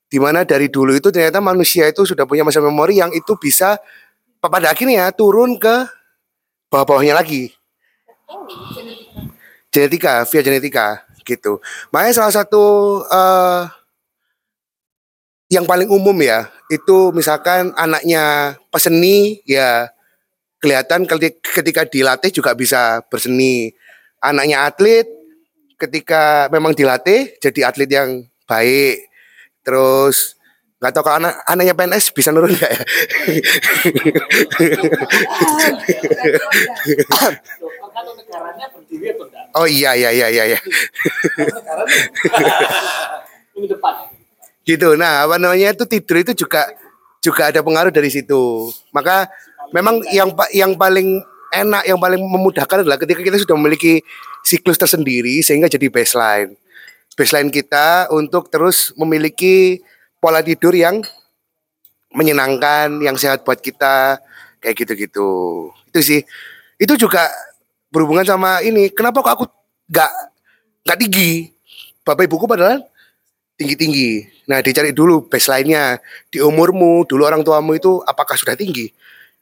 Di mana dari dulu itu ternyata manusia itu sudah punya muscle memory yang itu bisa pada akhirnya turun ke bawah-bawahnya lagi? Genetika. Via genetika gitu. Makanya salah satu eh yang paling umum ya itu misalkan anaknya peseni ya kelihatan keli- ketika dilatih juga bisa berseni. Anaknya atlet ketika memang dilatih jadi atlet yang baik. Terus nggak tahu kalau anak anaknya PNS bisa nurun nggak ya? Oh iya iya iya iya iya. Gitu. Nah apa namanya itu tidur itu juga juga ada pengaruh dari situ. Maka memang yang yang paling enak yang paling memudahkan adalah ketika kita sudah memiliki siklus tersendiri sehingga jadi baseline. Baseline kita untuk terus memiliki pola tidur yang menyenangkan yang sehat buat kita kayak gitu-gitu itu sih itu juga berhubungan sama ini kenapa kok aku nggak nggak tinggi bapak ibuku padahal tinggi-tinggi. Nah, dicari dulu baseline-nya. Di umurmu, dulu orang tuamu itu apakah sudah tinggi?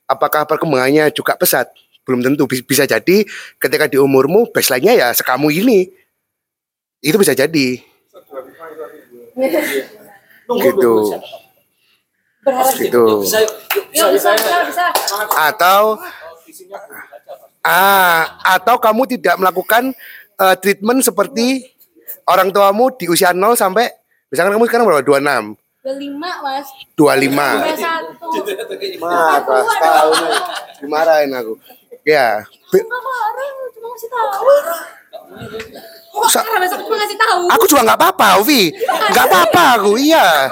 Apakah perkembangannya juga pesat? Belum tentu. Bis- Bisa jadi ketika di umurmu, baseline-nya ya sekamu ini. Itu bisa jadi. Gitu. Gitu. Yuk bisa, bisa, bisa. Atau ah, atau kamu tidak melakukan eh, treatment seperti orang tuamu di usia 0 sampai misalkan kamu sekarang berapa? 26. Udah lima, Mas. 25. Udah satu. Mah, kelas tahun nih. dimarahin aku. Ya, marah, cuma ngasih tahu. Sa- cuma ngasih tahu. aku juga nggak apa-apa, Ovi. Nggak apa-apa aku, iya.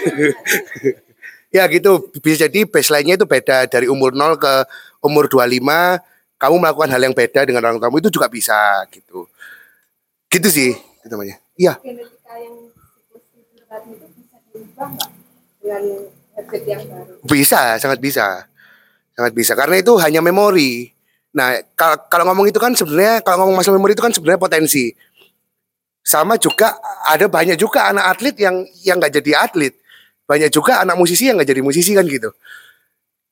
ya gitu, bisa jadi baseline-nya itu beda dari umur 0 ke umur 25. Kamu melakukan hal yang beda dengan orang tuamu itu juga bisa gitu. Gitu sih, itu namanya. Iya. tadi itu bisa diubah nggak dengan habit yang baru? Bisa, sangat bisa. Sangat bisa karena itu hanya memori. Nah, kalau ngomong itu kan sebenarnya kalau ngomong masalah memori itu kan sebenarnya potensi. Sama juga ada banyak juga anak atlet yang yang nggak jadi atlet. Banyak juga anak musisi yang nggak jadi musisi kan gitu.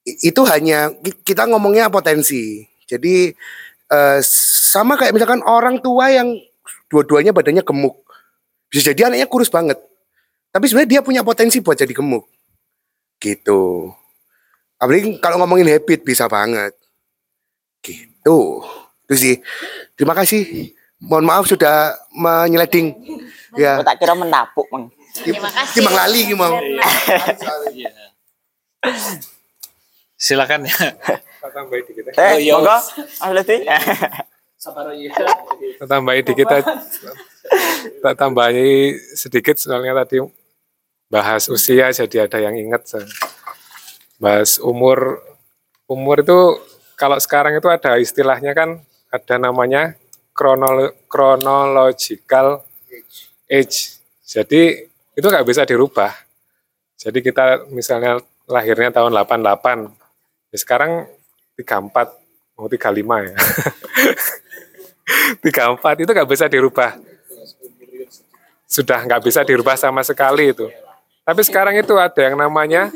Itu hanya ki- kita ngomongnya potensi. Jadi eh, sama kayak misalkan orang tua yang dua-duanya badannya gemuk. Bisa jadi anaknya kurus banget. Tapi sebenarnya dia punya potensi buat jadi gemuk. Gitu. Apalagi kalau ngomongin habit bisa banget. Gitu. Itu sih. Terima kasih. Mohon maaf sudah menyeleding. Ya. Tak kira menapuk, Mang. Terima kasih. Timbang lali ki mau. Iya. Silakan ya. Tambahin dikit ya. Eh, Oh, iya. monggo. Mas Lutfi. Sabar ya. Tak tambahin dikit aja. Tak tambahi sedikit soalnya tadi bahas usia jadi ada yang ingat. Bahas umur umur itu kalau sekarang itu ada istilahnya kan ada namanya chronolo- chronological age. Jadi itu nggak bisa dirubah. Jadi kita misalnya lahirnya tahun 88, ya sekarang 34 mau 35 ya. 34 itu nggak bisa dirubah. Sudah nggak bisa dirubah sama sekali itu. Tapi sekarang itu ada yang namanya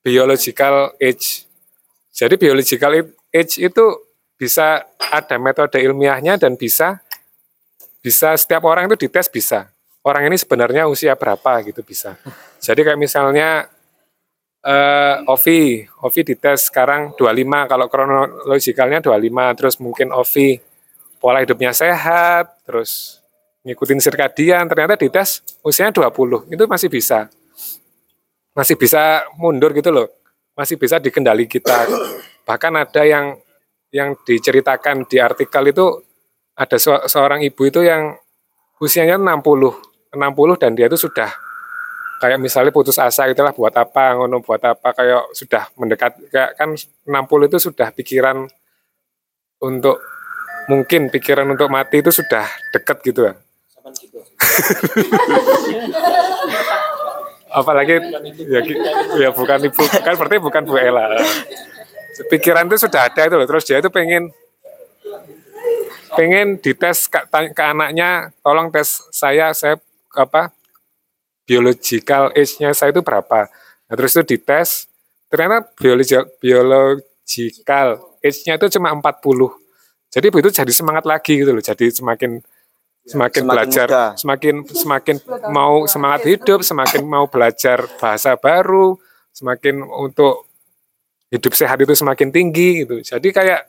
biological age. Jadi biological age itu bisa ada metode ilmiahnya dan bisa bisa setiap orang itu dites bisa. Orang ini sebenarnya usia berapa gitu bisa. Jadi kayak misalnya eh Ovi, Ovi dites sekarang 25, kalau kronologikalnya 25, terus mungkin Ovi pola hidupnya sehat, terus ngikutin sirkadian, ternyata dites usianya 20, itu masih bisa. Masih bisa mundur gitu loh. Masih bisa dikendali kita. Bahkan ada yang yang diceritakan di artikel itu ada se- seorang ibu itu yang usianya 60, 60 dan dia itu sudah kayak misalnya putus asa itulah buat apa ngono buat apa kayak sudah mendekat kayak kan 60 itu sudah pikiran untuk mungkin pikiran untuk mati itu sudah deket gitu ya. Apalagi ya, ya bukan ibu kan berarti bukan Bu Ella. Pikiran itu sudah ada itu loh. Terus dia itu pengen pengen dites ke, ke anaknya, tolong tes saya saya apa biological age-nya saya itu berapa. Nah, terus itu dites, ternyata biologi, biological age-nya itu cuma 40. Jadi begitu jadi semangat lagi gitu loh. Jadi semakin semakin, Semakin belajar, muda. semakin semakin mau semangat hidup, semakin mau belajar bahasa baru, semakin untuk hidup sehat itu semakin tinggi gitu. Jadi kayak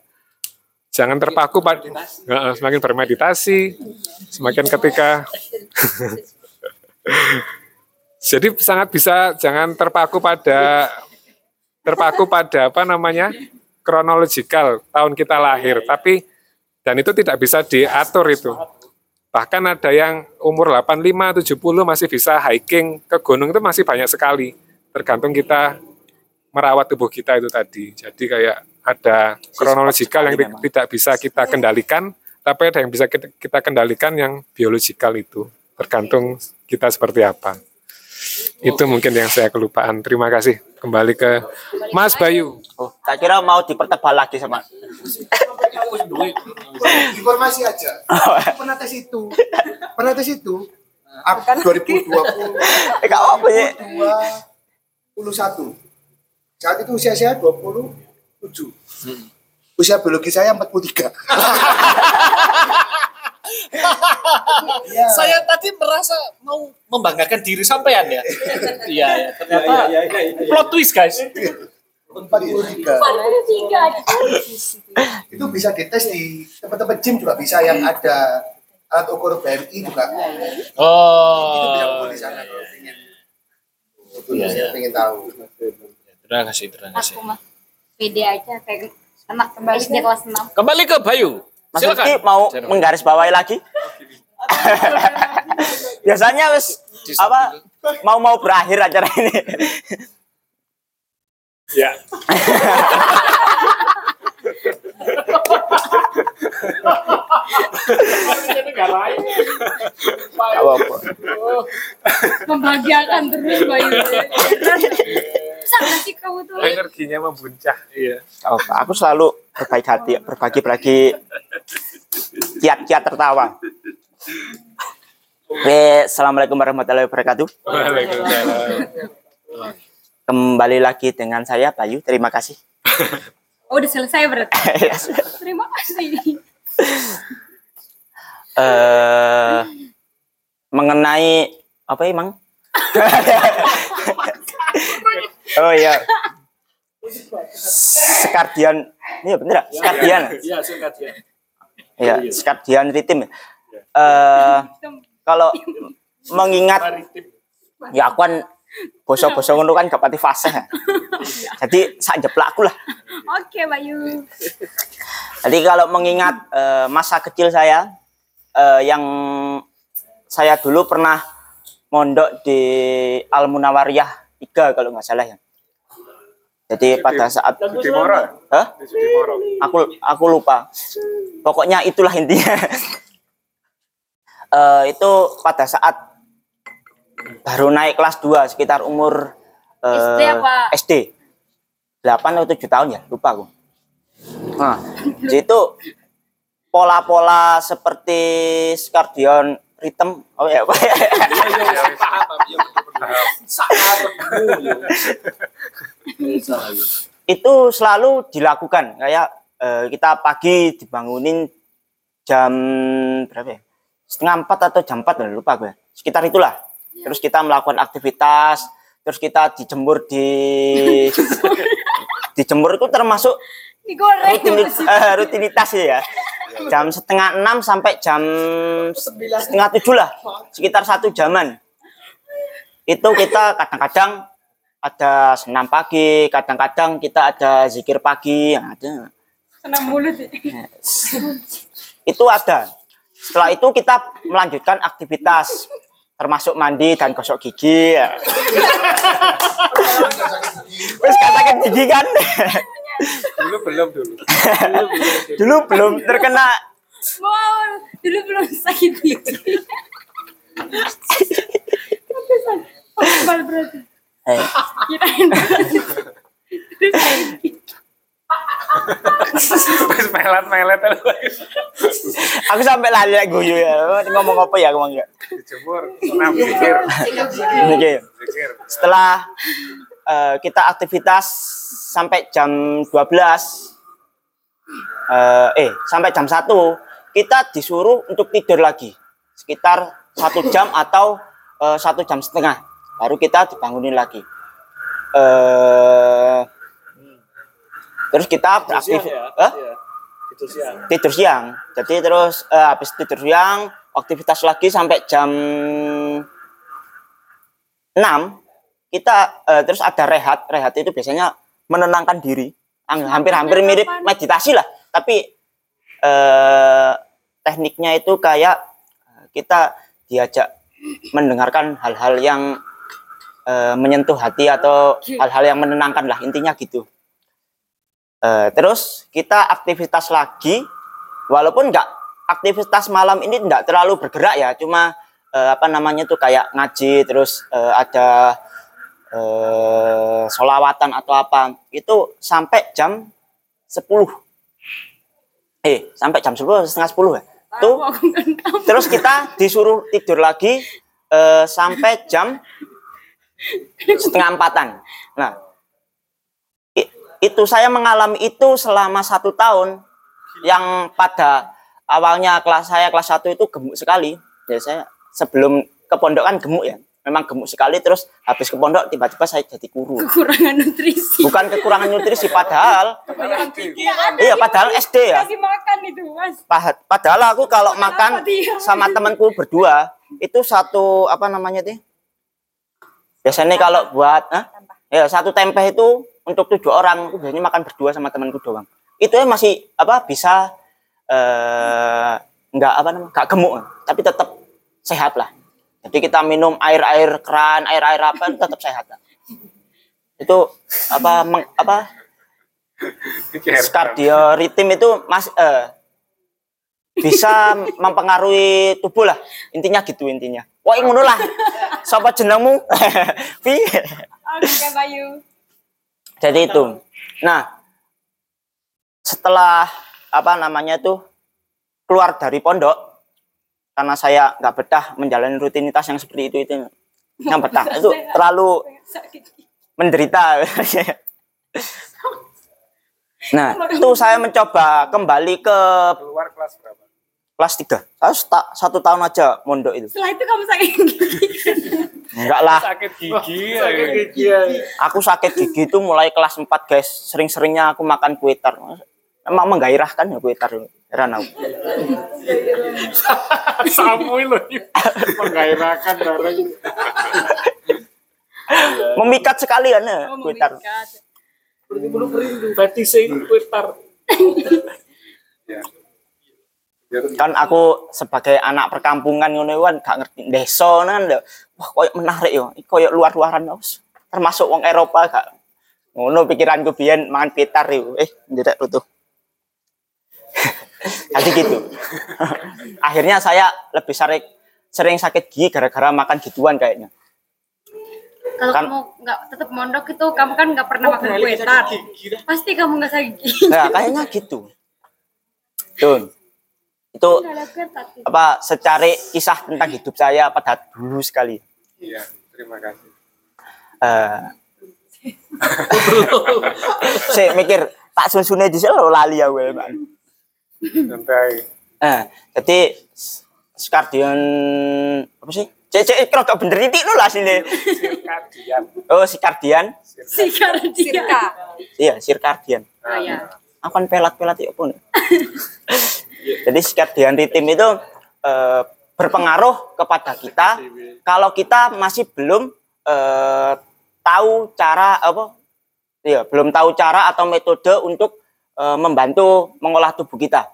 jangan terpaku pada semakin bermeditasi, semakin ketika jadi sangat bisa jangan terpaku pada terpaku pada apa namanya kronologikal tahun kita lahir, tapi dan itu tidak bisa diatur itu. Bahkan ada yang umur 85, 70 masih bisa hiking ke gunung itu masih banyak sekali. Tergantung kita merawat tubuh kita itu tadi. Jadi kayak ada kronologikal yang memang. tidak bisa kita kendalikan, tapi ada yang bisa kita kita kendalikan yang biologikal itu. Tergantung kita seperti apa. Itu mungkin yang saya kelupaan. Terima kasih. Kembali ke Mas Bayu. Oh, tak kira mau dipertebal lagi sama. Informasi aja. Pernah tes itu. Pernah tes itu. Aku 2020 Eh, gak apa ya. 21. Saat itu usia saya 27. Usia biologi saya 43. Iya. Saya tadi merasa mau membanggakan diri sampean ya. Iya, ya. ternyata plot twist guys. 43. Itu bisa dites di tempat-tempat gym juga bisa yang ada alat ukur BMI juga. Itu bisa Oh. ukur di sana kalau pengen. Itu Iya, saya iya. pengen tahu. Terima kasih, terima kasih. Aku mah pede aja kayak anak kembali di kelas 6. Kembali ke Bayu. Mas Silakan. Rizky mau Silakan. menggaris bawahi lagi? Biasanya wis apa mau mau berakhir acara ini. Ya. negara lain. Gak apa-apa. Membahagiakan terus Bayu. Sama sih kamu tuh. Energinya membuncah. Iya. Apa-apa. Aku selalu berbaik hati, berbagi-bagi kiat-kiat tertawa. Oke, Assalamualaikum warahmatullahi wabarakatuh. Waalaikumsalam. Kembali lagi dengan saya Bayu. Terima kasih. Oh, udah selesai berarti. Terima kasih. eh mengenai apa emang? oh iya. Sekardian, iya bener ya? Sekardian. Iya, singkat ya. Iya, Sekardian ritim. Eh kalau mengingat ya aku kan bosok-bosok ngono kan gak pati fase. Jadi sak jeplakku lah. Oke, Bayu. Jadi kalau mengingat eh, masa kecil saya eh, yang saya dulu pernah mondok di Al Munawariyah 3 kalau nggak salah ya. Jadi pada saat Di Timoro. Hah? Aku aku lupa. Pokoknya itulah intinya. Eh, itu pada saat baru naik kelas 2 sekitar umur eh, SD apa? SD. 8 atau 7 tahun ya, lupa aku. Nah, jadi itu pola-pola seperti skardion rhythm oh ya, itu selalu dilakukan kayak eh, kita pagi dibangunin jam berapa ya? setengah empat atau jam empat lupa gue sekitar itulah terus kita melakukan aktivitas terus kita dijemur di dijemur itu termasuk rutinitas, eh, rutinitas ya. Jam setengah enam sampai jam setengah tujuh lah. Sekitar satu jaman. Itu kita kadang-kadang ada senam pagi kadang-kadang kita ada zikir pagi ada. Senam mulut. itu ada. Setelah itu kita melanjutkan aktivitas termasuk mandi dan gosok gigi ya. Wes katakan gigi kan Dulu belum dulu. dulu belum terkena Wow, dulu belum sakit gigi. Pantesan. Hafal berarti. eh, Kirain berarti. Terus sakit gigi. Wis melet-melet aku sampai lali lagi guyu ya. Ngomong apa ya ngomong ya dijemur, senam pikir, Oke. pikir. setelah eh, kita aktivitas sampai jam 12 eh, eh sampai jam 1 kita disuruh untuk tidur lagi. Sekitar satu jam atau eh, satu jam setengah. Baru kita dibangunin lagi. Eh terus kita beraktif ya? Hah? Iya. Itu siang. tidur siang. Jadi terus eh, habis tidur siang aktivitas lagi sampai jam 6 kita eh, terus ada rehat. Rehat itu biasanya menenangkan diri. Hampir-hampir mirip meditasi lah. Tapi eh, tekniknya itu kayak eh, kita diajak mendengarkan hal-hal yang eh, menyentuh hati atau hal-hal yang menenangkan lah. Intinya gitu Eh, terus kita aktivitas lagi, walaupun enggak aktivitas malam ini enggak terlalu bergerak ya, cuma eh, apa namanya tuh kayak ngaji, terus eh, ada eh, solawatan atau apa, itu sampai jam 10 Eh, sampai jam 10 setengah 10 ya. Tuh, terus kita disuruh tidur lagi eh, sampai jam setengah empatan. Nah, itu saya mengalami itu selama satu tahun yang pada awalnya kelas saya kelas satu itu gemuk sekali. Ya saya sebelum ke pondok kan gemuk ya. Memang gemuk sekali terus habis ke pondok tiba-tiba saya jadi kurus. Kekurangan nutrisi. Bukan kekurangan nutrisi padahal iya padahal SD ya. Makan itu, Mas. Padahal aku kalau Kenapa makan dia? sama temanku berdua itu satu apa namanya tuh? Biasanya kalau buat Hah? ya satu tempe itu untuk tujuh orang aku biasanya makan berdua sama temanku doang. Itu masih apa bisa eh nggak apa namanya nggak gemuk tapi tetap sehat lah. Jadi kita minum air-air keran, air-air apa itu tetap sehat lah. Itu apa meng- apa kardio ritim itu mas eh, bisa mempengaruhi tubuh lah intinya gitu intinya wah ngono lah siapa jenengmu Vi Oke, Bayu. Jadi itu. Nah setelah apa namanya tuh keluar dari pondok karena saya nggak betah menjalani rutinitas yang seperti itu itu yang betah. Itu terlalu menderita. Nah itu saya mencoba kembali ke Keluar kelas berapa? Kelas 3 saya sta- satu tahun aja mondok itu Setelah itu kamu sakit gigi. enggak lah Sakit gigi. Sakit ya. gigi ya. aku sakit gigi itu mulai kelas 4 guys sering-seringnya aku makan kue tar emang menggairahkan ya kue tar heran aku Samuel loh. Menggairahkan bareng. memikat sekali kan ya kue tar Berarti belum merindu. Fetise Twitter. Kan aku sebagai anak perkampungan ngono kan gak ngerti desa kan lho. wah koyo menarik yo. Koyo luar-luaran wis termasuk wong Eropa gak ngono pikiranku biyen mangan pitar yo. Eh ndirek rutuh. Jadi gitu. Akhirnya saya lebih sering sering sakit gigi gara-gara makan gituan kayaknya. Kalau Kan- kamu nggak tetap mondok itu kamu kan nggak pernah makan kue tar. Pasti kamu nggak sakit gigi. nah kayaknya gitu. Tuh itu apa secara kisah tentang hidup saya pada dulu sekali Iya, terima kasih. eh saya mikir tak sunsune di sini lali ya gue Santai. eh jadi skardion apa sih cek cek kira gak bener itu lo lah sini Sirkadian. oh si kardian Si kardia. Sirka. iya sirkardian Oh ya. aku kan pelat pelat ya pun jadi skardian ritim itu eh, berpengaruh kepada kita. Kalau kita masih belum eh, tahu cara apa ya belum tahu cara atau metode untuk eh, membantu mengolah tubuh kita.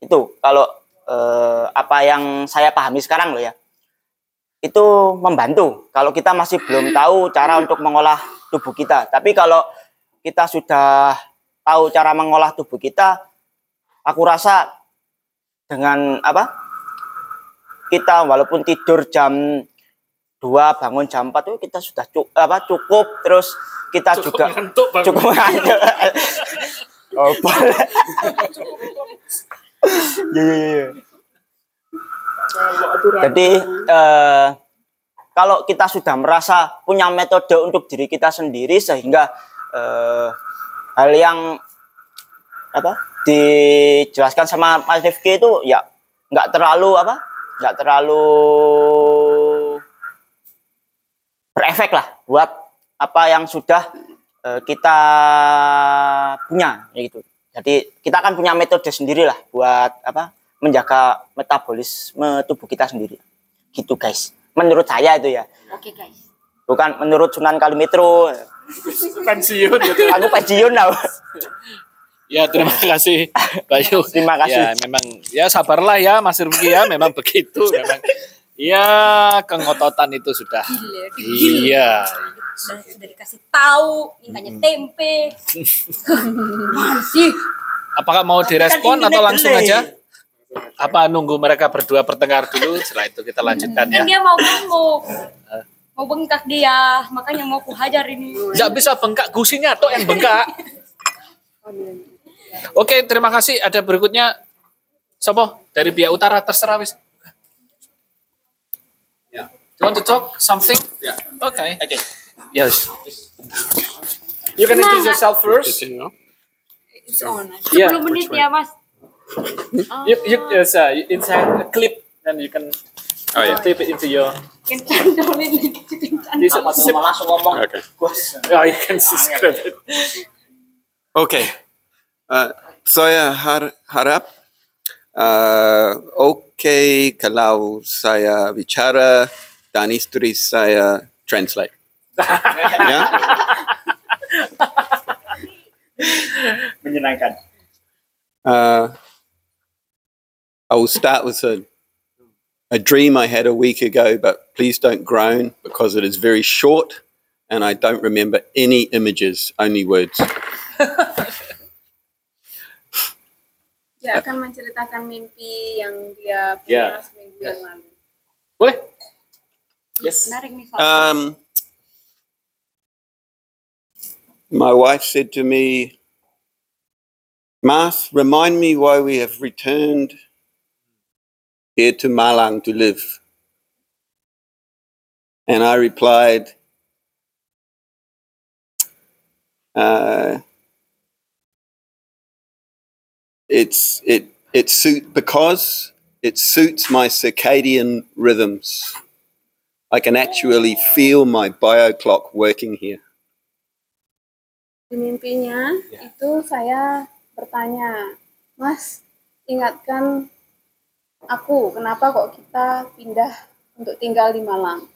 Itu kalau eh, apa yang saya pahami sekarang loh ya. Itu membantu kalau kita masih belum tahu cara untuk mengolah tubuh kita. Tapi kalau kita sudah tahu cara mengolah tubuh kita aku rasa dengan apa kita walaupun tidur jam 2 bangun jam 4 itu kita sudah cukup apa cukup terus kita Cukup juga ngantuk cukup ngantuk. oh, boleh. Iya, iya, iya. Jadi eh, kalau kita sudah merasa punya metode untuk diri kita sendiri sehingga eh, hal yang apa dijelaskan sama Mas Rifki itu ya nggak terlalu apa nggak terlalu berefek lah buat apa yang sudah eh, kita punya ya gitu. Jadi kita kan punya metode sendiri lah buat apa menjaga metabolisme tubuh kita sendiri. Gitu guys. Menurut saya itu ya. Oke guys. Bukan menurut Sunan Kalimetro. Pensiun gitu. Aku pensiun lah. Ya terima kasih Bayu. Terima kasih. Ya memang ya sabarlah ya Mas Rifki ya memang begitu memang. Ya kengototan itu sudah. Iya. Sudah, sudah dikasih tahu, mintanya tempe. Mana sih? Apakah mau direspon Kan atau ini langsung aja? Apa nunggu mereka berdua bertengkar dulu setelah itu kita lanjutkan ya. Kan dia mau bengkok. Mau bengkak dia, makanya mau ku hajar ini. Nggak bisa bengkak gusinya tuh yang bengkak. Oke, terima kasih. Ada berikutnya Sopo dari pihak utara terserah wis. You want to talk something? Yeah. Okay. Okay. Yes. You can introduce yourself first. It's on. 10 Yeah. menit ya, Mas. You, you yes, uh, you inside a clip, then you can Oh ya. clip it into your. Langsung ngomong. Oke. Oh, you can subscribe. Oke, Uh, saya har- harap uh, oke kalau saya bicara dan istri saya translate. ya? Menyenangkan. Uh, I will start with a, a dream I had a week ago, but please don't groan because it is very short and I don't remember any images, only words. Dia akan menceritakan mimpi yang dia Ya. punya seminggu yang lalu. Boleh? Yes. Menarik nih. Um, my wife said to me, Mas, remind me why we have returned here to Malang to live. And I replied, uh, it's it it suit because it suits my circadian rhythms. I can actually feel my bio clock working here. Di mimpinya itu saya bertanya, Mas, ingatkan aku kenapa kok kita pindah untuk tinggal di Malang?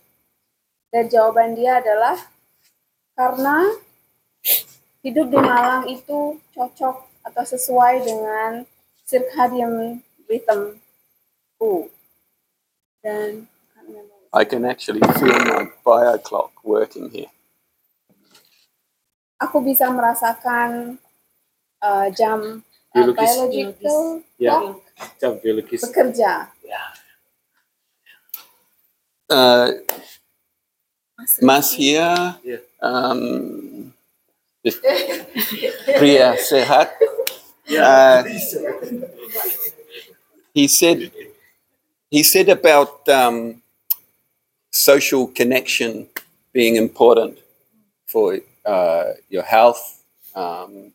Dan jawaban dia adalah karena hidup di Malang itu cocok atau sesuai dengan circadian rhythmku. Dan I can actually feel my bio clock working here. aku bisa merasakan uh, jam uh, Biologis. biological Ya. clock Jam biologis. bekerja. Uh, Mas here, Yeah. um, Priya Sehat. Uh, he said he said about um, social connection being important for uh, your health um,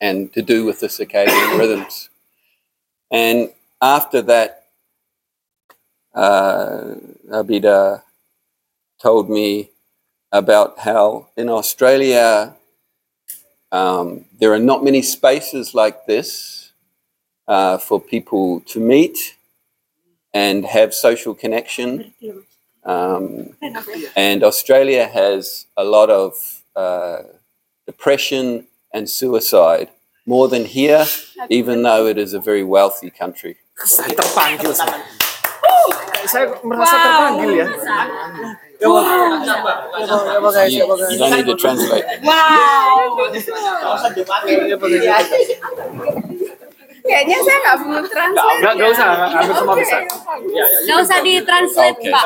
and to do with the circadian rhythms. And after that, uh, Abida told me about how in Australia um, there are not many spaces like this uh, for people to meet and have social connection. Um, and Australia has a lot of uh, depression and suicide more than here, even though it is a very wealthy country. Saya terpanggil. saya. Saya merasa terpanggil ya. You, don't need to translate. Kayaknya saya nggak perlu translate. Enggak ya. usah, hampir semua bisa. Nggak usah ditranslate, Oke. Pak.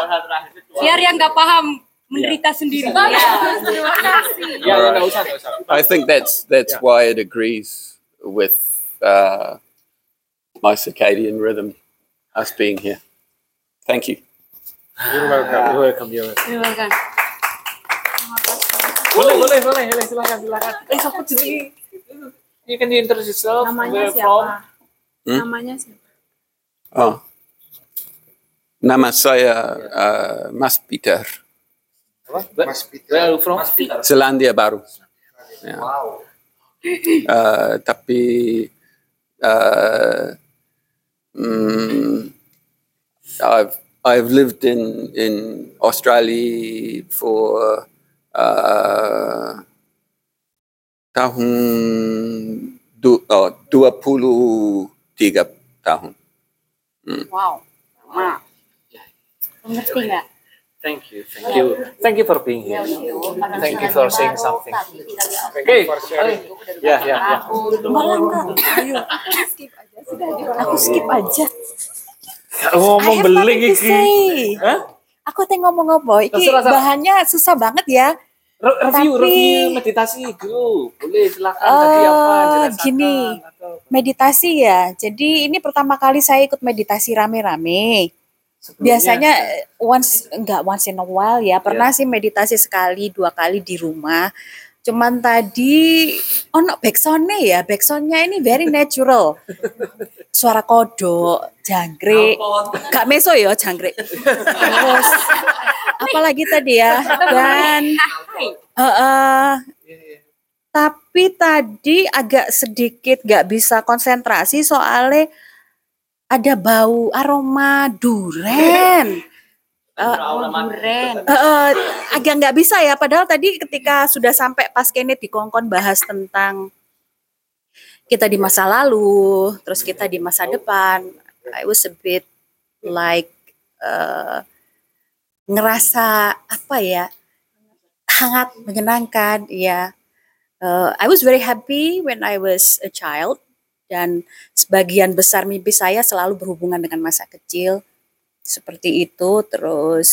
Biar yang nggak paham menderita sendiri. Terima kasih. Ya, enggak usah, enggak usah. I think that's that's why it agrees with uh, my circadian rhythm, us being here. Thank you. You're welcome, you're welcome, you're welcome. Terima kasih. Boleh, boleh, boleh, boleh, silakan, silakan. Eh, siapa jenenge? You can introduce yourself. Namanya where from? siapa? Hmm? Namanya siapa? Oh, nama saya uh, Mas Peter, Mas Peter. Where are you from? Selandia Baru. Yeah. Uh, tapi uh, mm, I've I've lived in in Australia for uh, tahun du, oh, 23 tahun. Wow. Nah. Ngerti nggak? Thank you, thank you. Thank you for being here. Thank you for saying something. Okay. Ya, ya, ya. Malah enggak. Ayo. Aku skip aja. Ngomong I have beling nothing to iki. Hah? Aku teh ngomong apa? Iki Terserah, bahannya susah banget ya. Re- Review, Tapi- review meditasi dulu. Boleh silakan tadi apa Eh, jelaskan gini, atau meditasi ya. Jadi ini pertama kali saya ikut meditasi rame-rame. sebelumnya? Biasanya eh, once enggak once in a while ya. Pernah sih meditasi sekali, dua kali di rumah. Cuman tadi ono backsoundnya ya, backsoundnya ini very natural. Suara kodok, jangkrik, gak meso ya jangkrik. Terus apalagi tadi ya dan eh, eh, tapi tadi agak sedikit gak bisa konsentrasi soalnya ada bau aroma duren. Eh, Duren. Eh, agak nggak bisa ya. Padahal tadi ketika sudah sampai pas Kenneth di Kongkon bahas tentang kita di masa lalu terus kita di masa depan I was a bit like eh, ngerasa apa ya hangat menyenangkan ya Eh, I was very happy when I was a child dan sebagian besar mimpi saya selalu berhubungan dengan masa kecil seperti itu. Terus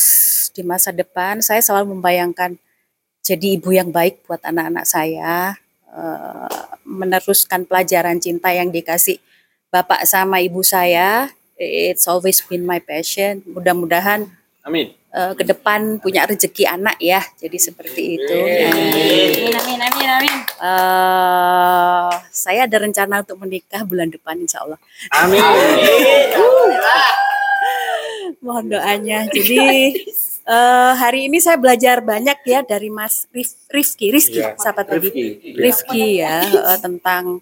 di masa depan saya selalu membayangkan jadi ibu yang baik buat anak-anak saya eh, meneruskan pelajaran cinta yang dikasih bapak sama ibu saya. It's always been my passion. Mudah-mudahan Amin. eh, ke depan punya rezeki anak ya. Jadi seperti itu. Amin, amin, amin, amin. Eh, saya ada rencana untuk menikah bulan depan insya Allah. Amin. Mohon doanya. Jadi eh, hari ini saya belajar banyak ya dari Mas Rif, Rifki, Rizky, Iya. siapa tadi? Rifki. Rifki ya eh, tentang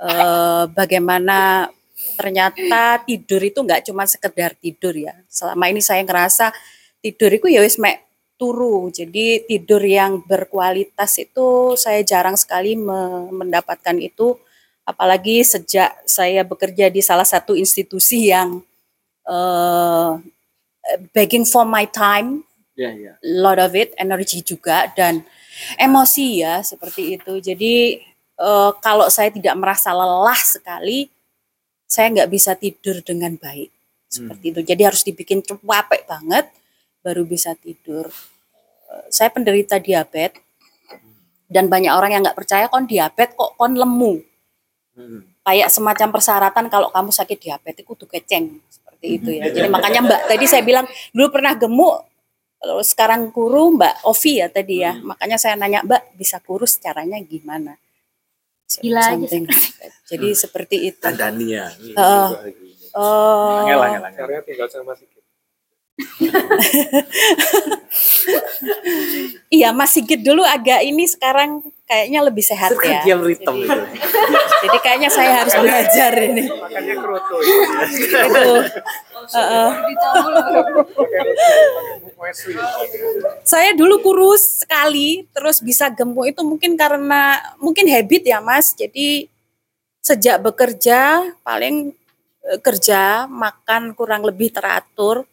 eh, bagaimana ternyata tidur itu nggak cuma sekedar tidur ya. Selama ini saya ngerasa tidur itu ya wis mek turu. Jadi tidur yang berkualitas itu saya jarang sekali me- mendapatkan itu apalagi sejak saya bekerja di salah satu institusi yang eh begging for my time, Ya, ya. lot of it, energi juga dan emosi ya seperti itu. Jadi eh, kalau saya tidak merasa lelah sekali, saya nggak bisa tidur dengan baik seperti itu. Jadi harus dibikin capek banget baru bisa tidur. Eh, Saya penderita diabetes dan banyak orang yang nggak percaya kon diabetes kok kon lemu kayak semacam persyaratan kalau kamu sakit diabetes itu keceng seperti itu ya. Jadi makanya Mbak tadi saya bilang dulu pernah gemuk kalau sekarang kuru Mbak Ovi ya tadi ya. Makanya saya nanya Mbak bisa kurus caranya gimana? Gila aja Something. Jadi seperti itu. Caranya tinggal sama Sigit. Iya Mas Sigit dulu agak ini sekarang kayaknya lebih sehat ya. Rhythm itu. Jadi kayaknya saya harus belajar ini. Makanya kroto Itu. Heeh. Saya dulu kurus sekali, terus bisa gemuk itu mungkin karena mungkin habit ya Mas. Jadi sejak bekerja paling eh, kerja makan kurang lebih teratur.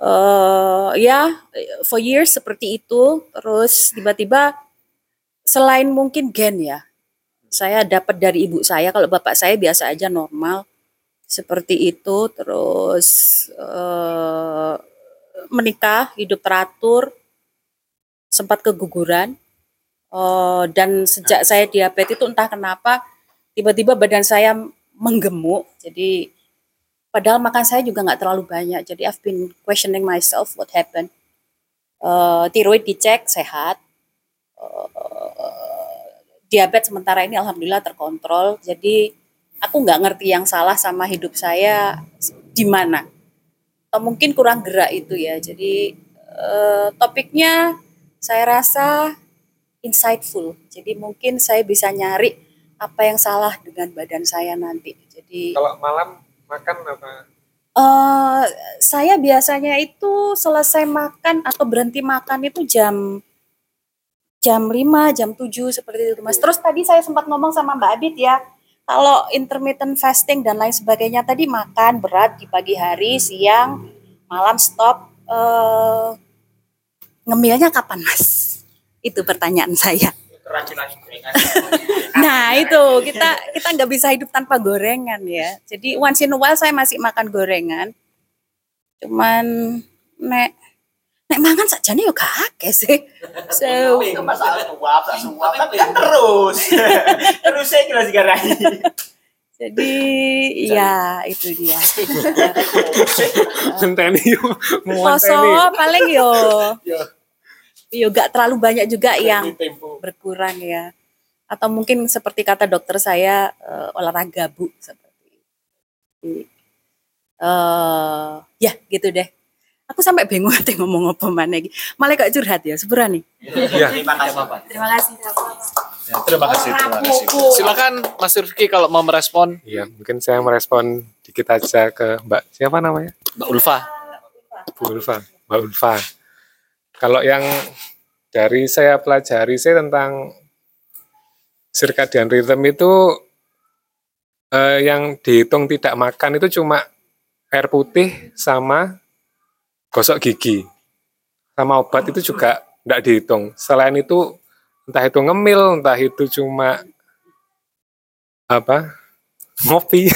Eh ya for years seperti itu. Terus tiba-tiba selain mungkin gen ya, saya dapat dari ibu saya. Kalau bapak saya biasa aja normal seperti itu. Terus eh menikah, hidup teratur, sempat keguguran. Eh, dan sejak saya diabetes itu entah kenapa tiba-tiba badan saya menggemuk. Jadi padahal makan saya juga nggak terlalu banyak. Jadi I've been questioning myself what happened. Eh, tiroid dicek sehat. Eh, diabetes sementara ini alhamdulillah terkontrol. Jadi aku nggak ngerti yang salah sama hidup saya di mana. Atau mungkin kurang gerak itu ya. Jadi eh, topiknya saya rasa insightful. Jadi mungkin saya bisa nyari apa yang salah dengan badan saya nanti. Jadi Kalau malam makan apa? eh saya biasanya itu selesai makan atau berhenti makan itu jam jam 5, jam 7 seperti itu Mas. Terus tadi saya sempat ngomong sama Mbak Abid ya, kalau intermittent fasting dan lain sebagainya tadi makan berat di pagi hari, siang, malam stop. eh ngemilnya kapan Mas? Itu pertanyaan saya. Nah itu kita kita nggak bisa hidup tanpa gorengan ya. Jadi once in a while saya masih makan gorengan. Cuman nek nek mangan saja nih gak akeh sih. So itu masalah suap, tak suap, tapi kan terus. terus saya jelas garai. jadi ya itu dia. Ngenteni yo. Poso paling yo yo gak terlalu banyak juga yang berkurang ya. Atau mungkin seperti kata dokter saya eh, olahraga bu seperti itu. Eh ya gitu deh. Aku sampai bingung nanti ngomong apa mana lagi. Malah kok curhat ya, sebenarnya nih. Iya. Terima kasih Bapak. Terima kasih. Ya, terima kasih, terima kasih. Silakan Mas Rifki kalau mau merespon Iya, mungkin saya merespon dikit aja ke Mbak siapa namanya? Mbak Ulfa. Bu Ulfa, Mbak Ulfa. Kalau yang dari saya pelajari saya tentang circadian rhythm itu eh, yang dihitung tidak makan itu cuma air putih sama gosok gigi. Sama obat itu juga tidak dihitung. Selain itu entah itu ngemil, entah itu cuma apa ngopi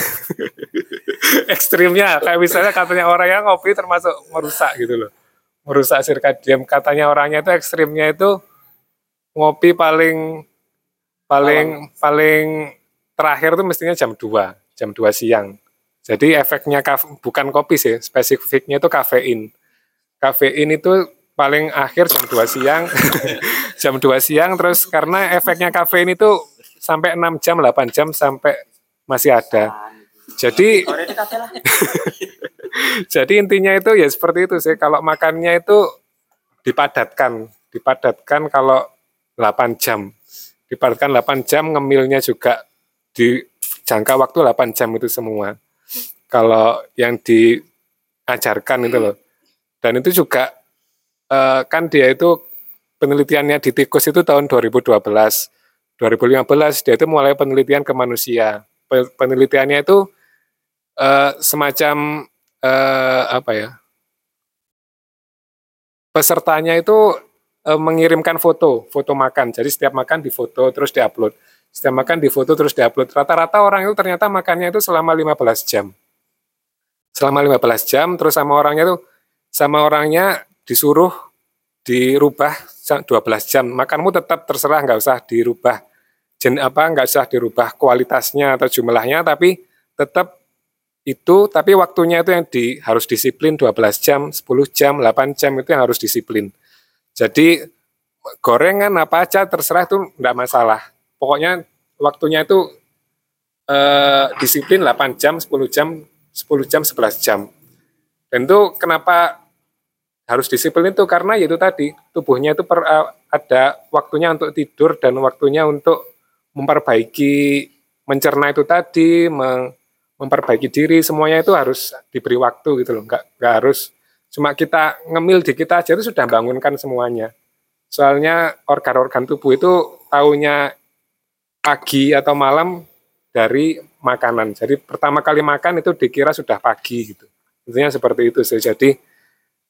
ekstrimnya kayak misalnya katanya orang yang ngopi termasuk merusak gitu loh merusak sirkadian katanya orangnya itu ekstrimnya itu ngopi paling paling paling terakhir tuh mestinya jam 2 jam 2 siang. Jadi efeknya kaf- bukan kopi sih spesifiknya itu kafein. Kafein itu paling akhir jam 2 siang. Jam 2 siang terus karena efeknya kafein itu sampai 6 jam 8 jam sampai masih ada. Jadi jadi intinya itu ya seperti itu sih. Kalau makannya itu dipadatkan. Dipadatkan kalau 8 jam. Dipadatkan 8 jam ngemilnya juga di jangka waktu 8 jam itu semua. Kalau yang diajarkan itu loh. Dan itu juga eh, kan dia itu penelitiannya di tikus itu tahun 2012 2015 dia itu mulai penelitian ke manusia. Pe- penelitiannya itu eh, semacam eh, apa ya? Pesertanya itu eh, mengirimkan foto foto makan. Jadi setiap makan difoto terus diupload. Setiap makan difoto terus diupload. Rata-rata orang itu ternyata makannya itu selama 15 jam. Selama 15 jam terus sama orangnya tuh sama orangnya disuruh dirubah 12 jam. Makanmu tetap terserah nggak usah dirubah jen apa nggak usah dirubah kualitasnya atau jumlahnya tapi tetap itu tapi waktunya itu yang di harus disiplin 12 jam 10 jam 8 jam itu yang harus disiplin. Jadi gorengan apa aja terserah itu nggak masalah. Pokoknya waktunya itu eh, disiplin 8 jam 10 jam 10 jam 11 jam. Dan itu kenapa harus disiplin itu? Karena yaitu tadi tubuhnya itu per- eh, ada waktunya untuk tidur dan waktunya untuk memperbaiki mencerna itu tadi meng- memperbaiki diri semuanya itu harus diberi waktu gitu loh. Nggak nggak harus cuma kita ngemil di kita aja itu sudah bangunkan semuanya. Soalnya organ-organ tubuh itu taunya pagi atau malam dari makanan. Jadi pertama kali makan itu dikira sudah pagi gitu. Intinya seperti itu sih. Jadi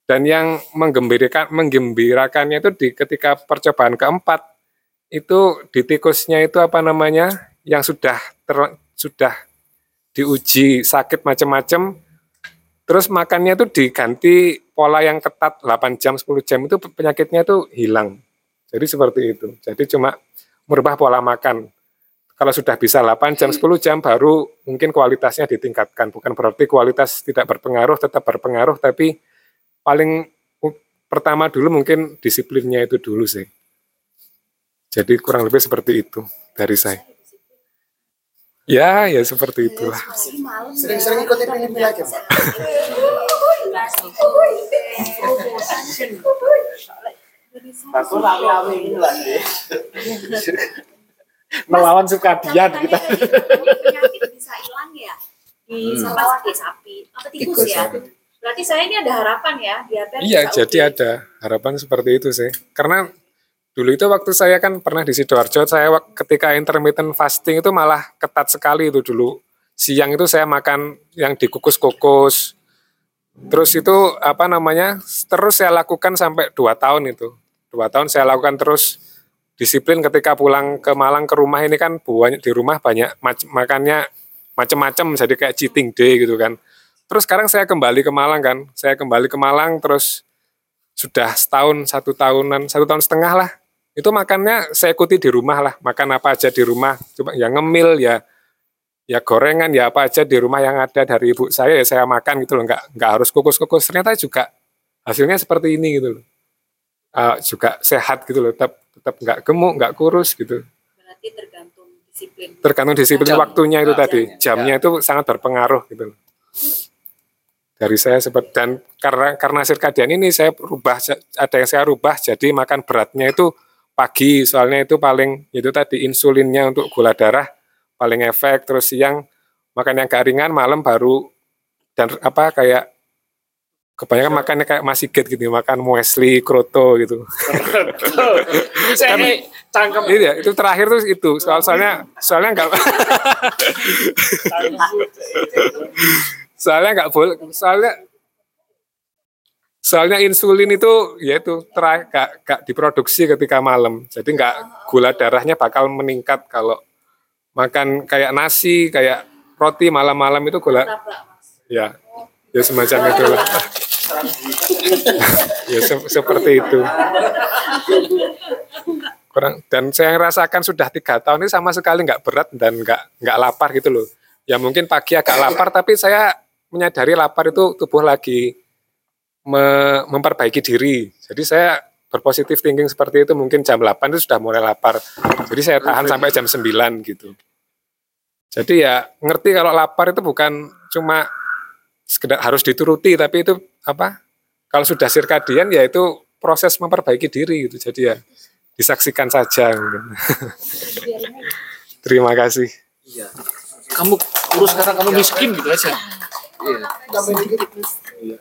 dan yang menggembirakan menggembirakannya itu di ketika percobaan keempat itu di tikusnya itu apa namanya yang sudah ter- sudah diuji sakit macam-macam terus makannya itu diganti pola yang ketat 8 jam 10 jam itu penyakitnya itu hilang. Jadi seperti itu. Jadi cuma merubah pola makan. Kalau sudah bisa 8 jam 10 jam baru mungkin kualitasnya ditingkatkan. Bukan berarti kualitas tidak berpengaruh tetap berpengaruh tapi paling pertama dulu mungkin disiplinnya itu dulu sih. Jadi kurang lebih seperti itu dari saya ya ya seperti itulah Sering-sering ikutin ini lagi, Pak. Aku rame-rame ini lah. melawan sukadian kita penyakit bisa hilang ya di Hmm. sapi apa tikus, ya ya. berarti saya ini ada harapan ya biar Iya, jadi ada harapan seperti itu sih. Karena dulu itu waktu saya kan pernah di Sidoarjo, saya ketika intermittent fasting itu malah ketat sekali itu dulu. Siang itu saya makan yang dikukus-kukus. Terus itu apa namanya? Terus saya lakukan sampai dua tahun itu. Dua tahun saya lakukan terus disiplin ketika pulang ke Malang ke rumah ini kan banyak di rumah banyak mac- makannya macam-macam jadi kayak cheating day gitu kan. Terus sekarang saya kembali ke Malang kan, saya kembali ke Malang terus sudah setahun, satu tahunan, satu tahun setengah lah. Itu makannya saya ikuti di rumah lah, makan apa aja di rumah, cuma ya ngemil ya, ya gorengan ya apa aja di rumah yang ada dari ibu saya ya saya makan gitu loh, nggak nggak harus kukus-kukus. Ternyata juga hasilnya seperti ini gitu loh, Eh, juga sehat gitu loh, tetap tetap nggak gemuk, nggak kurus gitu. berarti tergantung disiplin Tergantung disiplin Jam. waktunya itu tadi, jamnya itu sangat berpengaruh gitu. loh. Dari saya seperti dan karena karena sirkadian ini saya rubah ada yang saya rubah jadi makan beratnya itu pagi soalnya itu paling itu tadi insulinnya untuk gula darah paling efek terus siang makan yang agak ringan malam baru dan apa kayak kebanyakan makannya kayak masiget gitu makan muesli kroto gitu. Saya ini cangkem Iya, itu terakhir tuh itu. Soal soalnya soalnya enggak soalnya enggak boleh soalnya soalnya insulin itu ya itu terakhir gak, gak diproduksi ketika malam. Jadi enggak gula darahnya bakal meningkat kalau makan kayak nasi, kayak roti malam-malam itu gula. Ya, ya semacam itu lah. ya se- seperti itu. Kurang dan saya rasakan sudah tiga tahun ini sama sekali nggak berat dan nggak nggak lapar gitu loh. Ya mungkin pagi agak lapar tapi saya menyadari lapar itu tubuh lagi me- memperbaiki diri. Jadi saya berpositif thinking seperti itu mungkin jam 8 itu sudah mulai lapar. Jadi saya tahan sampai jam 9 gitu. Jadi ya ngerti kalau lapar itu bukan cuma sekedar harus dituruti tapi itu apa? Kalau sudah sirkadian ya itu proses memperbaiki diri gitu. Jadi ya disaksikan saja. gitu. Terima kasih. Iya. Kamu urus karena kamu miskin gitu aja. Iya.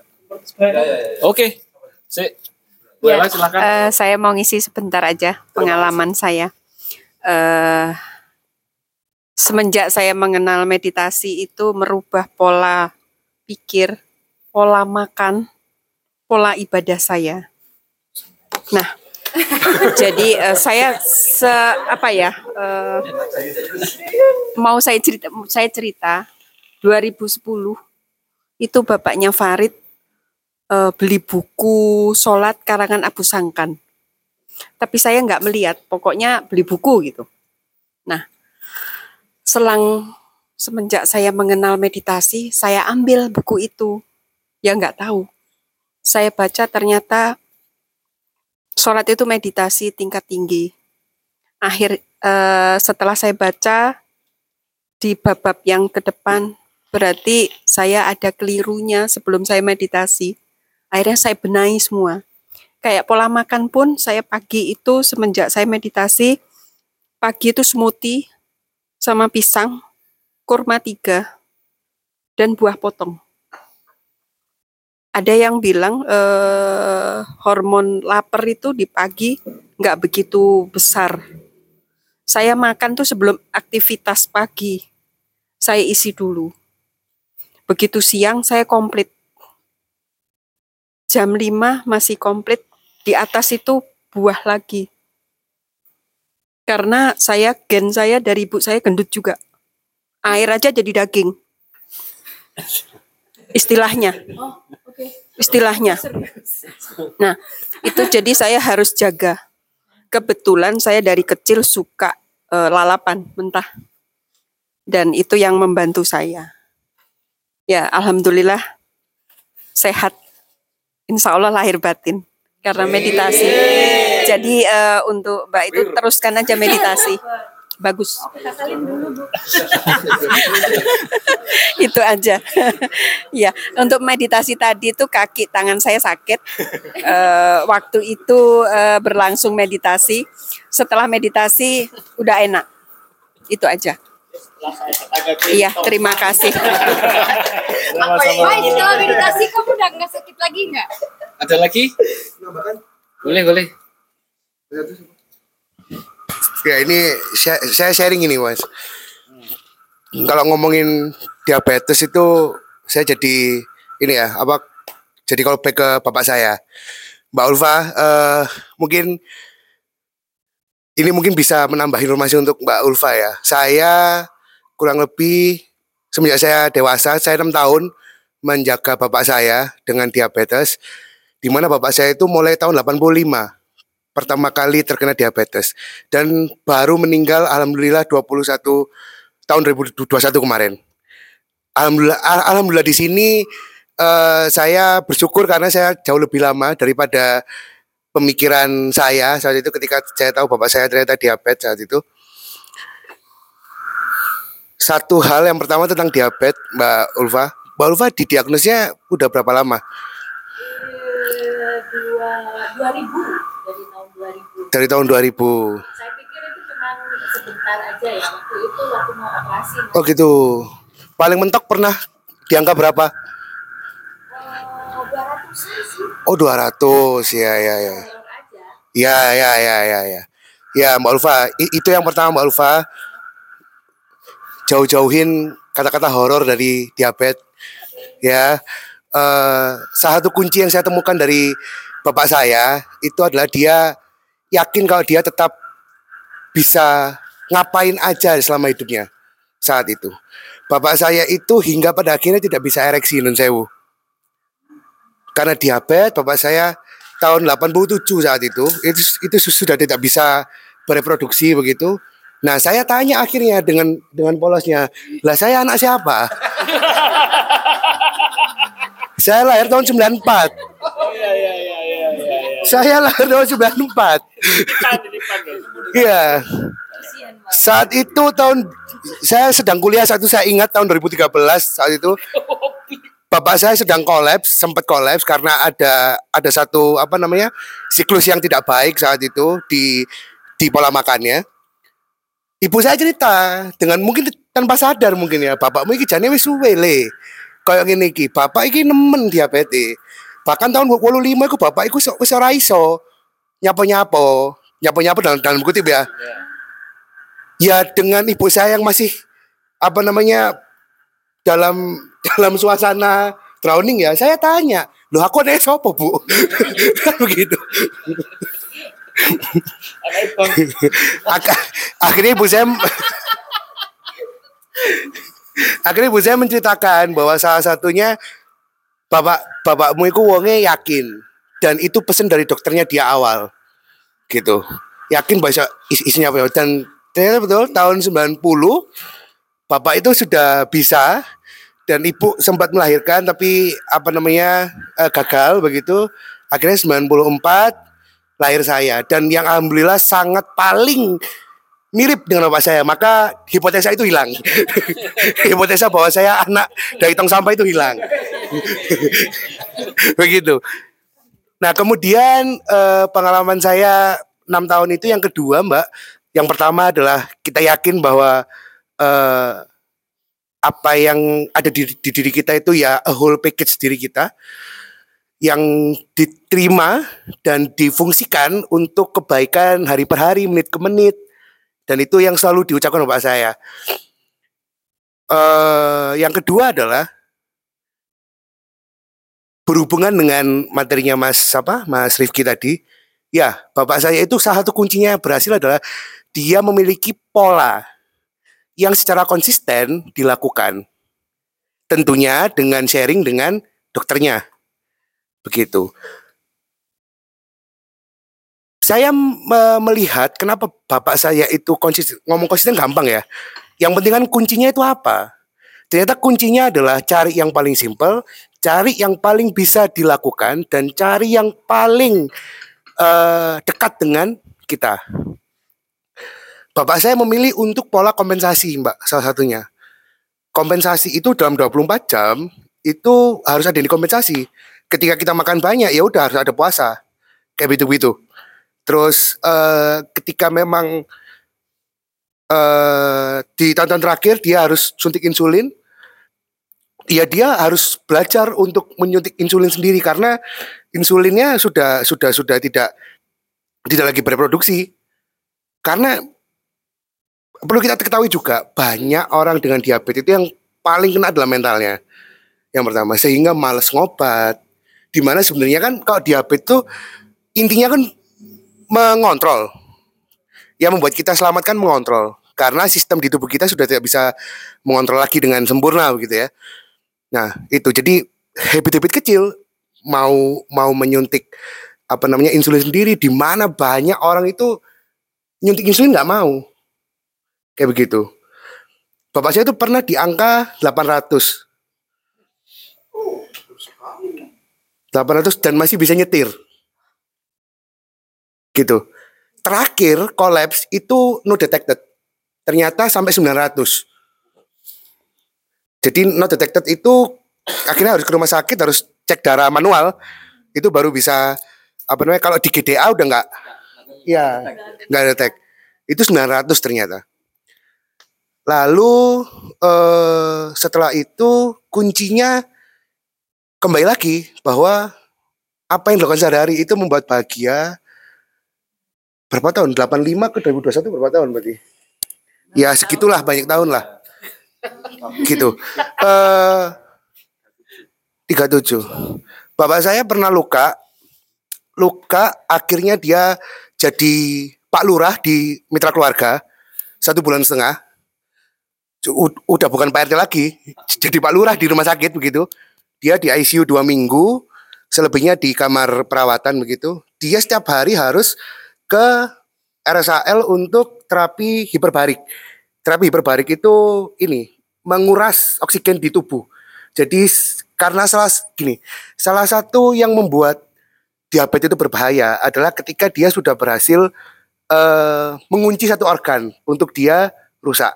Oke. Si Bu Ella, silakan. Eh, saya mau ngisi sebentar aja pengalaman saya. Eh, semenjak saya mengenal meditasi itu merubah pola pikir, pola makan, pola ibadah saya. Nah, jadi eh, saya se apa ya? eh, mau saya cerita, saya cerita 2010 itu bapaknya Farid eh, beli buku sholat karangan Abu Sangkan. Tapi saya nggak melihat, pokoknya beli buku gitu. Nah, selang semenjak saya mengenal meditasi, saya ambil buku itu. Ya nggak tahu. Saya baca ternyata sholat itu meditasi tingkat tinggi. Akhir eh, setelah saya baca di bab-bab yang ke depan, berarti saya ada kelirunya sebelum saya meditasi. Akhirnya saya benahi semua. Kayak pola makan pun saya pagi itu semenjak saya meditasi, pagi itu smoothie sama pisang, kurma tiga, dan buah potong. Ada yang bilang eh, hormon lapar itu di pagi nggak begitu besar. Saya makan tuh sebelum aktivitas pagi, saya isi dulu. Begitu siang saya komplit. Jam 5 masih komplit, di atas itu buah lagi. Karena saya gen saya dari ibu saya gendut juga. Air aja jadi daging. Istilahnya. Istilahnya. Nah, itu jadi saya harus jaga. Kebetulan saya dari kecil suka eh, lalapan mentah. Dan itu yang membantu saya. Ya, alhamdulillah sehat. Insya Allah lahir batin karena meditasi. Jadi eh, untuk Mbak itu teruskan aja meditasi. Bagus. itu aja. ya, untuk meditasi tadi itu kaki tangan saya sakit. Eh, waktu itu eh, berlangsung meditasi. Setelah meditasi udah enak. Itu aja. Iya, terima kasih. Wah, setelah meditasi kamu udah nggak sakit lagi nggak? Ada lagi? Boleh, boleh. Ya ini saya, saya sharing ini mas. Kalau ngomongin diabetes itu saya jadi ini ya apa? Jadi kalau back ke bapak saya, Mbak Ulfa, eh, mungkin ini mungkin bisa menambah informasi untuk Mbak Ulfa ya. Saya kurang lebih semenjak saya dewasa, saya enam tahun menjaga bapak saya dengan diabetes, di mana bapak saya itu mulai tahun 85 pertama kali terkena diabetes dan baru meninggal alhamdulillah 21 tahun 2021 kemarin. Alhamdulillah al- alhamdulillah di sini eh, saya bersyukur karena saya jauh lebih lama daripada pemikiran saya saat itu ketika saya tahu bapak saya ternyata diabetes saat itu. Satu hal yang pertama tentang diabetes Mbak Ulfa. Mbak Ulfa didiagnosnya udah berapa lama? dua, 2000 dari tahun 2000. Dari tahun 2000. Saya pikir itu cuma sebentar aja ya waktu itu waktu mau operasi. Oh gitu. Paling mentok pernah di angka berapa? Oh, 200 sih. Oh 200 ya ya ya. Ya ya ya ya ya. Ya Mbak Ulfa, itu yang pertama Mbak Ulfa. Jauh-jauhin kata-kata horor dari diabetes. Ya. Eh, salah satu kunci yang saya temukan dari bapak saya itu adalah dia yakin kalau dia tetap bisa ngapain aja selama hidupnya saat itu. Bapak saya itu hingga pada akhirnya tidak bisa ereksi nun sewu. Karena diabetes, bapak saya tahun 87 saat itu, itu itu sudah tidak bisa bereproduksi begitu. Nah, saya tanya akhirnya dengan dengan polosnya, "Lah saya anak siapa?" saya lahir tahun 94. Iya iya iya iya iya. iya. Saya lahir tahun 94. Iya. Saat itu tahun saya sedang kuliah saat itu saya ingat tahun 2013 saat itu bapak saya sedang kolaps, sempat kolaps karena ada ada satu apa namanya siklus yang tidak baik saat itu di di pola makannya. Ibu saya cerita dengan mungkin tanpa sadar mungkin ya, bapakmu iki jane wis suwe le. Kayak ngene iki, bapak iki nemen diabetes. Bahkan tahun 85 iku bapak iku wis ora iso nyapo-nyapo, nyapo-nyapo dalam dalam kutip ya. Ya dengan ibu saya yang masih apa namanya dalam dalam suasana drowning ya, saya tanya, loh aku ada sopo bu? Kan begitu. Ak- akhirnya ibu saya akhirnya ibu saya menceritakan bahwa salah satunya bapak bapakmu itu wonge yakin. Dan itu pesan dari dokternya dia awal. Gitu. Yakin bahwa is isinya apa dan ternyata betul tahun 90 bapak itu sudah bisa dan ibu sempat melahirkan tapi apa namanya eh, gagal begitu. Akhirnya 94 lahir saya. Dan yang alhamdulillah sangat paling mirip dengan bapak saya. Maka hipotesa itu hilang. Hipotesa bahwa saya anak dari tong sampah itu hilang. Begitu. Nah kemudian eh, pengalaman saya enam tahun itu yang kedua mbak. Yang pertama adalah kita yakin bahwa eh, apa yang ada di, di diri kita itu ya a whole package diri kita yang diterima dan difungsikan untuk kebaikan hari per hari, menit ke menit. Dan itu yang selalu diucapkan Bapak saya. eh yang kedua adalah berhubungan dengan materinya Mas apa Mas Rifki tadi. Ya, Bapak saya itu salah satu kuncinya yang berhasil adalah dia memiliki pola yang secara konsisten dilakukan. Tentunya dengan sharing dengan dokternya begitu. Saya me- melihat kenapa bapak saya itu konsisten ngomong konsisten gampang ya. Yang penting kan kuncinya itu apa? Ternyata kuncinya adalah cari yang paling simpel, cari yang paling bisa dilakukan dan cari yang paling eh, dekat dengan kita. Bapak saya memilih untuk pola kompensasi, Mbak, salah satunya. Kompensasi itu dalam 24 jam itu harus ada yang dikompensasi ketika kita makan banyak ya udah harus ada puasa. Kayak begitu begitu terus eh, ketika memang eh di tahun-tahun terakhir dia harus suntik insulin ya dia harus belajar untuk menyuntik insulin sendiri karena insulinnya sudah sudah sudah tidak tidak lagi bereproduksi. Karena perlu kita ketahui juga banyak orang dengan diabetes itu yang paling kena adalah mentalnya. Yang pertama sehingga males ngobat di mana sebenarnya kan kalau diabetes tuh intinya kan mengontrol. Yang membuat kita selamat kan mengontrol. Karena sistem di tubuh kita sudah tidak bisa mengontrol lagi dengan sempurna begitu ya. Nah itu. Jadi habit-habit kecil mau mau menyuntik apa namanya insulin sendiri di mana banyak orang itu nyuntik insulin nggak mau. Kayak begitu. Bapak saya itu pernah di angka 800 800 dan masih bisa nyetir. Gitu. Terakhir kolaps itu no detected. Ternyata sampai 900. Jadi no detected itu akhirnya harus ke rumah sakit harus cek darah manual itu baru bisa apa namanya kalau di GDA udah nggak ya nggak detect itu 900 ternyata lalu eh, setelah itu kuncinya kembali lagi bahwa apa yang dilakukan sehari-hari itu membuat bahagia berapa tahun? 85 ke 2021 berapa tahun berarti? Ya segitulah banyak tahun lah. Gitu. Eh 37 bapak saya pernah luka. Luka akhirnya dia jadi pak lurah di mitra keluarga. Satu bulan setengah. Udah bukan Pak RT lagi jadi Pak Lurah di rumah sakit begitu dia di ICU dua minggu selebihnya di kamar perawatan begitu. Dia setiap hari harus ke RSAL untuk terapi hiperbarik terapi hiperbarik itu ini menguras oksigen di tubuh. Jadi karena salah gini salah satu yang membuat diabetes itu berbahaya adalah ketika dia sudah berhasil eh, mengunci satu organ untuk dia rusak.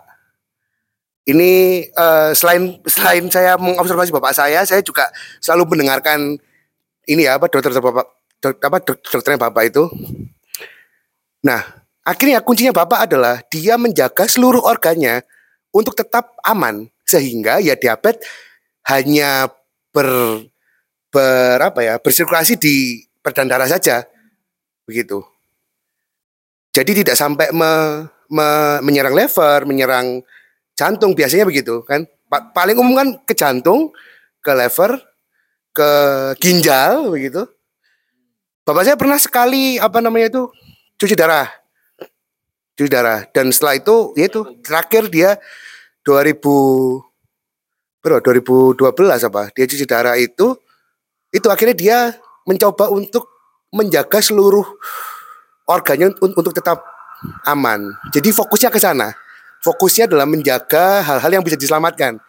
Ini eh, selain selain saya mengobservasi bapak saya, saya juga selalu mendengarkan ini ya apa dokter bapak dok, apa dok- dokternya bapak itu. Nah, akhirnya kuncinya bapak adalah dia menjaga seluruh organnya untuk tetap aman sehingga ya diabetes hanya ber ber apa ya bersirkulasi di perdan darah saja begitu. Jadi tidak sampai me- me- menyerang lever, menyerang jantung biasanya begitu kan. Pa- paling umum kan ke jantung, ke lever, ke ginjal begitu. Bapak saya pernah sekali apa namanya itu cuci darah. Cuci darah dan setelah itu ya itu terakhir dia 2000 bro 2012 apa dia cuci darah itu itu akhirnya dia mencoba untuk menjaga seluruh organnya un- untuk tetap aman. Jadi fokusnya ke sana. Fokusnya adalah menjaga hal-hal yang bisa diselamatkan.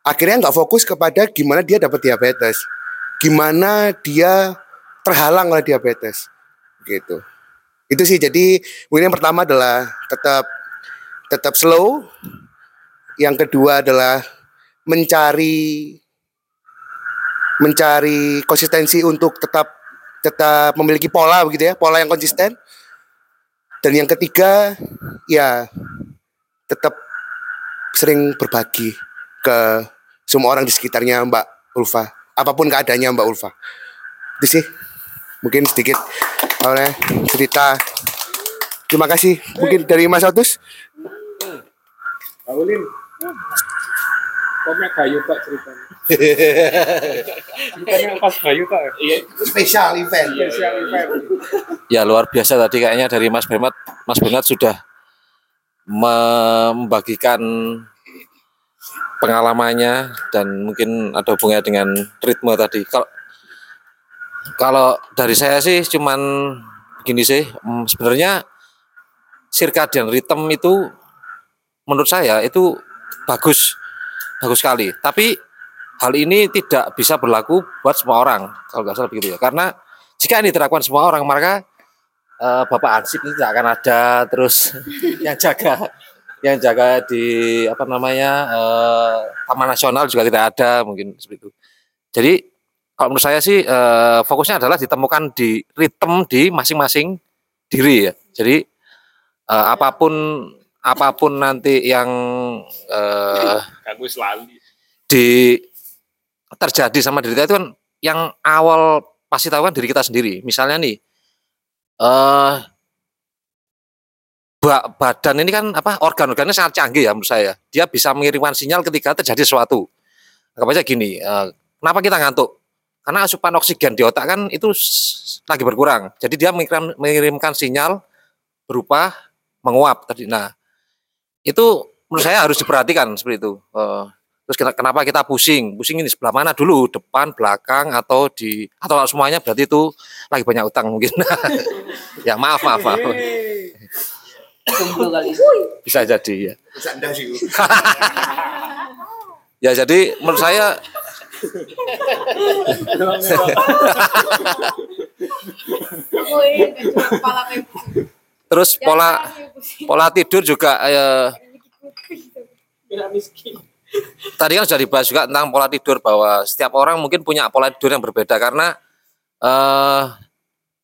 Akhirnya nggak fokus kepada gimana dia dapat diabetes, gimana dia terhalang oleh diabetes, gitu. Itu sih. Jadi mungkin yang pertama adalah tetap tetap slow. Yang kedua adalah mencari mencari konsistensi untuk tetap tetap memiliki pola begitu ya, pola yang konsisten. Dan yang ketiga, ya tetap sering berbagi ke semua orang di sekitarnya Mbak Ulfa. Apa pun keadaannya Mbak Ulfa. Itu sih. Mungkin sedikit oleh cerita. Terima kasih. Mungkin dari Mas Otus. Paulin. Komnya kayu pak ceritanya. Bukannya pas kayu pak. Iya. Spesial event. Spesial event. Ya luar biasa tadi kayaknya dari Mas Bernard. Mas Bernard sudah membagikan pengalamannya dan mungkin ada hubungannya dengan ritme tadi. Kalau kalau dari saya sih cuman begini sih, hmm, sebenarnya circadian rhythm itu menurut saya itu bagus, bagus sekali. Tapi hal ini tidak bisa berlaku buat semua orang, kalau nggak salah begitu ya. Karena jika ini diterapkan semua orang, maka eh, Bapak Ansip itu tidak akan ada, terus yang jaga yang jaga di apa namanya eh, Taman Nasional juga tidak ada, mungkin seperti itu. Jadi kalau menurut saya sih eh, fokusnya adalah ditemukan di ritme di masing-masing diri ya. Jadi eh, apa pun apa pun nanti yang eh, selalu. di terjadi sama diri kita itu kan yang awal pasti tahu kan diri kita sendiri. Misalnya nih, eh ba- badan ini kan apa organ-organnya sangat canggih ya menurut saya. Dia bisa mengirimkan sinyal ketika terjadi sesuatu. Anggap aja gini, eh, kenapa kita ngantuk? Karena asupan oksigen di otak kan itu lagi berkurang. Jadi dia mengirim- mengirimkan sinyal berupa menguap tadi. Nah, itu menurut saya harus diperhatikan seperti itu. Eh, terus kena- kenapa kita pusing? Pusing ini sebelah mana dulu? Depan, belakang, atau di atau semuanya berarti itu lagi banyak utang mungkin. ya maaf maaf maaf. Bisa jadi ya. Ya jadi menurut saya terus pola pola tidur juga eh, tadi kan sudah dibahas juga tentang pola tidur bahwa setiap orang mungkin punya pola tidur yang berbeda karena eh,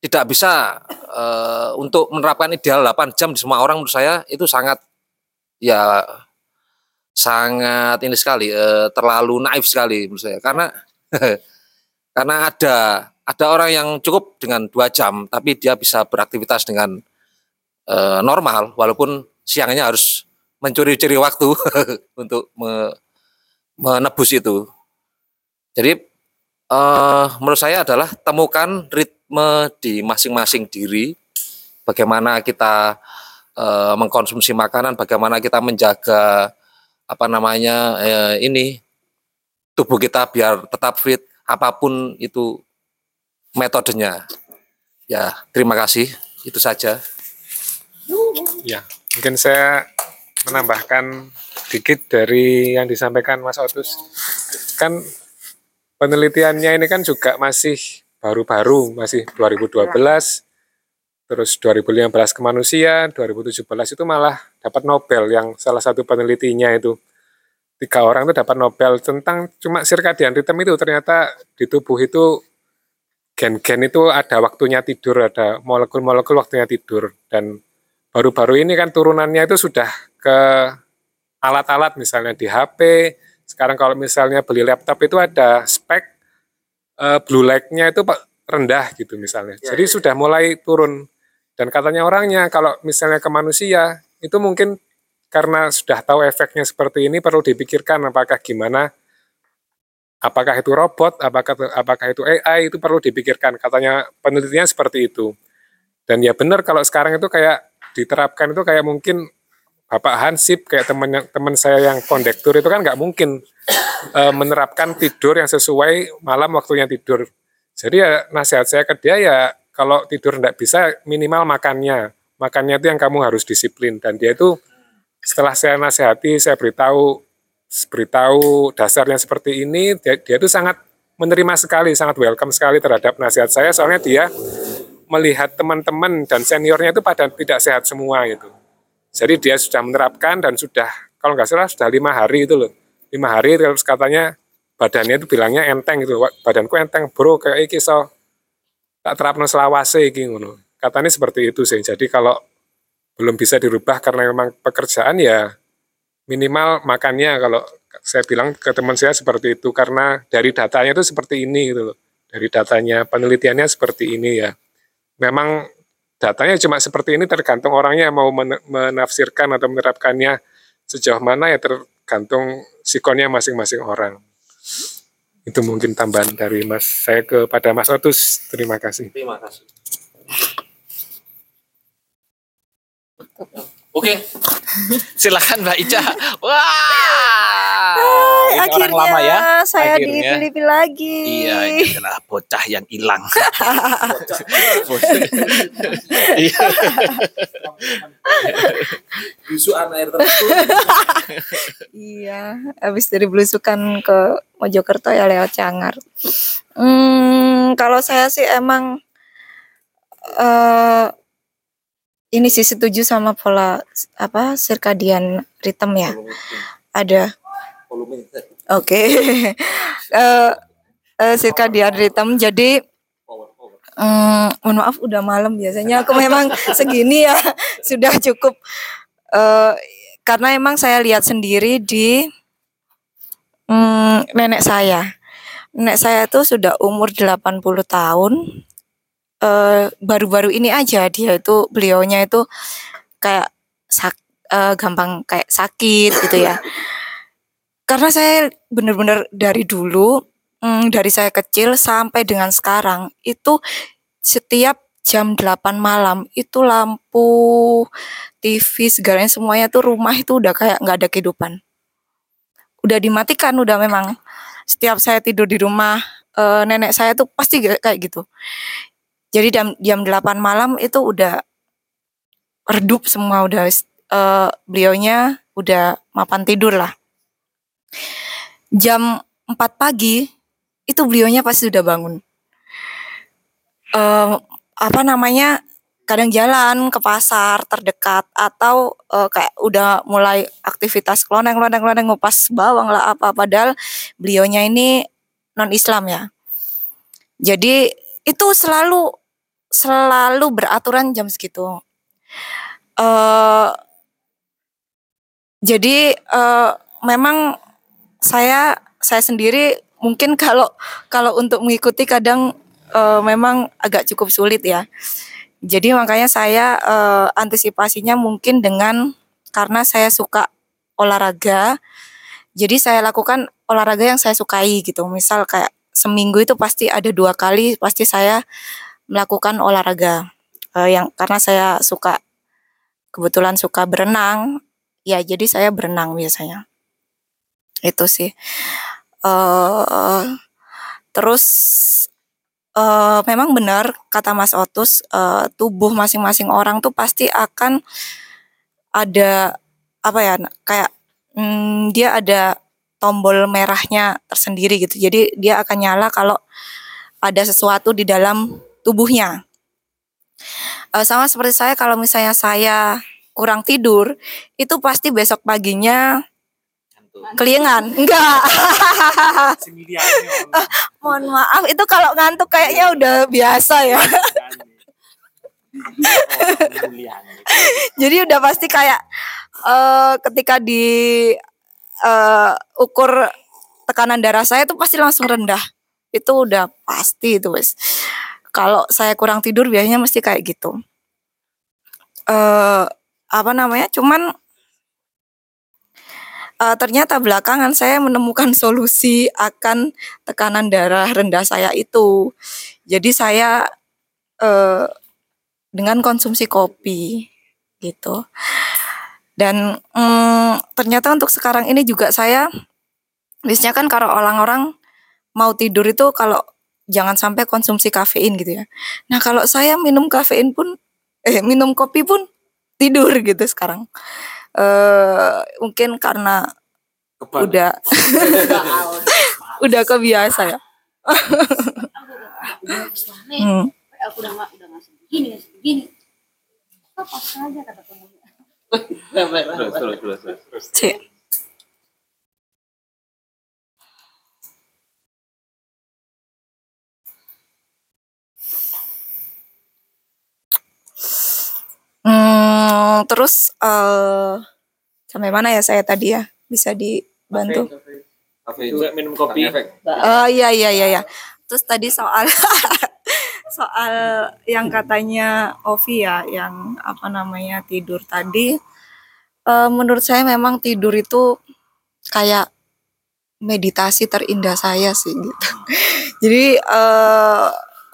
tidak bisa eh, untuk menerapkan ideal 8 jam di semua orang menurut saya itu sangat ya sangat ini sekali eh, terlalu naif sekali menurut saya. Karena karena ada ada orang yang cukup dengan dua jam tapi dia bisa beraktivitas dengan eh, normal walaupun siangnya harus mencuri-curi waktu untuk me- menebus itu. Jadi eh, menurut saya adalah temukan ritme di masing-masing diri, bagaimana kita eh, mengkonsumsi makanan, bagaimana kita menjaga apa namanya eh, ini tubuh kita biar tetap fit, apa pun itu metodenya. Ya, terima kasih. Itu saja. Ya, mungkin saya menambahkan dikit dari yang disampaikan Mas Otus. Kan penelitiannya ini kan juga masih baru-baru, masih 2012, terus 2015 ke manusia, 2017 itu malah dapat Nobel yang salah satu penelitinya itu tiga orang itu dapat Nobel tentang cuma circadian rhythm itu ternyata di tubuh itu gen-gen itu ada waktunya tidur, ada molekul-molekul waktunya tidur dan baru-baru ini kan turunannya itu sudah ke alat-alat misalnya di HP. Sekarang kalau misalnya beli laptop itu ada spek eh, blue light-nya itu rendah gitu misalnya. Jadi sudah mulai turun. Dan katanya orangnya kalau misalnya ke manusia itu mungkin karena sudah tahu efeknya seperti ini perlu dipikirkan apakah gimana apakah itu robot, apakah apakah itu AI itu perlu dipikirkan. Katanya penelitiannya seperti itu. Dan ya benar kalau sekarang itu kayak diterapkan itu kayak mungkin Bapak Hansip kayak teman teman saya yang kondektur itu kan nggak mungkin eh, menerapkan tidur yang sesuai malam waktunya tidur. Jadi ya nasihat saya ke dia ya kalau tidur nggak bisa minimal makannya. Makannya itu yang kamu harus disiplin dan dia itu setelah saya nasihati, saya beritahu beritahu dasarnya seperti ini, dia, dia itu sangat menerima sekali, sangat welcome sekali terhadap nasihat saya soalnya dia melihat teman-teman dan seniornya itu pada tidak sehat semua gitu. Jadi dia sudah menerapkan dan sudah kalau nggak salah sudah lima hari itu loh. Lima hari terus katanya badannya itu bilangnya enteng gitu. "Wah, Badanku enteng bro kayak iki so tak terapno selawase iki ngono. Katanya seperti itu sih. Jadi kalau belum bisa dirubah karena memang pekerjaan ya minimal makannya kalau saya bilang ke teman saya seperti itu karena dari datanya itu seperti ini gitu loh. Dari datanya penelitiannya seperti ini ya. Memang datanya cuma seperti ini tergantung orangnya mau men- menafsirkan atau menerapkannya sejauh mana ya tergantung sikonnya masing-masing orang. Itu mungkin tambahan dari Mas saya kepada Mas Otus. Terima kasih. Terima kasih. Oke. Silakan Mbak Ica. Wah. Ini orang Akhirnya lama ya. saya Akhirnya. dipilih lagi. Iya, ini adalah bocah yang hilang. Iya. Air terus. Iya, habis dari belusukan ke Mojokerto ya lewat Cangar. Hmm, kalau saya sih emang eh ini sih setuju sama pola apa circadian rhythm ya. Ada. Oke. Eh eh, circadian rhythm jadi Hmm, mohon maaf udah malam biasanya aku memang segini ya sudah cukup eh karena emang saya lihat sendiri di mm, nenek saya. Nenek saya tuh sudah umur 80 tahun. Eh baru-baru ini aja dia itu beliaunya itu kayak sak, eh, gampang kayak sakit gitu ya. Karena saya benar-benar dari dulu mm, dari saya kecil sampai dengan sekarang itu setiap jam 8 malam itu lampu TV segalanya semuanya tuh rumah itu udah kayak nggak ada kehidupan. Udah dimatikan udah memang. Setiap saya tidur di rumah eh, nenek saya tuh pasti kayak gitu. Jadi jam jam 8 malam itu udah redup semua udah eh, beliaunya udah mapan tidur lah. Jam 4 pagi itu beliaunya pasti sudah bangun. Eh, apa namanya kadang jalan ke pasar terdekat atau eh, kayak udah mulai aktivitas keloneng keloneng keloneng ngupas bawang lah apa padahal beliaunya ini non Islam ya jadi itu selalu selalu beraturan jam segitu eh jadi eh, memang saya saya sendiri mungkin kalau kalau untuk mengikuti kadang eh, memang agak cukup sulit ya. Jadi makanya saya eh, antisipasinya mungkin dengan karena saya suka olahraga. Jadi saya lakukan olahraga yang saya sukai gitu. Misal kayak seminggu itu pasti ada dua kali pasti saya melakukan olahraga Eh, yang karena saya suka kebetulan suka berenang, ya jadi saya berenang biasanya. Itu sih. eh terus eh memang benar kata Mas Otus, eh, tubuh masing-masing orang tuh pasti akan ada apa ya kayak mm, dia ada tombol merahnya tersendiri gitu. Jadi dia akan nyala kalau ada sesuatu di dalam tubuhnya. Eh, sama seperti saya kalau misalnya saya kurang tidur, itu pasti besok paginya keliengan. Enggak. Eh, mohon maaf, itu kalau ngantuk kayaknya udah biasa ya. Jadi udah pasti kayak eh ketika di eh, ukur tekanan darah saya tuh pasti langsung rendah. Itu udah pasti itu wes. Kalau saya kurang tidur biasanya mesti kayak gitu. Eh apa namanya? Cuman eh, ternyata belakangan saya menemukan solusi akan tekanan darah rendah saya itu. Jadi saya eh, dengan konsumsi kopi gitu. Dan mm, ternyata untuk sekarang ini juga saya biasanya kan kalau orang-orang mau tidur itu kalau jangan sampai konsumsi kafein gitu ya. Nah kalau saya minum kafein pun eh minum kopi pun tidur gitu sekarang. eh mungkin karena udah udah kebiasa ya. Hmm. Aku udah nggak udah ngasih begini ngasih begini. Apa saja kata temennya. Terus, terus, terus, terus. Hmm, terus eh sampai mana ya saya tadi ya? Bisa dibantu? Juga minum kopi. Oh iya iya iya iya. Terus tadi soal soal yang katanya Ovi ya, yang apa namanya tidur tadi. eh, menurut saya memang tidur itu kayak meditasi terindah saya sih gitu. Jadi eh,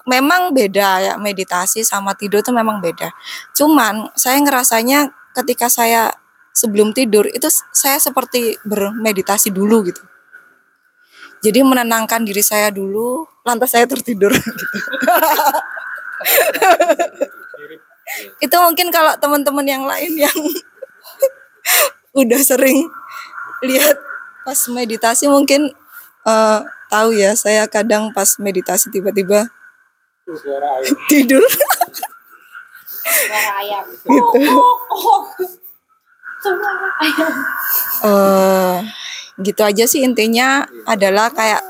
memang beda ya meditasi sama tidur itu memang beda. Cuman saya ngerasanya ketika saya sebelum tidur itu saya seperti bermeditasi dulu gitu. Jadi menenangkan diri saya dulu, lantas saya tertidur itu mungkin kalau teman-teman yang lain yang udah sering lihat pas meditasi mungkin eh, tahu ya saya kadang pas meditasi tiba-tiba tidur Suara ayam. Gitu. Oh, oh, oh. Suara ayam. eh gitu aja sih intinya adalah kayak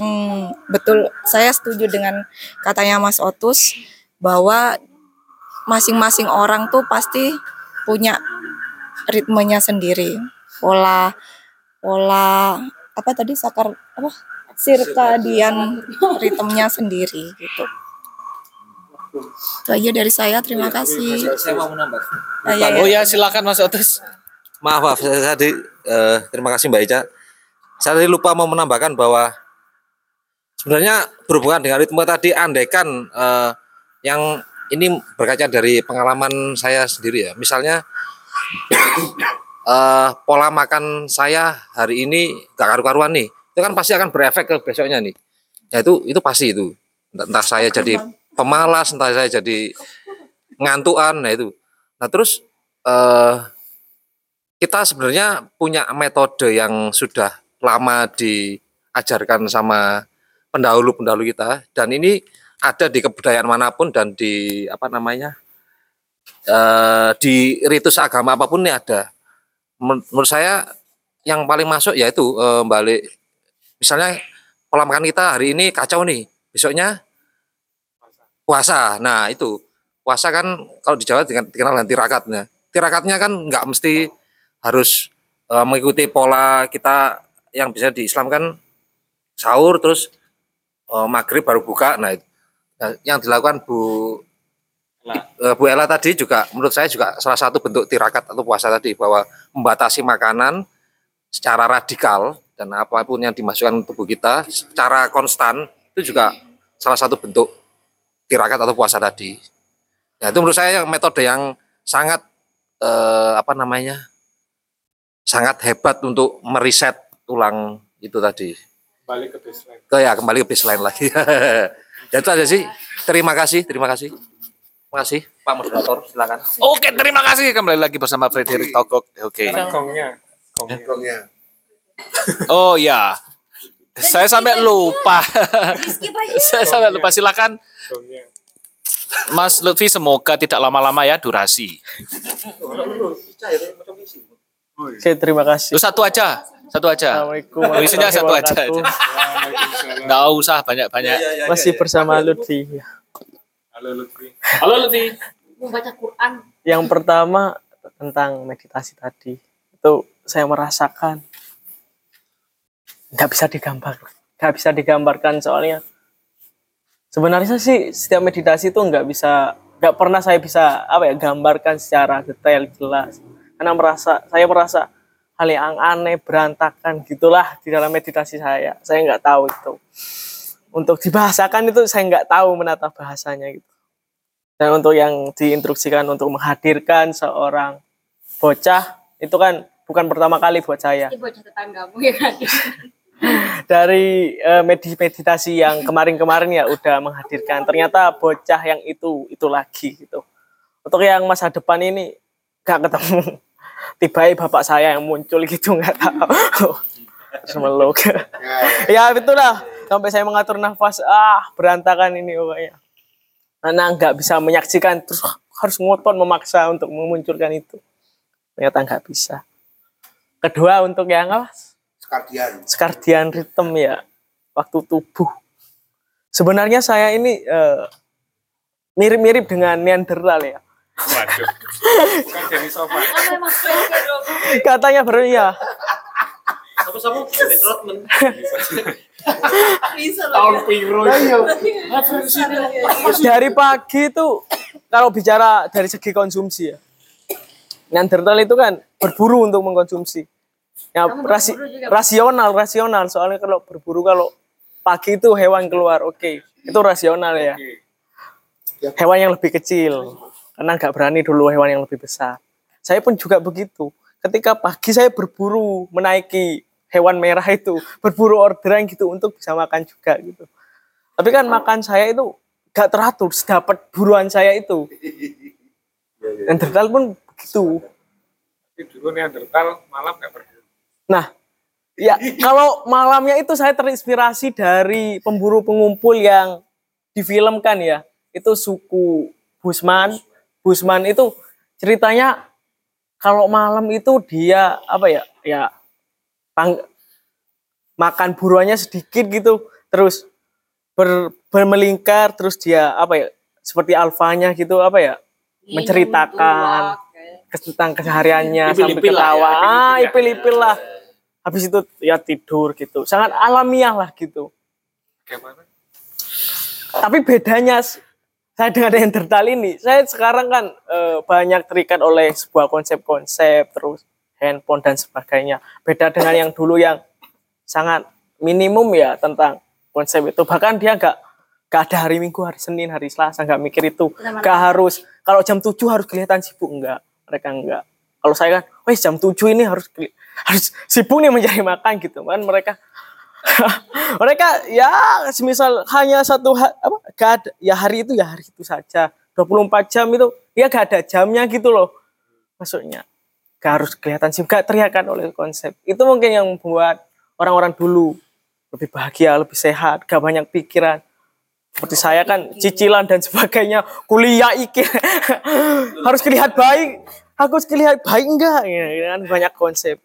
hmm, betul saya setuju dengan katanya Mas Otus bahwa masing-masing orang tuh pasti punya ritmenya sendiri pola pola apa tadi sakar apa sirkadian ritmenya sendiri gitu itu aja dari saya terima kasih Saya mau menambah. Ah, iya. Oh ya silakan Mas Otus. Maaf, maaf. Saya tadi eh, terima kasih Mbak Ica. Saya tadi lupa mau menambahkan bahwa sebenarnya berhubungan dengan ritme tadi andaikan eh, yang ini berkaca dari pengalaman saya sendiri ya. Misalnya eh, pola makan saya hari ini gak karu-karuan nih. Itu kan pasti akan berefek ke besoknya nih. Ya itu itu pasti itu. Entah, entah saya jadi pemalas, entah saya jadi ngantuan, nah itu. Nah terus eh kita sebenarnya punya metode yang sudah lama diajarkan sama pendahulu-pendahulu kita dan ini ada di kebudayaan mana pun dan di apa namanya eh di ritus agama apa pun ini ada. Men- Menurut saya yang paling masuk yaitu eh, balik misalnya pola makan kita hari ini kacau nih, besoknya puasa. Nah itu puasa kan kalau di Jawa dengan dikenal dengan tirakatnya. Tirakatnya kan nggak mesti harus eh, mengikuti pola kita yang bisa di Islam kan sahur terus eh, maghrib baru buka. Nah, itu. Nah, yang dilakukan Bu eh, Bu Ella tadi juga menurut saya juga salah satu bentuk tirakat atau puasa tadi bahwa membatasi makanan secara radikal dan apa pun yang dimasukkan tubuh kita secara konstan itu juga salah satu bentuk tirakat atau puasa tadi. Nah, itu menurut saya yang metode yang sangat eh, apa namanya sangat hebat untuk meriset ulang itu tadi. Balik ke baseline. Ke ya kembali ke baseline lagi. ya itu aja sih. Terima kasih, terima kasih. Terima kasih Pak Moderator, silakan. Oke, terima kasih kembali lagi bersama Frederick Togok. Oke. Gongnya. Gongnya. Oh ya. Saya sampai lupa. Saya sampai lupa. Silakan. Mas Lutfi semoga tidak lama-lama ya durasi. Oke, terima kasih. Lu satu aja, satu aja. Assalamualaikum isinya satu aja. warahmatullahi Nggak usah banyak-banyak. Masih bersama Lutfi. Halo Lutfi. Halo Lutfi. Membaca Quran. Yang pertama tentang meditasi tadi itu saya merasakan nggak bisa digambar, nggak bisa digambarkan soalnya sebenarnya sih setiap meditasi itu nggak bisa, nggak pernah saya bisa apa ya gambarkan secara detail jelas. Karena merasa saya merasa hal yang aneh berantakan gitulah di dalam meditasi saya. Saya nggak tahu itu. Untuk dibahasakan itu saya nggak tahu menata bahasanya gitu. Dan untuk yang diinstruksikan untuk menghadirkan seorang bocah itu kan bukan pertama kali buat saya. Ini bocah tetanggamu ya. Dari medit- meditasi yang kemarin-kemarin ya udah menghadirkan. Ternyata bocah yang itu itu lagi gitu. Untuk yang masa depan ini gak ketemu. Tiba bapak saya yang muncul gitu nggak tahu. Terus meluk ya itulah. Sampai saya mengatur nafas ah berantakan ini pokoknya. Karena nggak bisa menyaksikan terus harus ngotot memaksa untuk memunculkan itu. Ternyata nggak bisa. Kedua untuk yang apa Skardian. skardian ritme ya waktu tubuh sebenarnya saya ini eh, mirip-mirip dengan Neanderthal ya Waduh. Bukan Sofa. katanya baru ya Trotman. Tahun piro dari pagi itu kalau bicara dari segi konsumsi ya Neanderthal itu kan berburu untuk mengkonsumsi ya rasi- rasional rasional. Soalnya kalau berburu kalau pagi itu hewan keluar oke. Itu rasional ya. Hewan yang lebih kecil. Karena nggak berani dulu hewan yang lebih besar. Saya pun juga begitu. Ketika pagi saya berburu menaiki hewan merah itu berburu orderan gitu untuk bisa makan juga gitu. Tapi kan makan saya itu gak teratur sedapat buruan saya itu. Dan Neanderthal pun begitu. Tapi dulu Neanderthal malam nggak berburu. Nah, ya kalau malamnya itu saya terinspirasi dari pemburu pengumpul yang difilmkan ya. Itu suku Busman. Busman itu ceritanya kalau malam itu dia apa ya? Ya tang- makan buruannya sedikit gitu, terus ber, bermelingkar, terus dia apa ya? Seperti alfanya gitu apa ya? menceritakan tentang kesehariannya sampai Ipil-ipil lah ya, ketawa. ah, ipil-ipil ya. ipil-ipil lah. Habis itu ya tidur gitu. Sangat alamiah lah gitu. Bagaimana? Tapi bedanya saya dengan Neanderthal ini, saya sekarang kan eh, banyak terikat oleh sebuah konsep-konsep terus handphone dan sebagainya. Beda dengan yang dulu yang sangat minimum ya tentang konsep itu. Bahkan dia nggak nggak ada hari Minggu, hari Senin, hari Selasa nggak mikir itu. Nggak harus kalau jam 7 harus kelihatan sibuk enggak. Mereka enggak. Kalau saya kan, wes jam 7 ini harus harus sibuk nih mencari makan gitu kan mereka. Mereka ya semisal hanya satu ha- apa gak ada, ya hari itu ya hari itu saja 24 jam itu ya gak ada jamnya gitu loh. Maksudnya gak harus kelihatan sih gak teriakan oleh konsep. Itu mungkin yang membuat orang-orang dulu lebih bahagia lebih sehat gak banyak pikiran. Seperti saya kan cicilan dan sebagainya kuliah iki. Harus kelihatan baik aku harus kelihatan baik enggak ya, kan banyak konsep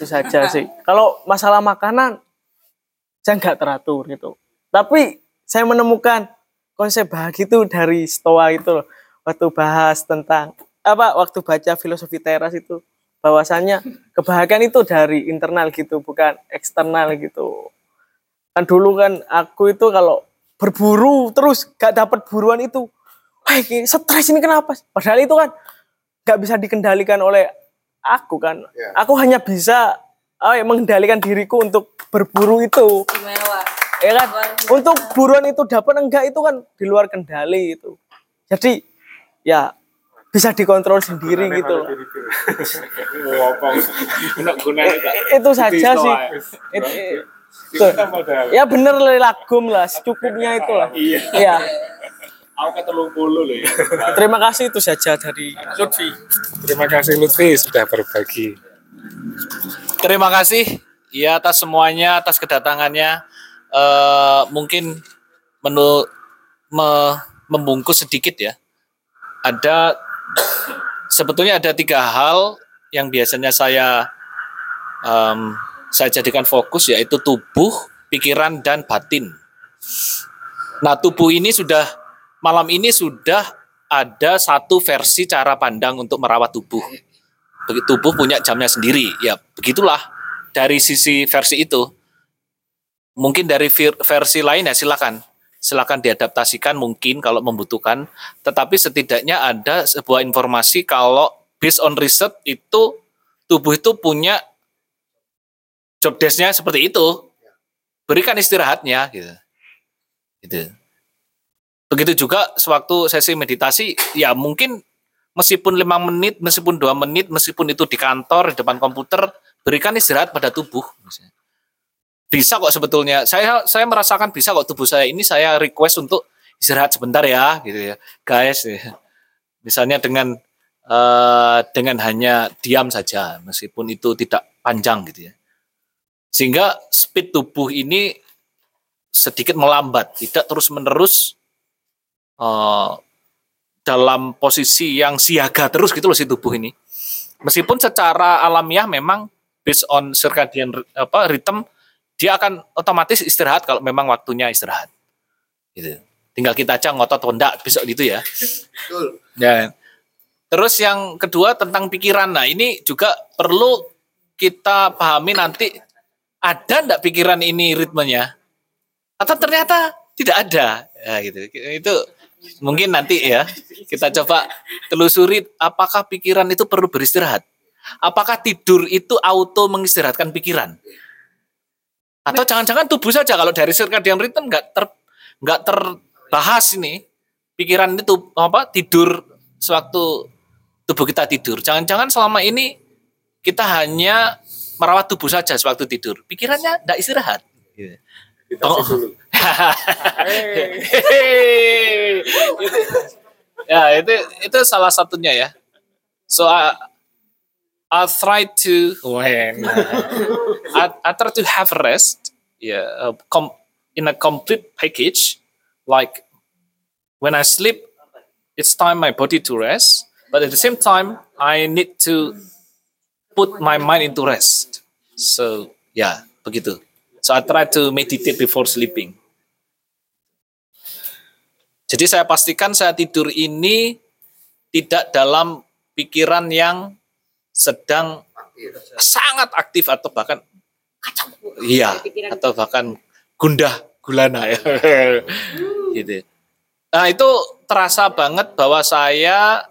itu saja sih kalau masalah makanan saya nggak teratur gitu. Tapi saya menemukan konsep bahagia itu dari Stoa itu loh. Waktu bahas tentang apa waktu baca filosofi teras itu bahwasannya kebahagiaan itu dari internal gitu, bukan eksternal gitu. Kan dulu kan aku itu kalau berburu terus gak dapat buruan itu, wah ini stres ini kenapa? Padahal itu kan gak bisa dikendalikan oleh aku kan. Aku hanya bisa oh ya, mengendalikan diriku untuk berburu itu. Ya kan? Untuk buruan itu dapat enggak itu kan di luar kendali itu. Jadi ya bisa dikontrol sendiri gitu loh. itu saja sih It- it- tuh. ya bener lagum lah secukupnya itu lah iya Aku ketelung puluh loh ya. terima kasih itu saja dari Lutfi Terima kasih Lutfi sudah berbagi. Terima kasih ya atas semuanya, atas kedatangannya. Eh mungkin menu me- membungkus sedikit ya. Ada sebetulnya ada tiga hal yang biasanya saya em, saya jadikan fokus yaitu tubuh, pikiran dan batin. Nah tubuh ini sudah malam ini sudah ada satu versi cara pandang untuk merawat tubuh. Begitu tubuh punya jamnya sendiri. Ya, begitulah dari sisi versi itu. Mungkin dari versi lain ya silakan. Silakan diadaptasikan mungkin kalau membutuhkan. Tetapi setidaknya ada sebuah informasi kalau based on research itu tubuh itu punya job desk-nya seperti itu. Berikan istirahatnya gitu. Gitu. Begitu juga sewaktu sesi meditasi, ya mungkin meskipun lima menit, meskipun dua menit, meskipun itu di kantor, di depan komputer, berikan istirahat pada tubuh. Bisa kok sebetulnya. Saya saya merasakan bisa kok tubuh saya ini saya request untuk istirahat sebentar ya, gitu ya, guys. ya. Misalnya dengan eh, dengan hanya diam saja, meskipun itu tidak panjang gitu ya. Sehingga speed tubuh ini sedikit melambat, tidak terus menerus eh, dalam posisi yang siaga terus gitu loh si tubuh ini. Meskipun secara alamiah memang based on circadian apa rhythm dia akan otomatis istirahat kalau memang waktunya istirahat. Gitu. Tinggal kita aja ngotot atau enggak besok gitu ya. Ya. Terus yang kedua tentang pikiran. Nah, ini juga perlu kita pahami nanti ada enggak pikiran ini ritmenya? Atau ternyata tidak ada. Ya, gitu. Itu mungkin nanti ya kita coba telusuri apakah pikiran itu perlu beristirahat. Apakah tidur itu auto mengistirahatkan pikiran? Atau jangan-jangan tubuh saja kalau dari circadian rhythm nggak ter nggak terbahas ini pikiran itu apa tidur sewaktu tubuh kita tidur. Jangan-jangan selama ini kita hanya merawat tubuh saja sewaktu tidur. Pikirannya nggak istirahat. Gitu. Oh. ya itu itu salah satunya ya. So I, I try to when I, I try to have rest yeah uh, com, in a complete package. Like when I sleep it's time my body to rest. But at the same time I need to put my mind into rest. So yeah begitu. So I try to meditate before sleeping jadi saya pastikan saya tidur ini tidak dalam pikiran yang sedang sangat aktif atau bahkan iya atau bahkan gundah gulana ya. Gitu. Nah itu terasa banget bahwa saya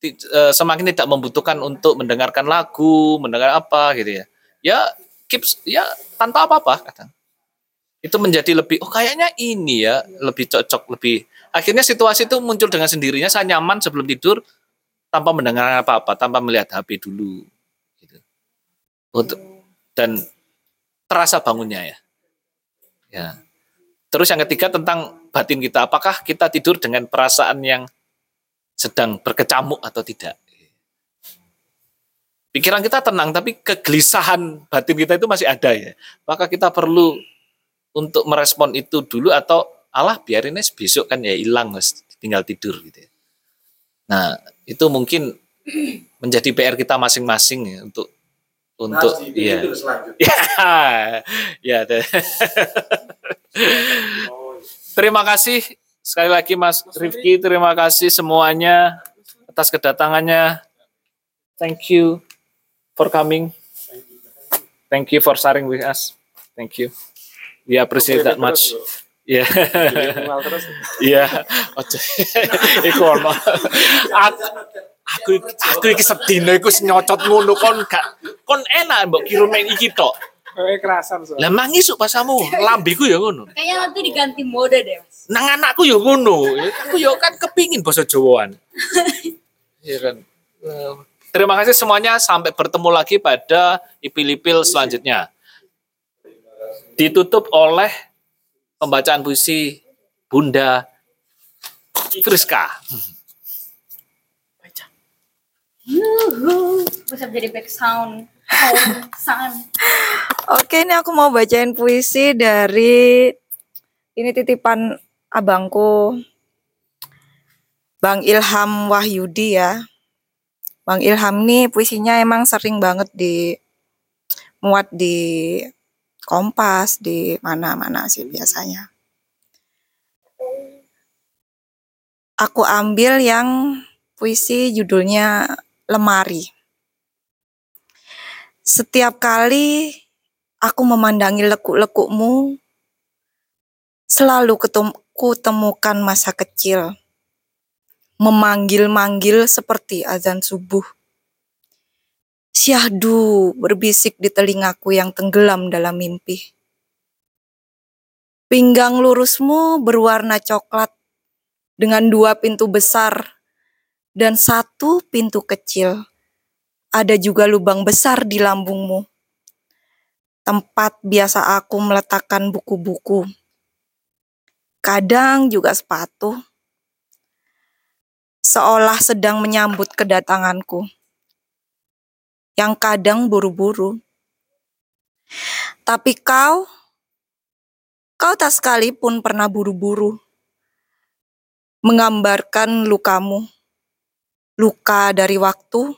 eh, semakin tidak membutuhkan untuk mendengarkan lagu mendengar apa gitu ya. Ya keeps ya tanpa apa-apa kadang itu menjadi lebih oh kayaknya ini ya lebih cocok lebih. Akhirnya situasi itu muncul dengan sendirinya saya nyaman sebelum tidur tanpa mendengar apa-apa tanpa melihat HP dulu gitu. Untuk dan terasa bangunnya ya. Ya. Terus yang ketiga tentang batin kita apakah kita tidur dengan perasaan yang sedang berkecamuk atau tidak? Pikiran kita tenang tapi kegelisahan batin kita itu masih ada ya. Maka kita perlu untuk merespon itu dulu atau alah biarin aja besok kan ya hilang Mas, tinggal tidur gitu ya. Nah, itu mungkin menjadi PR kita masing-masing ya untuk untuk iya. Ya, ya. deh. terima kasih sekali lagi Mas Rifki, terima kasih semuanya atas kedatangannya. Thank you for coming. Thank you for sharing with us. Thank you. We appreciate that much. Iya. Iya. Ojo. Iku ono. Aku aku aku iki sedina iku nyocot ngono kon gak kon enak mbok kirim main iki tok. Eh kerasan Lah mang isuk pasamu lambeku ya ngono. Kayaknya nanti diganti mode deh, Mas. Nang anakku ya ngono. Aku ya kan kepingin basa Jawaan. Iya kan. Eh, Terima kasih semuanya. Sampai bertemu lagi pada ipil-ipil selanjutnya. Ditutup oleh pembacaan puisi Bunda Friska. Yuhu, bisa jadi back sound. Home sound. Oke, ini aku mau bacain puisi dari ini titipan abangku Bang Ilham Wahyudi ya. Bang Ilham nih puisinya emang sering banget di muat di Kompas di mana-mana sih biasanya. Aku ambil yang puisi judulnya Lemari. Setiap kali aku memandangi lekuk-lekukmu, selalu ketem- kutemukan masa kecil, memanggil-manggil seperti azan subuh. Syahdu berbisik di telingaku yang tenggelam dalam mimpi. Pinggang lurusmu berwarna coklat dengan dua pintu besar dan satu pintu kecil. Ada juga lubang besar di lambungmu. Tempat biasa aku meletakkan buku-buku. Kadang juga sepatu. Seolah sedang menyambut kedatanganku. Yang kadang buru-buru. Tapi kau, kau tak sekalipun pernah buru-buru. Menggambarkan lukamu. Luka dari waktu,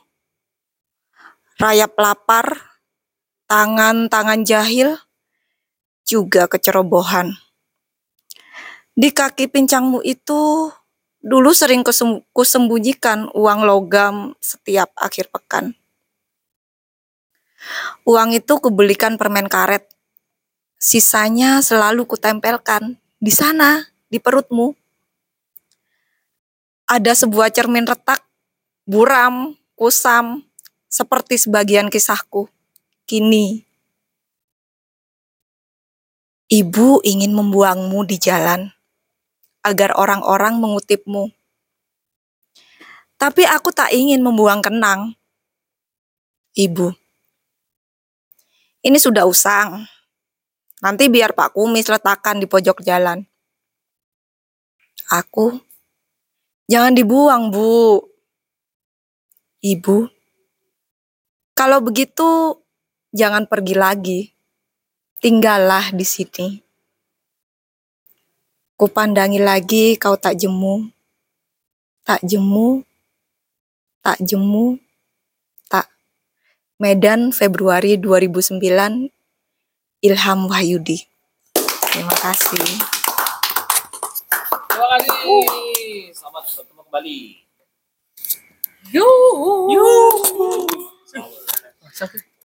rayap lapar, tangan-tangan jahil, juga kecerobohan. Di kaki pincangmu itu dulu sering kusem- kusembunyikan uang logam setiap akhir pekan. Uang itu kubelikan permen karet. Sisanya selalu kutempelkan di sana, di perutmu. Ada sebuah cermin retak, buram, kusam, seperti sebagian kisahku. Kini, ibu ingin membuangmu di jalan agar orang-orang mengutipmu. Tapi aku tak ingin membuang kenang. Ibu, ini sudah usang. Nanti biar Pak Kumis letakkan di pojok jalan. Aku, jangan dibuang, Bu. Ibu, kalau begitu jangan pergi lagi. Tinggallah di sini. Kupandangi lagi kau tak jemu. Tak jemu. Tak jemu. Medan Februari 2009. Ilham Wahyudi. Terima kasih. Terima kasih. Selamat bertemu kembali. Yuhu. Yuhu.